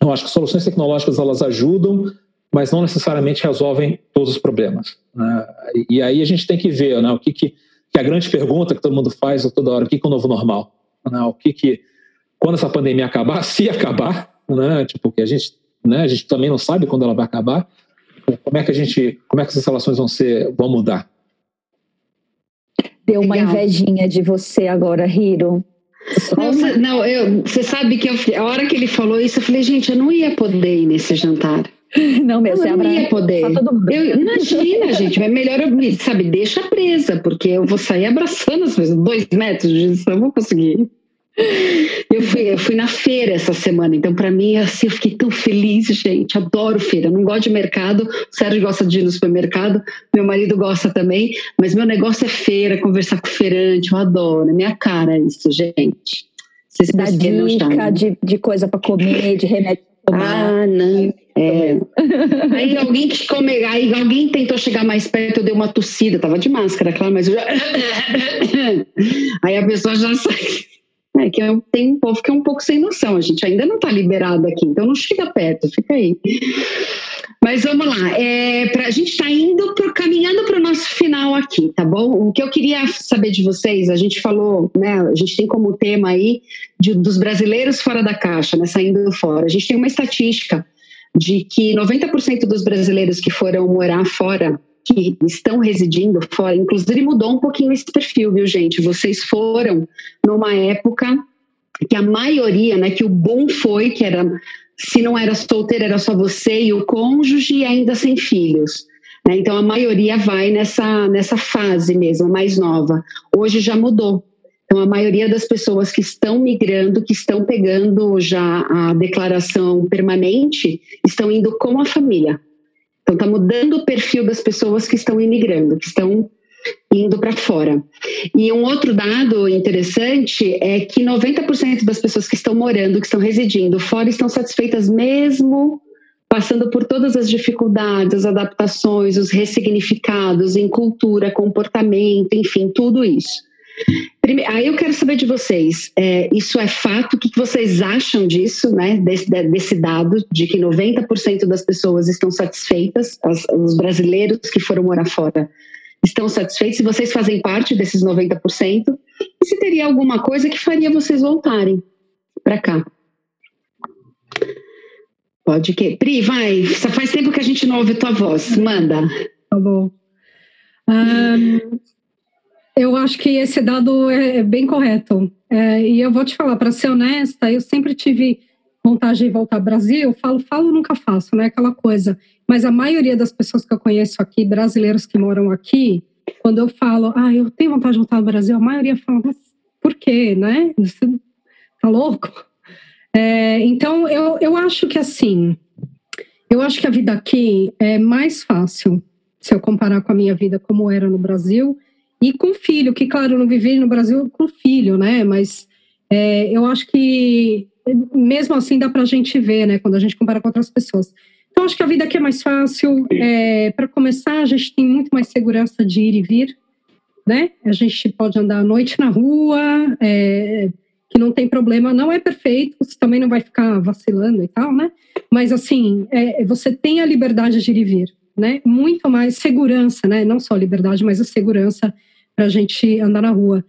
eu acho que soluções tecnológicas elas ajudam mas não necessariamente resolvem todos os problemas. Né? E aí a gente tem que ver né, o que, que, que a grande pergunta que todo mundo faz toda hora, o que, que é o novo normal? Né? O que, que quando essa pandemia acabar, se acabar, né, tipo, que a gente, né, a gente também não sabe quando ela vai acabar, como é que a gente, como é que essas relações vão ser, vão mudar? Deu uma Legal. invejinha de você agora, Hiro. Não, você, não eu, você sabe que eu, a hora que ele falou isso, eu falei, gente, eu não ia poder ir nesse jantar. Não mesmo, eu não ia poder. Eu, imagina, gente, mas melhor eu, sabe, deixa presa, porque eu vou sair abraçando as pessoas, dois metros de distância, eu vou conseguir. Eu fui, eu fui na feira essa semana, então para mim assim, eu fiquei tão feliz, gente. Adoro feira. Eu não gosto de mercado. O Sérgio gosta de ir no supermercado, meu marido gosta também, mas meu negócio é feira, conversar com o feirante. Eu adoro, é minha cara isso, gente. Vocês dá dica de, de coisa para comer, de remédio ah, não. É. Aí alguém que come, aí alguém tentou chegar mais perto, eu dei uma tossida, tava de máscara, claro, mas eu já... Aí a pessoa já sai. É que eu tenho um povo que é um pouco sem noção, a gente ainda não está liberado aqui, então não chega perto, fica aí. Mas vamos lá, é, pra, a gente está indo pro, caminhando para o nosso final aqui, tá bom? O que eu queria saber de vocês, a gente falou, né? A gente tem como tema aí de, dos brasileiros fora da caixa, né? Saindo fora. A gente tem uma estatística de que 90% dos brasileiros que foram morar fora que estão residindo fora, inclusive mudou um pouquinho esse perfil, viu, gente? Vocês foram numa época que a maioria, né, que o bom foi que era se não era solteiro, era só você e o cônjuge ainda sem filhos. Né? Então a maioria vai nessa, nessa fase mesmo, mais nova. Hoje já mudou. Então a maioria das pessoas que estão migrando, que estão pegando já a declaração permanente, estão indo com a família. Então, está mudando o perfil das pessoas que estão imigrando, que estão indo para fora. E um outro dado interessante é que 90% das pessoas que estão morando, que estão residindo fora, estão satisfeitas mesmo passando por todas as dificuldades, as adaptações, os ressignificados em cultura, comportamento, enfim, tudo isso. Primeiro, aí eu quero saber de vocês, é, isso é fato? O que vocês acham disso, né? Desse, desse dado de que 90% das pessoas estão satisfeitas, as, os brasileiros que foram morar fora estão satisfeitos, se vocês fazem parte desses 90%, e se teria alguma coisa que faria vocês voltarem para cá. Pode que. Pri, vai. Faz tempo que a gente não ouve tua voz. Manda. Tá bom. Um, eu acho que esse dado é, é bem correto. É, e eu vou te falar, para ser honesta, eu sempre tive vontade de voltar ao Brasil. Falo, falo, nunca faço, né? Aquela coisa. Mas a maioria das pessoas que eu conheço aqui, brasileiros que moram aqui, quando eu falo, ah, eu tenho vontade de voltar ao Brasil, a maioria fala, mas por quê, né? Você tá louco? É, então, eu, eu acho que assim, eu acho que a vida aqui é mais fácil se eu comparar com a minha vida como era no Brasil e com filho, que claro, eu não vivi no Brasil com filho, né? Mas é, eu acho que mesmo assim dá para a gente ver, né? Quando a gente compara com outras pessoas. Então acho que a vida aqui é mais fácil. É, para começar, a gente tem muito mais segurança de ir e vir, né? A gente pode andar à noite na rua, é, que não tem problema, não é perfeito, você também não vai ficar vacilando e tal, né? Mas assim, é, você tem a liberdade de ir e vir, né? Muito mais segurança, né? Não só liberdade, mas a segurança para a gente andar na rua.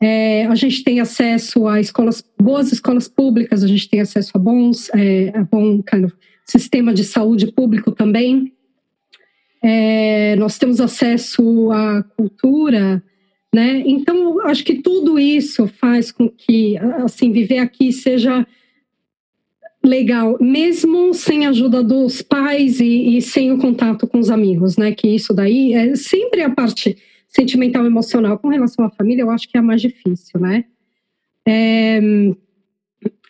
É, a gente tem acesso a escolas, boas escolas públicas, a gente tem acesso a bons, é, a bom kind of, sistema de saúde público também. É, nós temos acesso à cultura, né? Então, acho que tudo isso faz com que, assim, viver aqui seja legal, mesmo sem a ajuda dos pais e, e, sem o contato com os amigos, né? Que isso daí é sempre a parte sentimental emocional com relação à família, eu acho que é a mais difícil, né? É,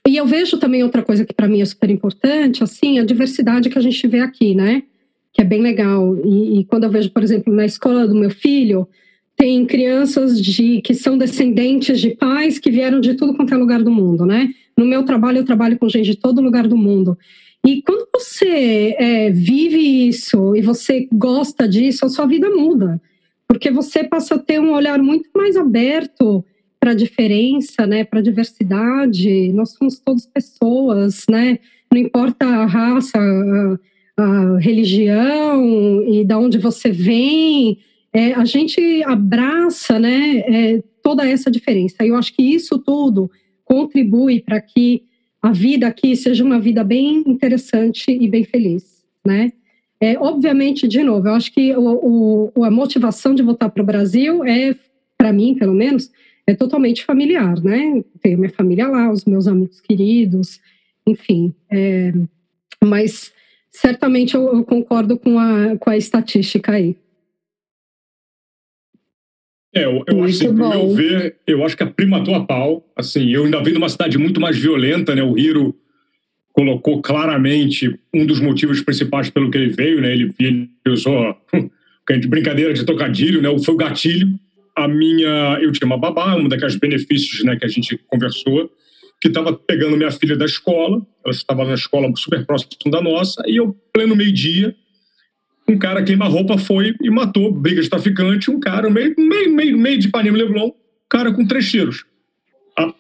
e eu vejo também outra coisa que para mim é super importante, assim, a diversidade que a gente vê aqui, né? Que é bem legal. E, e quando eu vejo, por exemplo, na escola do meu filho, tem crianças de que são descendentes de pais que vieram de tudo quanto é lugar do mundo, né? No meu trabalho, eu trabalho com gente de todo lugar do mundo. E quando você é, vive isso e você gosta disso, a sua vida muda. Porque você passa a ter um olhar muito mais aberto para a diferença, né, para a diversidade. Nós somos todos pessoas, né? Não importa a raça, a, a religião e de onde você vem, é, a gente abraça né, é, toda essa diferença. Eu acho que isso tudo contribui para que a vida aqui seja uma vida bem interessante e bem feliz, né? É, obviamente, de novo, eu acho que o, o, a motivação de voltar para o Brasil é, para mim, pelo menos, é totalmente familiar, né? Tenho minha família lá, os meus amigos queridos, enfim. É, mas certamente eu, eu concordo com a, com a estatística aí. É, eu, eu acho pro meu ver, eu acho que a prima matou a pau. Assim, eu ainda venho de uma cidade muito mais violenta, né? O Hiro colocou claramente um dos motivos principais pelo que ele veio, né? Ele, ele usou de brincadeira de tocadilho, né? Foi o gatilho. A minha, eu tinha uma babá, um daqueles benefícios, né, que a gente conversou, que estava pegando minha filha da escola. Ela estava na escola super próxima da nossa e eu pleno meio-dia um cara queima-roupa foi e matou, briga de traficante, um cara, meio, meio, meio, meio de Ipanema Leblon, cara com três tiros, a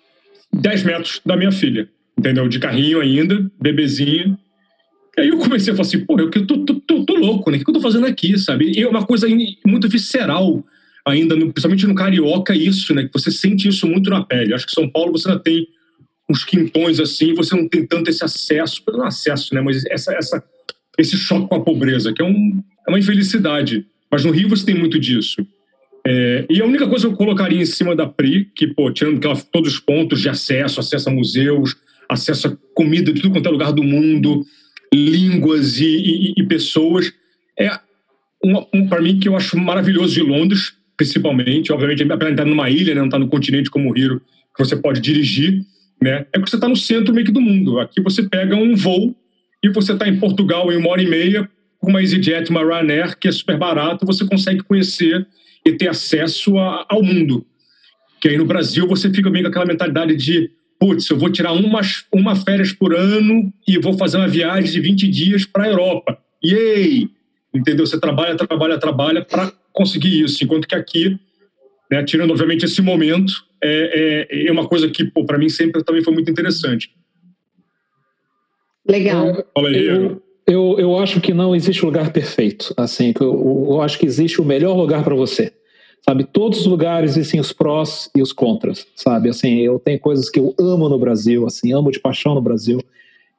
10 metros da minha filha, entendeu? De carrinho ainda, bebezinha. Aí eu comecei a falar assim, pô, eu tô, tô, tô, tô louco, né? O que eu tô fazendo aqui, sabe? E é uma coisa muito visceral ainda, principalmente no Carioca, isso, né? Que você sente isso muito na pele. Acho que São Paulo você ainda tem uns quintões assim, você não tem tanto esse acesso, não acesso, né? Mas essa, essa esse choque com a pobreza, que é, um, é uma infelicidade. Mas no Rio você tem muito disso. É, e a única coisa que eu colocaria em cima da PRI, que, pô, tirando ela, todos os pontos de acesso, acesso a museus, acesso a comida de tudo quanto é lugar do mundo, línguas e, e, e pessoas, é um, um para mim que eu acho maravilhoso de Londres, principalmente. Obviamente, apesar de estar numa ilha, né, não estar no continente como o Rio, que você pode dirigir, né, é porque você está no centro meio que do mundo. Aqui você pega um voo e você está em Portugal em uma hora e meia, com uma EasyJet, uma Ryanair, que é super barato, você consegue conhecer e ter acesso a, ao mundo. Que aí no Brasil você fica meio com aquela mentalidade de putz, eu vou tirar uma, uma férias por ano e vou fazer uma viagem de 20 dias para a Europa. Yay! Entendeu? Você trabalha, trabalha, trabalha para conseguir isso. Enquanto que aqui, né, tirando obviamente esse momento, é, é, é uma coisa que para mim sempre também foi muito interessante. Legal. Eu, eu, eu acho que não existe lugar perfeito. Assim, eu, eu acho que existe o melhor lugar para você. Sabe, todos os lugares existem os prós e os contras, sabe? Assim, eu tenho coisas que eu amo no Brasil, assim, amo de paixão no Brasil.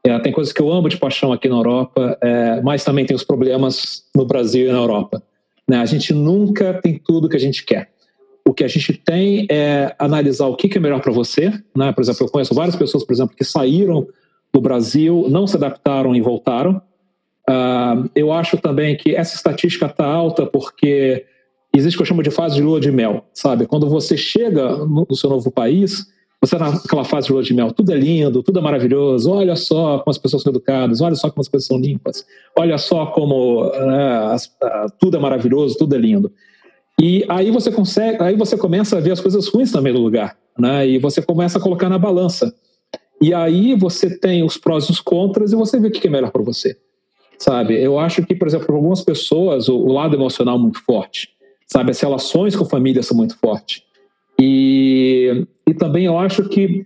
É, tem coisas que eu amo de paixão aqui na Europa, é, mas também tem os problemas no Brasil e na Europa. Né? A gente nunca tem tudo que a gente quer. O que a gente tem é analisar o que é melhor para você. Né? Por exemplo, eu conheço várias pessoas, por exemplo, que saíram do Brasil não se adaptaram e voltaram. Uh, eu acho também que essa estatística está alta porque existe o que eu chamo de fase de lua de mel, sabe? Quando você chega no, no seu novo país, você está naquela fase de lua de mel, tudo é lindo, tudo é maravilhoso, olha só como as pessoas são educadas, olha só como as coisas são limpas, olha só como uh, tudo é maravilhoso, tudo é lindo. E aí você consegue, aí você começa a ver as coisas ruins também do lugar, né? E você começa a colocar na balança. E aí você tem os prós e os contras e você vê o que é melhor para você. Sabe? Eu acho que, por exemplo, para algumas pessoas, o, o, lado emocional é muito forte. Sabe? As relações com família são muito fortes. E, e também eu acho que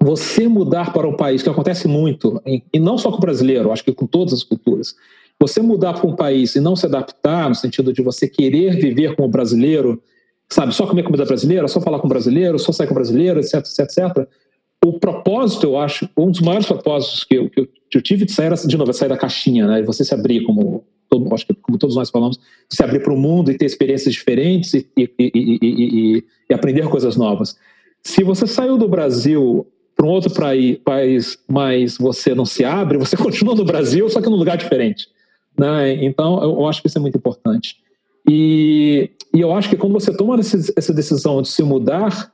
você mudar para um país, que acontece muito, e não só com o brasileiro, acho que com todas as culturas, você mudar para um país e não se adaptar, no sentido de você querer viver como brasileiro, sabe, só comer comida brasileira, só falar com brasileiro, só sair com brasileiro, etc, etc, etc. O propósito, eu acho, um dos maiores propósitos que eu, que eu, tive de sair, de novo, sair da caixinha, né? Você se abrir, como, todo, acho que, como todos nós falamos, se abrir para o mundo e ter experiências diferentes e, e, e, e, aprender coisas novas. Se você saiu do Brasil para um outro país, mas você não se abre, você continua no Brasil, só que num lugar diferente. Né? Então, eu acho que isso é muito importante. E, eu acho que quando você toma essa decisão de se mudar,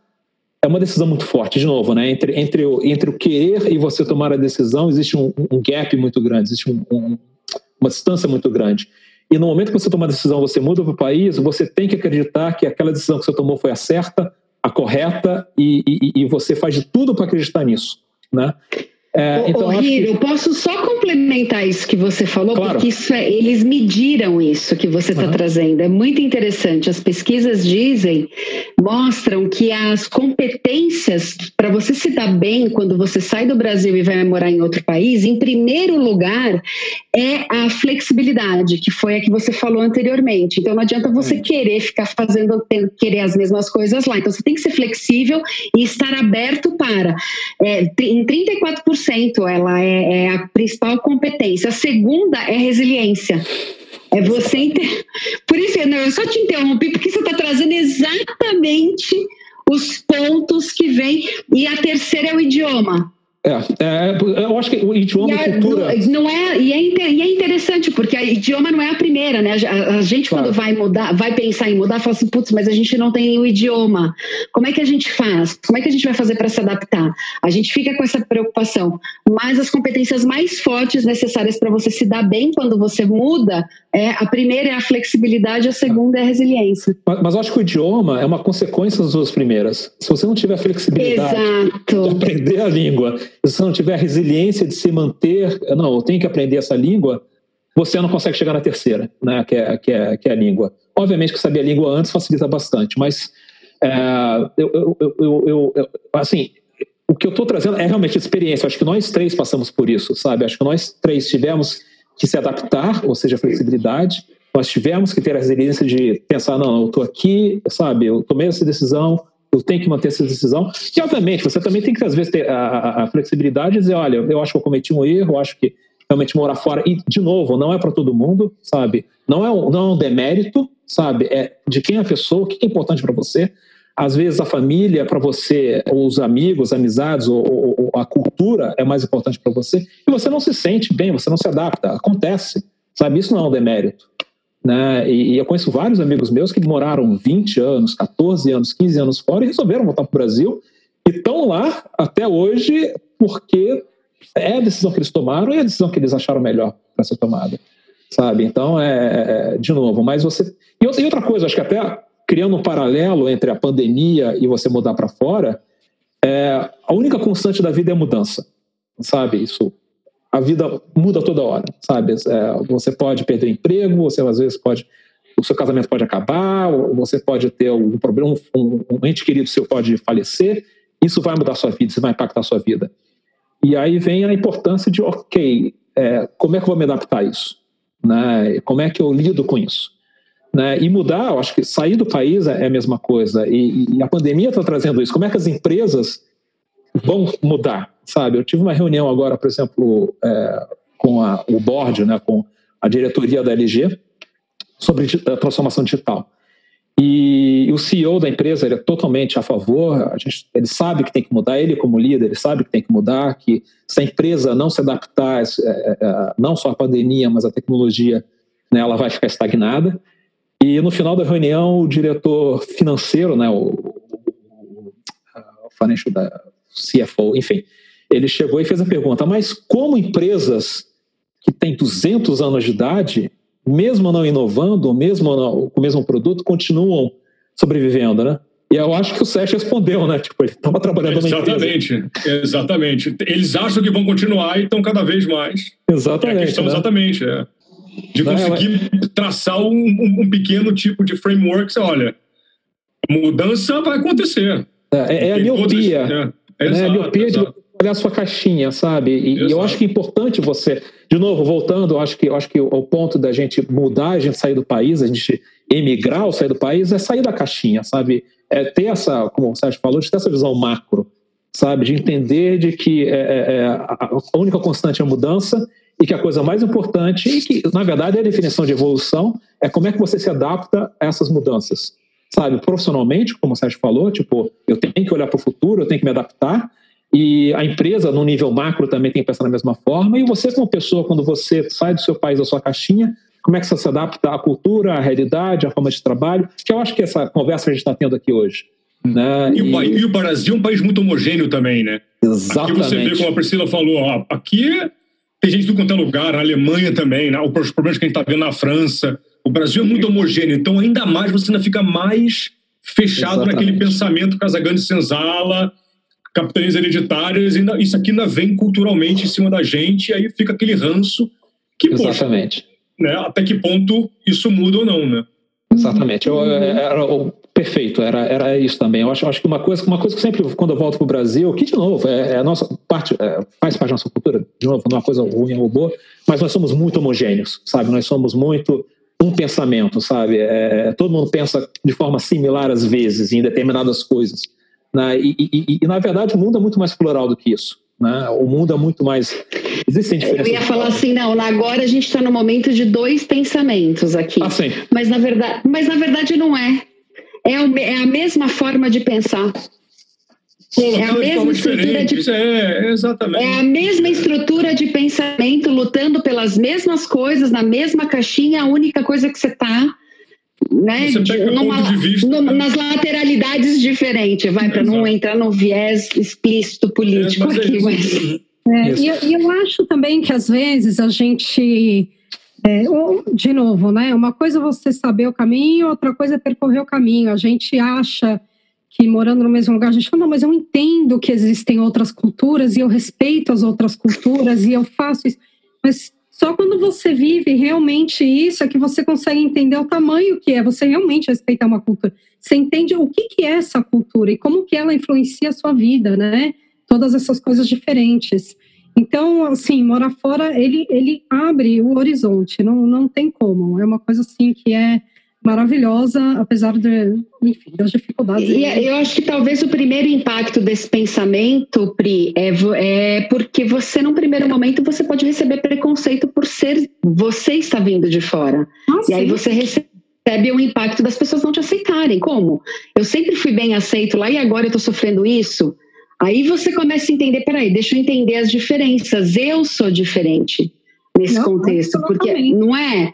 é uma decisão muito forte, de novo, né? Entre, entre, o, entre o querer e você tomar a decisão, existe um, um gap muito grande, existe um, um, uma distância muito grande. E no momento que você toma a decisão, você muda para o país, você tem que acreditar que aquela decisão que você tomou foi a certa, a correta, e, e, e você faz de tudo para acreditar nisso. Né? É, então, Rio, que... eu posso só complementar isso que você falou, claro. porque isso é, eles mediram isso que você está uhum. trazendo. É muito interessante. As pesquisas dizem, mostram que as competências para você se dar bem quando você sai do Brasil e vai morar em outro país, em primeiro lugar, é a flexibilidade, que foi a que você falou anteriormente. Então não adianta você uhum. querer ficar fazendo, querer as mesmas coisas lá. Então você tem que ser flexível e estar aberto para. É, em 34% ela é, é a principal competência. A segunda é resiliência. É você. Inter... Por isso, eu só te interrompi, porque você está trazendo exatamente os pontos que vem. E a terceira é o idioma. É, é, eu acho que o idioma e cultura. Não é, e, é, e é interessante, porque o idioma não é a primeira, né? A, a gente, claro. quando vai mudar, vai pensar em mudar, fala assim, putz, mas a gente não tem o idioma. Como é que a gente faz? Como é que a gente vai fazer para se adaptar? A gente fica com essa preocupação. Mas as competências mais fortes necessárias para você se dar bem quando você muda, é, a primeira é a flexibilidade, a segunda é a resiliência. Mas, mas eu acho que o idioma é uma consequência das duas primeiras. Se você não tiver flexibilidade Exato. de aprender a língua se você não tiver a resiliência de se manter, não, eu tenho que aprender essa língua, você não consegue chegar na terceira, né, que, é, que, é, que é a língua. Obviamente que saber a língua antes facilita bastante, mas é, eu, eu, eu, eu, assim, o que eu estou trazendo é realmente experiência. Acho que nós três passamos por isso, sabe? Acho que nós três tivemos que se adaptar, ou seja, flexibilidade. Nós tivemos que ter a resiliência de pensar, não, eu estou aqui, sabe? Eu tomei essa decisão, eu tenho que manter essa decisão. E, obviamente, você também tem que, às vezes, ter a, a, a flexibilidade e dizer: olha, eu acho que eu cometi um erro, eu acho que realmente morar fora. E, de novo, não é para todo mundo, sabe? Não é, um, não é um demérito, sabe? É de quem é a pessoa, o que é importante para você. Às vezes, a família, para você, ou os amigos, amizades, ou, ou, ou a cultura é mais importante para você. E você não se sente bem, você não se adapta. Acontece, sabe? Isso não é um demérito. Né? E, e, eu conheço vários amigos meus que moraram 20 anos, 14 anos, 15 anos fora e resolveram voltar para o Brasil e estão lá até hoje porque é a decisão que eles tomaram e a decisão que eles acharam melhor para ser tomada, sabe? Então, é, é, é, de novo, mas você... E outra coisa, acho que até criando um paralelo entre a pandemia e você mudar para fora, é, a única constante da vida é a mudança, sabe? Isso a vida muda toda hora, sabe? É, você pode perder o emprego, você às vezes pode. O seu casamento pode acabar, você pode ter um problema, um, um ente querido seu pode falecer, isso vai mudar a sua vida, isso vai impactar a sua vida. E aí vem a importância de, ok, é, como é que eu vou me adaptar a isso? Né? Como é que eu lido com isso? Né? E mudar, eu acho que sair do país é a mesma coisa. E, e a pandemia está trazendo isso. Como é que as empresas vão mudar? Sabe? Eu tive uma reunião agora, por exemplo, é, com a, o board, né, com a diretoria da LG, sobre a transformação digital. E o CEO da empresa ele é totalmente a favor, a gente, ele sabe que tem que mudar, ele como líder, ele sabe que tem que mudar, que se a empresa não se adaptar, é, é, é não só à pandemia, mas à tecnologia, né, ela vai ficar estagnada. E no final da reunião, o diretor financeiro, né, o, o, o financial da CFO, enfim, ele chegou e fez a pergunta: mas como empresas que têm 200 anos de idade, mesmo não inovando, mesmo não, com o mesmo produto, continuam sobrevivendo, né? E eu acho que o Sérgio respondeu, né? Tipo, ele estava trabalhando Exatamente, exatamente. Eles acham que vão continuar e estão cada vez mais. Exatamente. É a questão, né? exatamente, é. De conseguir Não, traçar um, um, um, pequeno tipo de framework, olha, mudança vai acontecer. É, é a miopia. É né? Exato, miopia exato. de olhar a sua caixinha, sabe? E, e, eu acho que é importante você, de novo, voltando, eu acho que, eu acho que o, o ponto da gente mudar, a gente sair do país, a gente emigrar ou sair do país, é sair da caixinha, sabe? É ter essa, como o Sérgio falou, de ter essa visão macro, sabe? De entender de que é, é, é a única constante é a mudança e que a coisa mais importante, e que na verdade é a definição de evolução, é como é que você se adapta a essas mudanças. Sabe, profissionalmente, como o Sérgio falou, tipo, eu tenho que olhar para o futuro, eu tenho que me adaptar, e a empresa, no nível macro, também tem que pensar da mesma forma. E você, como pessoa, quando você sai do seu país, da sua caixinha, como é que você se adapta à cultura, à realidade, à forma de trabalho? Que eu acho que essa conversa que a gente está tendo aqui hoje. Né? E, e... e, o Brasil é um país muito homogêneo também, né? Exatamente. Aqui você vê, como a Priscila falou, ó, aqui tem gente do quanto é lugar, na Alemanha também, né? os problemas que a gente está vendo na França. O Brasil é muito homogêneo, então ainda mais você ainda fica mais fechado Exatamente. naquele pensamento Casagrande Senzala, capitães hereditárias, ainda, isso aqui ainda vem culturalmente em cima da gente, e aí fica aquele ranço que, Exatamente. Poxa, né, até que ponto isso muda ou não, né? Exatamente. Eu, era, perfeito, era, era isso também. Eu acho, acho que uma coisa, uma coisa que sempre, quando eu volto para o Brasil, que de novo, é, é a nossa parte, é, faz parte da nossa cultura, de novo, não é uma coisa ruim ou boa, mas nós somos muito homogêneos, sabe? Nós somos muito um pensamento, sabe? É, todo mundo pensa de forma similar às vezes em determinadas coisas. Né? E, e, e, na verdade, o mundo é muito mais plural do que isso. Né? O mundo é muito mais. Existem diferenças. Eu ia falar assim, não, agora a gente está no momento de dois pensamentos aqui. Ah, sim. Mas na verdade, mas na verdade não é. É, é a mesma forma de pensar. É a mesma estrutura de, é, exatamente. é a mesma estrutura de pensamento, lutando pelas mesmas coisas, na mesma caixinha, a única coisa que você está né, numa, numa, nas lateralidade diferente, vai para não entrar no viés explícito político é, aqui. Mas... É, e, eu, eu acho também que às vezes a gente é, de novo, né? Uma coisa é você saber o caminho, outra coisa é percorrer o caminho. A gente acha que morando no mesmo lugar, a gente fala, não, mas eu entendo que existem outras culturas e eu respeito as outras culturas e eu faço isso. Mas só quando você vive realmente isso é que você consegue entender o tamanho que é você realmente respeitar uma cultura. Você entende o que, que é essa cultura e como que ela influencia a sua vida, né? Todas essas coisas diferentes. Então, assim, morar fora, ele, ele abre o horizonte, não, não tem como. É uma coisa, assim, que é maravilhosa, apesar de, enfim, das dificuldades. E eu acho que talvez o primeiro impacto desse pensamento, Pri, é, é porque você, num primeiro momento, você pode receber preconceito por ser, você está vindo de fora. Ah, e sim. aí você recebe o impacto das pessoas não te aceitarem. Como? Eu sempre fui bem aceito lá e agora eu estou sofrendo isso? Aí você começa a entender, peraí, deixa eu entender as diferenças. Eu sou diferente nesse não, contexto, porque não é.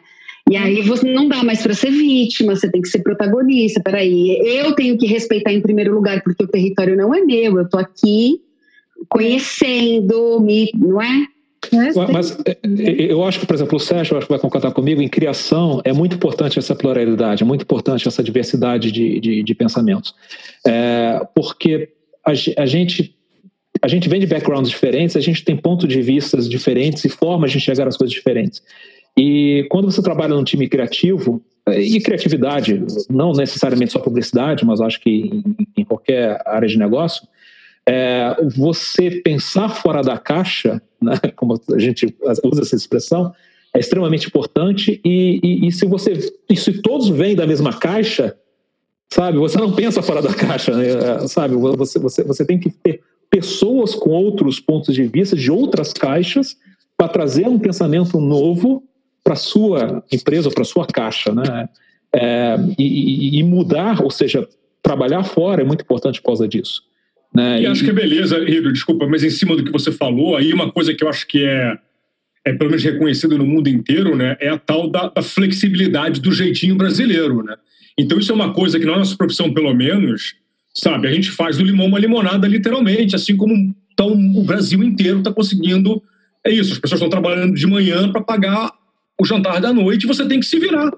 E aí você não dá mais para ser vítima, você tem que ser protagonista. Peraí, eu tenho que respeitar em primeiro lugar, porque o território não é meu, eu estou aqui conhecendo, me, não é? mas é, eu acho que, por exemplo, o Sérgio acho que vai concordar comigo, em criação é muito importante essa pluralidade, é muito importante essa diversidade de, de, de pensamentos. É, porque a, a gente a gente vem de backgrounds diferentes, a gente tem pontos de vistas diferentes e formas de enxergar as coisas diferentes. E quando você trabalha num time criativo, e criatividade, não necessariamente só publicidade, mas acho que em, qualquer área de negócio, é, você pensar fora da caixa, né, como a gente usa essa expressão, é extremamente importante. E, e, e se você, e se todos vêm da mesma caixa, sabe? Você não pensa fora da caixa, né? É, sabe? Você, você, você tem que ter pessoas com outros pontos de vista, de outras caixas, para trazer um pensamento novo para sua empresa, para sua caixa, né? É, e, e, mudar, ou seja, trabalhar fora é muito importante por causa disso. Né? E, e acho que é beleza, Rido, desculpa, mas em cima do que você falou, aí uma coisa que eu acho que é, é pelo menos reconhecido no mundo inteiro, né, é a tal da, da flexibilidade do jeitinho brasileiro, né? Então, isso é uma coisa que na nossa profissão, pelo menos, sabe, a gente faz do limão uma limonada, literalmente, assim como então, o Brasil inteiro está conseguindo. É isso, as pessoas estão trabalhando de manhã para pagar o jantar da noite você tem que se virar.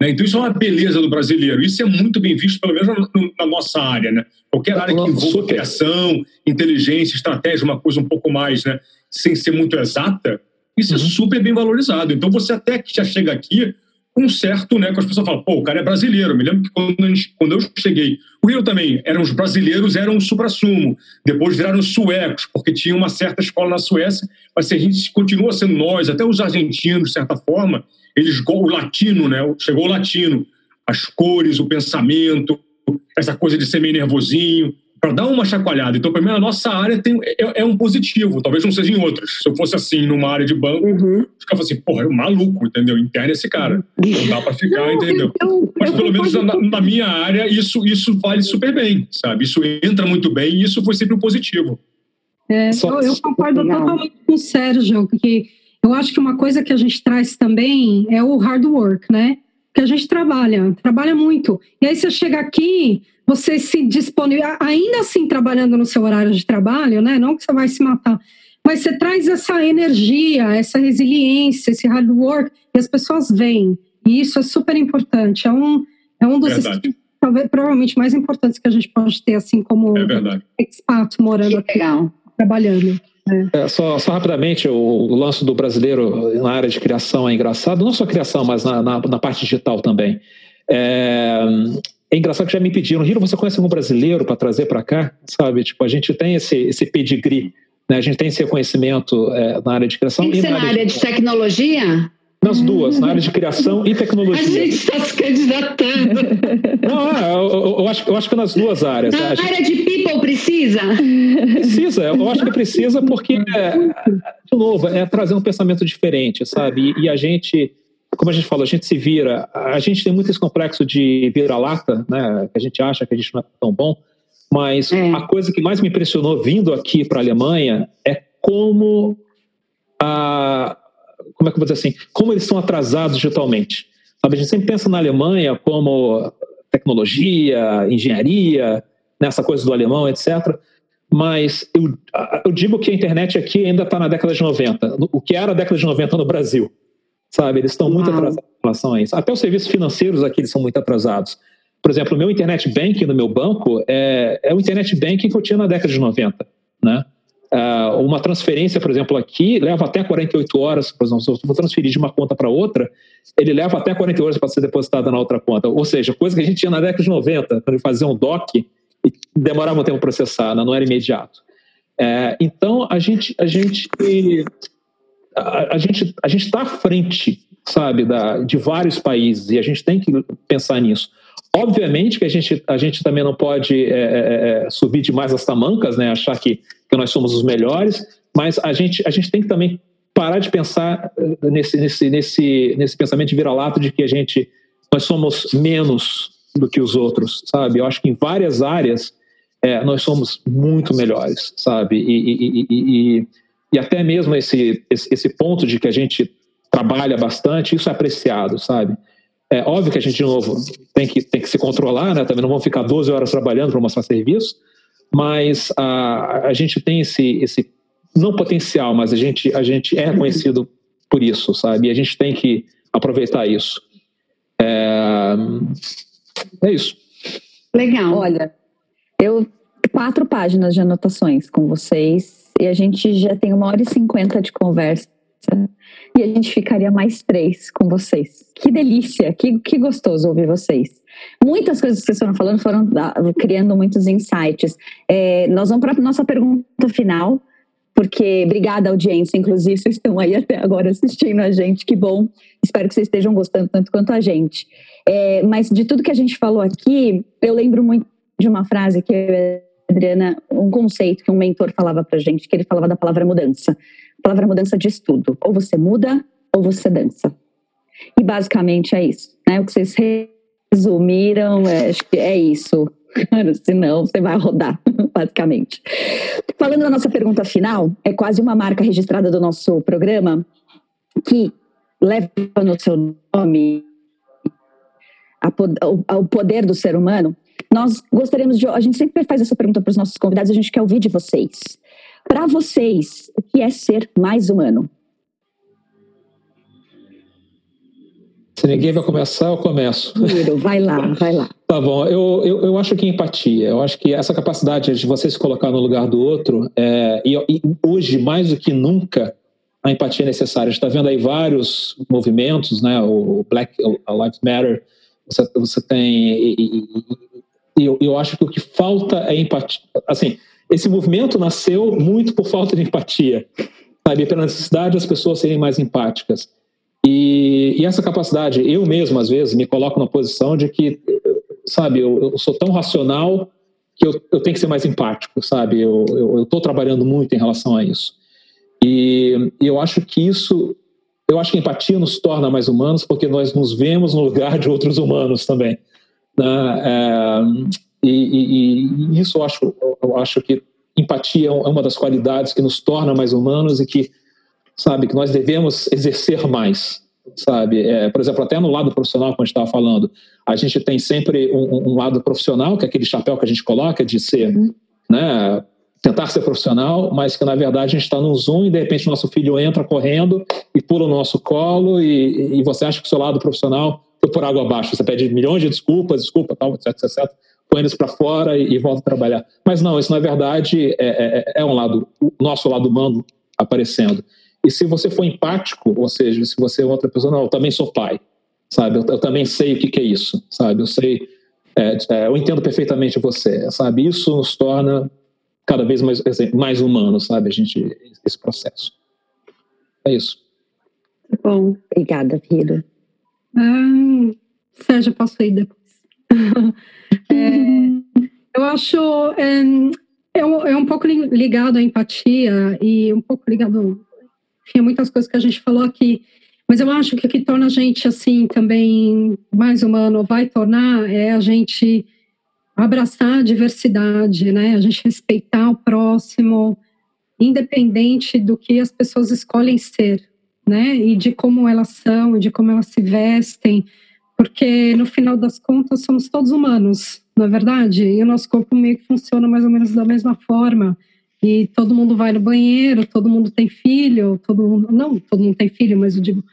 Né? Então, isso é uma beleza do brasileiro. Isso é muito bem visto, pelo menos na, na nossa área. Né? Qualquer área que envolva criação, inteligência, estratégia, uma coisa um pouco mais, né, sem ser muito exata, isso é uhum. é super bem valorizado. Então, você até que já chega aqui um certo, né, que as pessoas falam, pô, o cara é brasileiro. Me lembro que quando, gente, quando eu cheguei, o Rio também, eram os brasileiros, eram o supra-sumo. Depois viraram suecos, porque tinha uma certa escola na Suécia, mas a gente continua sendo nós, até os argentinos, de certa forma, eles, o latino, né, chegou o latino, as cores, o pensamento, essa coisa de ser meio nervosinho, para dar uma chacoalhada. Então, para mim, a nossa área tem, é, é, um positivo, talvez não seja em outras. Se eu fosse assim, numa área de banco, uhum. eu ficava assim, porra, é um maluco, entendeu? Interna esse cara. Não dá para ficar, não, entendeu? Eu, Mas pelo menos na, na, minha área, isso, isso vale super bem, sabe? Isso entra muito bem e isso foi sempre um positivo. É, Só, eu, eu concordo totalmente com o Sérgio, porque eu acho que uma coisa que a gente traz também é o hard work, né? Que a gente trabalha, trabalha muito. E aí você chega aqui, você se disponibiliza, ainda assim trabalhando no seu horário de trabalho, né? Não que você vai se matar, mas você traz essa energia, essa resiliência, esse hard work, e as pessoas vêm. E isso é super importante. É um, é um dos talvez, provavelmente mais importantes que a gente pode ter, assim como é expat morando aqui, Legal. trabalhando. É. É, só, só, rapidamente, o, o, lance do brasileiro na área de criação é engraçado, não só criação, mas na, na, na parte digital também. É, é engraçado que já me pediram, Riro, você conhece algum brasileiro para trazer para cá? Sabe, tipo, a gente tem esse, esse pedigree, né? a gente tem esse reconhecimento é, na área de criação. Tem que ser na área, área de, de tecnologia? Nas duas, na área de criação e tecnologia. A gente está se candidatando. Não, é, eu, eu, acho, eu acho que nas duas áreas. Na gente... área de people precisa? Precisa, eu acho que precisa porque, é, de novo, é trazer um pensamento diferente, sabe? E, e a gente como a gente falou, a gente se vira, a gente tem muito esse complexo de vira-lata, né? Que a gente acha que a gente não é tão bom, mas é. a coisa que mais me impressionou vindo aqui para a Alemanha é como a, como é que eu vou dizer assim, como eles estão atrasados digitalmente. Sabe, a gente sempre pensa na Alemanha como tecnologia, engenharia, nessa coisa do alemão, etc. Mas eu, eu digo que a internet aqui ainda está na década de 90, o que era a década de 90 no Brasil sabe? Eles estão muito atrasados em relação a isso. Até os serviços financeiros aqui eles são muito atrasados. Por exemplo, o meu internet banking no meu banco é, é o internet banking que eu tinha na década de 90, né? Uh, uma transferência, por exemplo, aqui leva até 48 horas, por exemplo, se eu vou transferir de uma conta para outra, ele leva até 48 horas para ser depositada na outra conta. Ou seja, coisa que a gente tinha na década de 90, para fazer um DOC, e demorava um tempo processar, né? não era imediato. É, então, a gente, a gente a, a gente a gente está à frente, sabe, da, de vários países e a gente tem que pensar nisso. Obviamente que a gente, a gente também não pode é, é, é, subir demais as tamancas, né, achar que, que nós somos os melhores, mas a gente, a gente tem que também parar de pensar eh, nesse, nesse, nesse, nesse pensamento de vira-lata de que a gente nós somos menos do que os outros, sabe? Eu acho que em várias áreas é, nós somos muito melhores, sabe? E, e, e, e e até mesmo esse, esse, esse ponto de que a gente trabalha bastante, isso é apreciado, sabe? É óbvio que a gente, de novo, tem que, tem que se controlar, né? Também não vamos ficar 12 horas trabalhando para mostrar serviço, mas a, a gente tem esse, esse, não potencial, mas a gente, a gente é reconhecido por isso, sabe? E a gente tem que aproveitar isso. É, é isso. Legal. Olha, eu quatro páginas de anotações com vocês e a gente já tem uma hora e cinquenta de conversa e a gente ficaria mais três com vocês. Que delícia, que, que gostoso ouvir vocês. Muitas coisas que vocês foram falando foram criando muitos insights. É, nós vamos para a nossa pergunta final, porque obrigada, audiência. Inclusive, vocês estão aí até agora assistindo a gente, que bom. Espero que vocês estejam gostando tanto quanto a gente. É, mas de tudo que a gente falou aqui, eu lembro muito de uma frase que Adriana, um conceito que um mentor falava pra gente, que ele falava da palavra mudança. A palavra mudança diz tudo. Ou você muda, ou você dança. E basicamente é isso. Né? O que vocês resumiram, é, acho que é isso. Senão você vai rodar, basicamente. Falando da nossa pergunta final, é quase uma marca registrada do nosso programa que leva no seu nome o poder do ser humano nós gostaríamos de. A gente sempre faz essa pergunta para os nossos convidados, a gente quer ouvir de vocês. Para vocês, o que é ser mais humano? Se ninguém vai começar, eu começo. Vai lá, vai lá. Tá bom, eu, eu, eu acho que empatia, eu acho que essa capacidade de você se colocar no lugar do outro, é, e, e hoje, mais do que nunca, a empatia necessária. A gente está vendo aí vários movimentos, né? O Black Lives Matter, você, você tem. E, e eu, eu acho que o que falta é empatia. Assim, esse movimento nasceu muito por falta de empatia, sabe? Pela necessidade das pessoas serem mais empáticas. E, e, essa capacidade, eu mesmo, às vezes, me coloco na posição de que, sabe, eu, eu sou tão racional que eu, eu, tenho que ser mais empático, sabe? Eu estou trabalhando muito em relação a isso. E, eu acho que isso, eu acho que empatia nos torna mais humanos porque nós nos vemos no lugar de outros humanos também. Né? É, e, e, isso eu acho, eu acho que empatia é uma das qualidades que nos torna mais humanos e que, sabe, que nós devemos exercer mais, sabe? É, por exemplo, até no lado profissional, como a gente estava falando, a gente tem sempre um, um, lado profissional, que é aquele chapéu que a gente coloca de ser, uhum. né? Tentar ser profissional, mas que na verdade a gente está num Zoom e de repente nosso filho entra correndo e pula o nosso colo e, e você acha que o seu lado profissional foi por água abaixo. Você pede milhões de desculpas, desculpa, tal, etc, etc põe eles para fora e, e, volta a trabalhar. Mas não, isso na verdade é, é, é, um lado, o nosso lado humano aparecendo. E se você for empático, ou seja, se você é outra pessoa, não, eu também sou pai, sabe? Eu, eu também sei o que, que, é isso, sabe? Eu sei, é, é, eu entendo perfeitamente você, sabe? Isso nos torna cada vez mais, mais humanos, sabe? A gente, esse processo. É isso. Bom, obrigada, Vida. Hum, Sérgio, posso ir depois? é, eu acho é, é, um, é, um, pouco ligado à empatia e um pouco ligado, enfim, a muitas coisas que a gente falou aqui. Mas eu acho que o que torna a gente assim também mais humano vai tornar é a gente abraçar a diversidade, né? A gente respeitar o próximo, independente do que as pessoas escolhem ser, né? E de como elas são, de como elas se vestem porque no final das contas somos todos humanos, não é verdade? E o nosso corpo meio que funciona mais ou menos da mesma forma. E todo mundo vai no banheiro, todo mundo tem filho, todo mundo. Não, todo mundo tem filho, mas eu digo.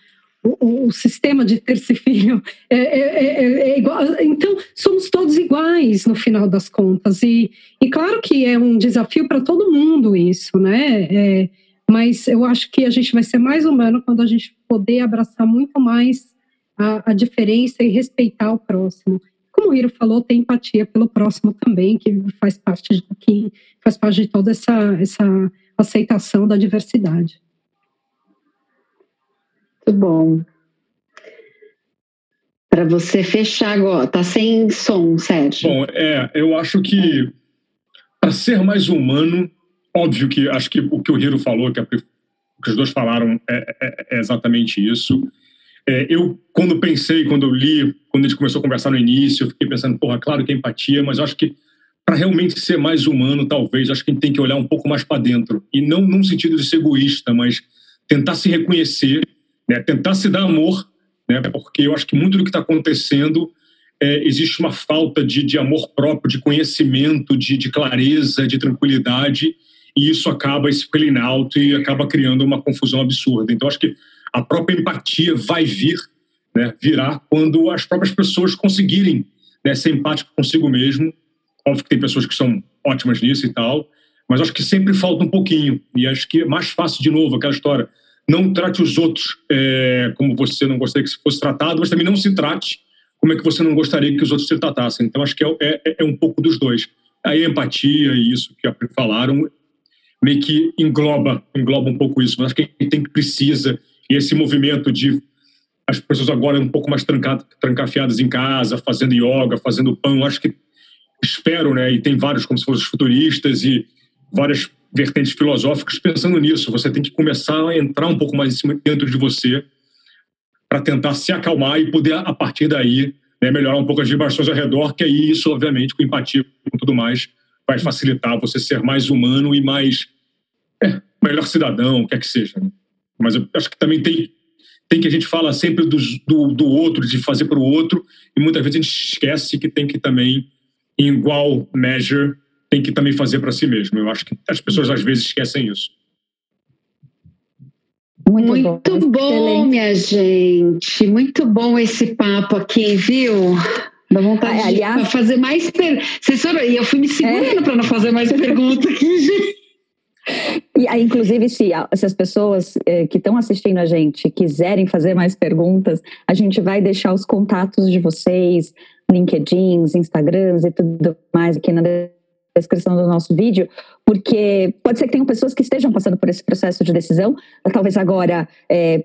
O, o sistema de ter-se filho é, é, é, é, igual. Então, somos todos iguais no final das contas. E, e claro que é um desafio para todo mundo isso, né? Mas eu acho que a gente vai ser mais humano quando a gente poder abraçar muito mais a, a diferença e respeitar o próximo. Como o Hiro falou, tem empatia pelo próximo também, que faz parte de, que faz parte de toda essa, essa aceitação da diversidade. Muito bom. Para você fechar agora, tá sem som, Sérgio. Bom, é, eu acho que para ser mais humano, óbvio que acho que o que o Hiro falou, que, a, que os dois falaram, é, é, é exatamente isso. É, eu, quando pensei, quando eu li, quando a gente começou a conversar no início, eu fiquei pensando, porra, claro que é empatia, mas acho que para realmente ser mais humano, talvez, acho que a gente tem que olhar um pouco mais para dentro. E não num sentido de ser egoísta, mas tentar se reconhecer, né? tentar se dar amor, né? porque eu acho que muito do que está acontecendo é, existe uma falta de, de amor próprio, de conhecimento, de, de clareza, de tranquilidade, e isso acaba spilling out e acaba criando uma confusão absurda. Então, acho que a própria empatia vai vir, né, virá quando as próprias pessoas conseguirem né, ser empáticas consigo mesmo. Óbvio que tem pessoas que são ótimas nisso e tal, mas acho que sempre falta um pouquinho. E acho que é mais fácil, de novo, aquela história. Não trate os outros é, como você não gostaria que fosse tratado, mas também não se trate como é que você não gostaria que os outros se tratassem. Então, acho que é, é, é um pouco dos dois. Aí a empatia e isso que falaram meio que engloba, engloba um pouco isso. Mas acho que tem que precisa e esse movimento de as pessoas agora um pouco mais trancafiadas em casa, fazendo yoga, fazendo pão, acho que espero, né? E tem vários, como se fossem futuristas e várias vertentes filosóficas pensando nisso. Você tem que começar a entrar um pouco mais dentro de você para tentar se acalmar e poder, a partir daí, né, melhorar um pouco as vibrações ao redor, que aí isso, obviamente, com empatia com tudo mais, vai facilitar você ser mais humano e mais é, melhor cidadão, o que é que seja. Né? Mas eu acho que também tem, tem que a gente fala sempre do, do, do outro, de fazer para o outro, e muitas vezes a gente esquece que tem que também, em igual measure, tem que também fazer para si mesmo. Eu acho que as pessoas às vezes esquecem isso. Muito, muito bom, bom minha gente. Muito bom esse papo aqui, viu? Dá vontade ah, aliás, de fazer mais perguntas. E eu fui me segurando é. para não fazer mais perguntas aqui, gente. E aí, inclusive, se, se as pessoas eh, que estão assistindo a gente quiserem fazer mais perguntas, a gente vai deixar os contatos de vocês, LinkedIn, Instagrams e tudo mais aqui na descrição do nosso vídeo, porque pode ser que tenham pessoas que estejam passando por esse processo de decisão, talvez agora é,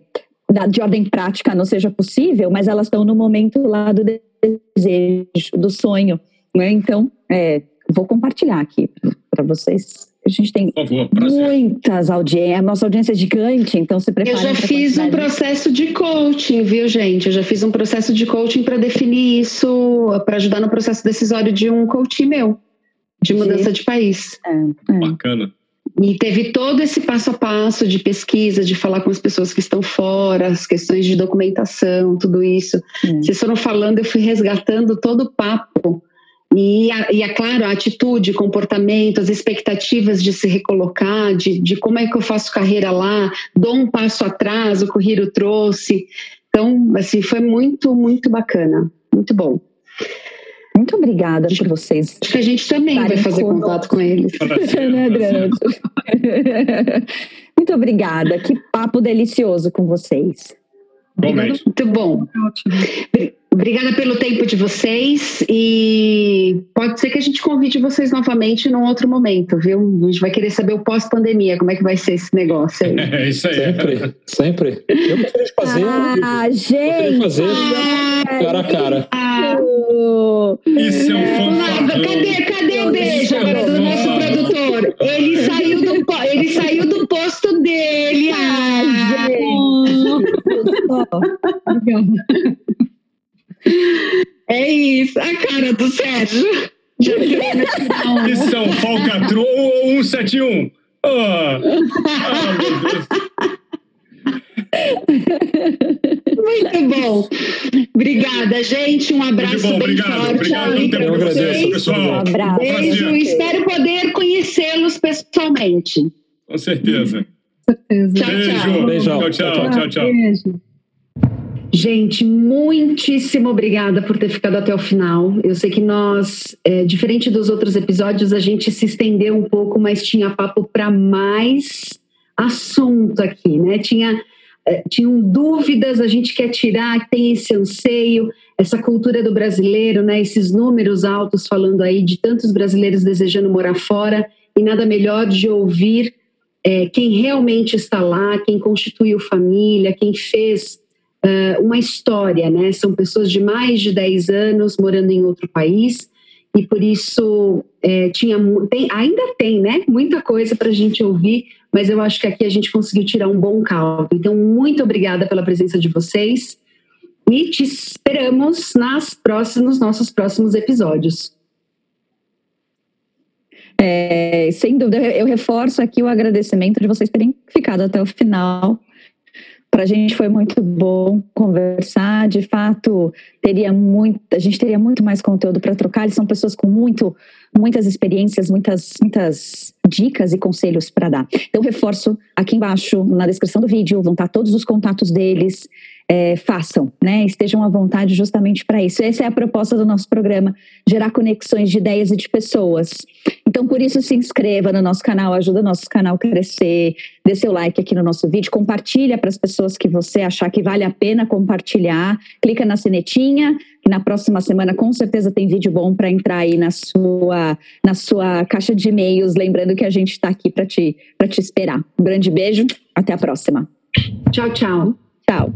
de ordem prática não seja possível, mas elas estão no momento lá do desejo, do sonho, né? Então, é, vou compartilhar aqui para vocês. A gente tem favor, muitas audiências, a nossa audiência é gigante, então se prepare. Eu já fiz um processo de coaching, viu, gente? Eu já fiz um processo de coaching para definir isso, para ajudar no processo decisório de um coaching meu de mudança Sim. de país. É, é. Bacana. E teve todo esse passo a passo de pesquisa, de falar com as pessoas que estão fora, as questões de documentação, tudo isso. Hum. Vocês foram falando, eu fui resgatando todo o papo. E, e é claro, a atitude, comportamento, as expectativas de se recolocar, de, de como é que eu faço carreira lá, dou um passo atrás, o que o Hiro trouxe. Então, assim, foi muito, muito bacana. Muito bom. Muito obrigada por vocês. Acho que a gente também vai fazer contato com eles. né, Muito obrigada. Que papo delicioso com vocês. Muito bom. Obrigada pelo tempo de vocês e pode ser que a gente convide vocês novamente num outro momento, viu? A gente vai querer saber o pós-pandemia, como é que vai ser esse negócio aí. É isso aí. Sempre, sempre. Eu gostaria de fazer. Ah, gente! de fazer cara a cara. Isso é um fanfarrão. Cadê, cadê o beijo agora do nosso produtor? Ele saiu do, ele saiu do posto dele. Ah, é isso, a cara do Sérgio. Um falcatrua ou 171? Oh. Ah, Deus. Muito bom. Obrigada, gente. Um abraço bom, bem obrigado, forte. Obrigado pelo tempo de vocês, pessoal. Um abraço. Beijo. Espero poder conhecê-los pessoalmente. Com certeza. certeza. Tchau, Beijo. Beijão. Tchau, tchau, tchau, tchau. Beijo. Gente, muitíssimo obrigada por ter ficado até o final. Eu sei que nós, é, diferente dos outros episódios, a gente se estendeu um pouco, mas tinha papo para mais assunto aqui, né? Tinha é, tinham dúvidas, a gente quer tirar, tem esse anseio, essa cultura do brasileiro, né, esses números altos falando aí de tantos brasileiros desejando morar fora, e nada melhor de ouvir é, quem realmente está lá, quem constituiu família, quem fez uh, uma história, né? São pessoas de mais de 10 anos morando em outro país, e por isso é, tinha, tem, ainda tem, né? Muita coisa para a gente ouvir, mas eu acho que aqui a gente conseguiu tirar um bom caldo. Então, muito obrigada pela presença de vocês e te esperamos nas próximos, nossos próximos episódios. É, sem dúvida, eu reforço aqui o agradecimento de vocês terem ficado até o final. Para a gente foi muito bom conversar. De fato, teria muito, a gente teria muito mais conteúdo para trocar. Eles são pessoas com muito, muitas experiências, muitas, muitas dicas e conselhos para dar. Então, reforço aqui embaixo na descrição do vídeo, vão estar todos os contatos deles é, façam, né? Estejam à vontade justamente para isso. Essa é a proposta do nosso programa, gerar conexões de ideias e de pessoas. Então, por isso, se inscreva no nosso canal, ajuda o nosso canal a crescer, dê seu like aqui no nosso vídeo, compartilha para as pessoas que você achar que vale a pena compartilhar, clica na sinetinha, que na próxima semana com certeza tem vídeo bom para entrar aí na sua, na sua caixa de e-mails, lembrando que a gente está aqui para te, te esperar. Um grande beijo, até a próxima. Tchau, tchau. Tchau.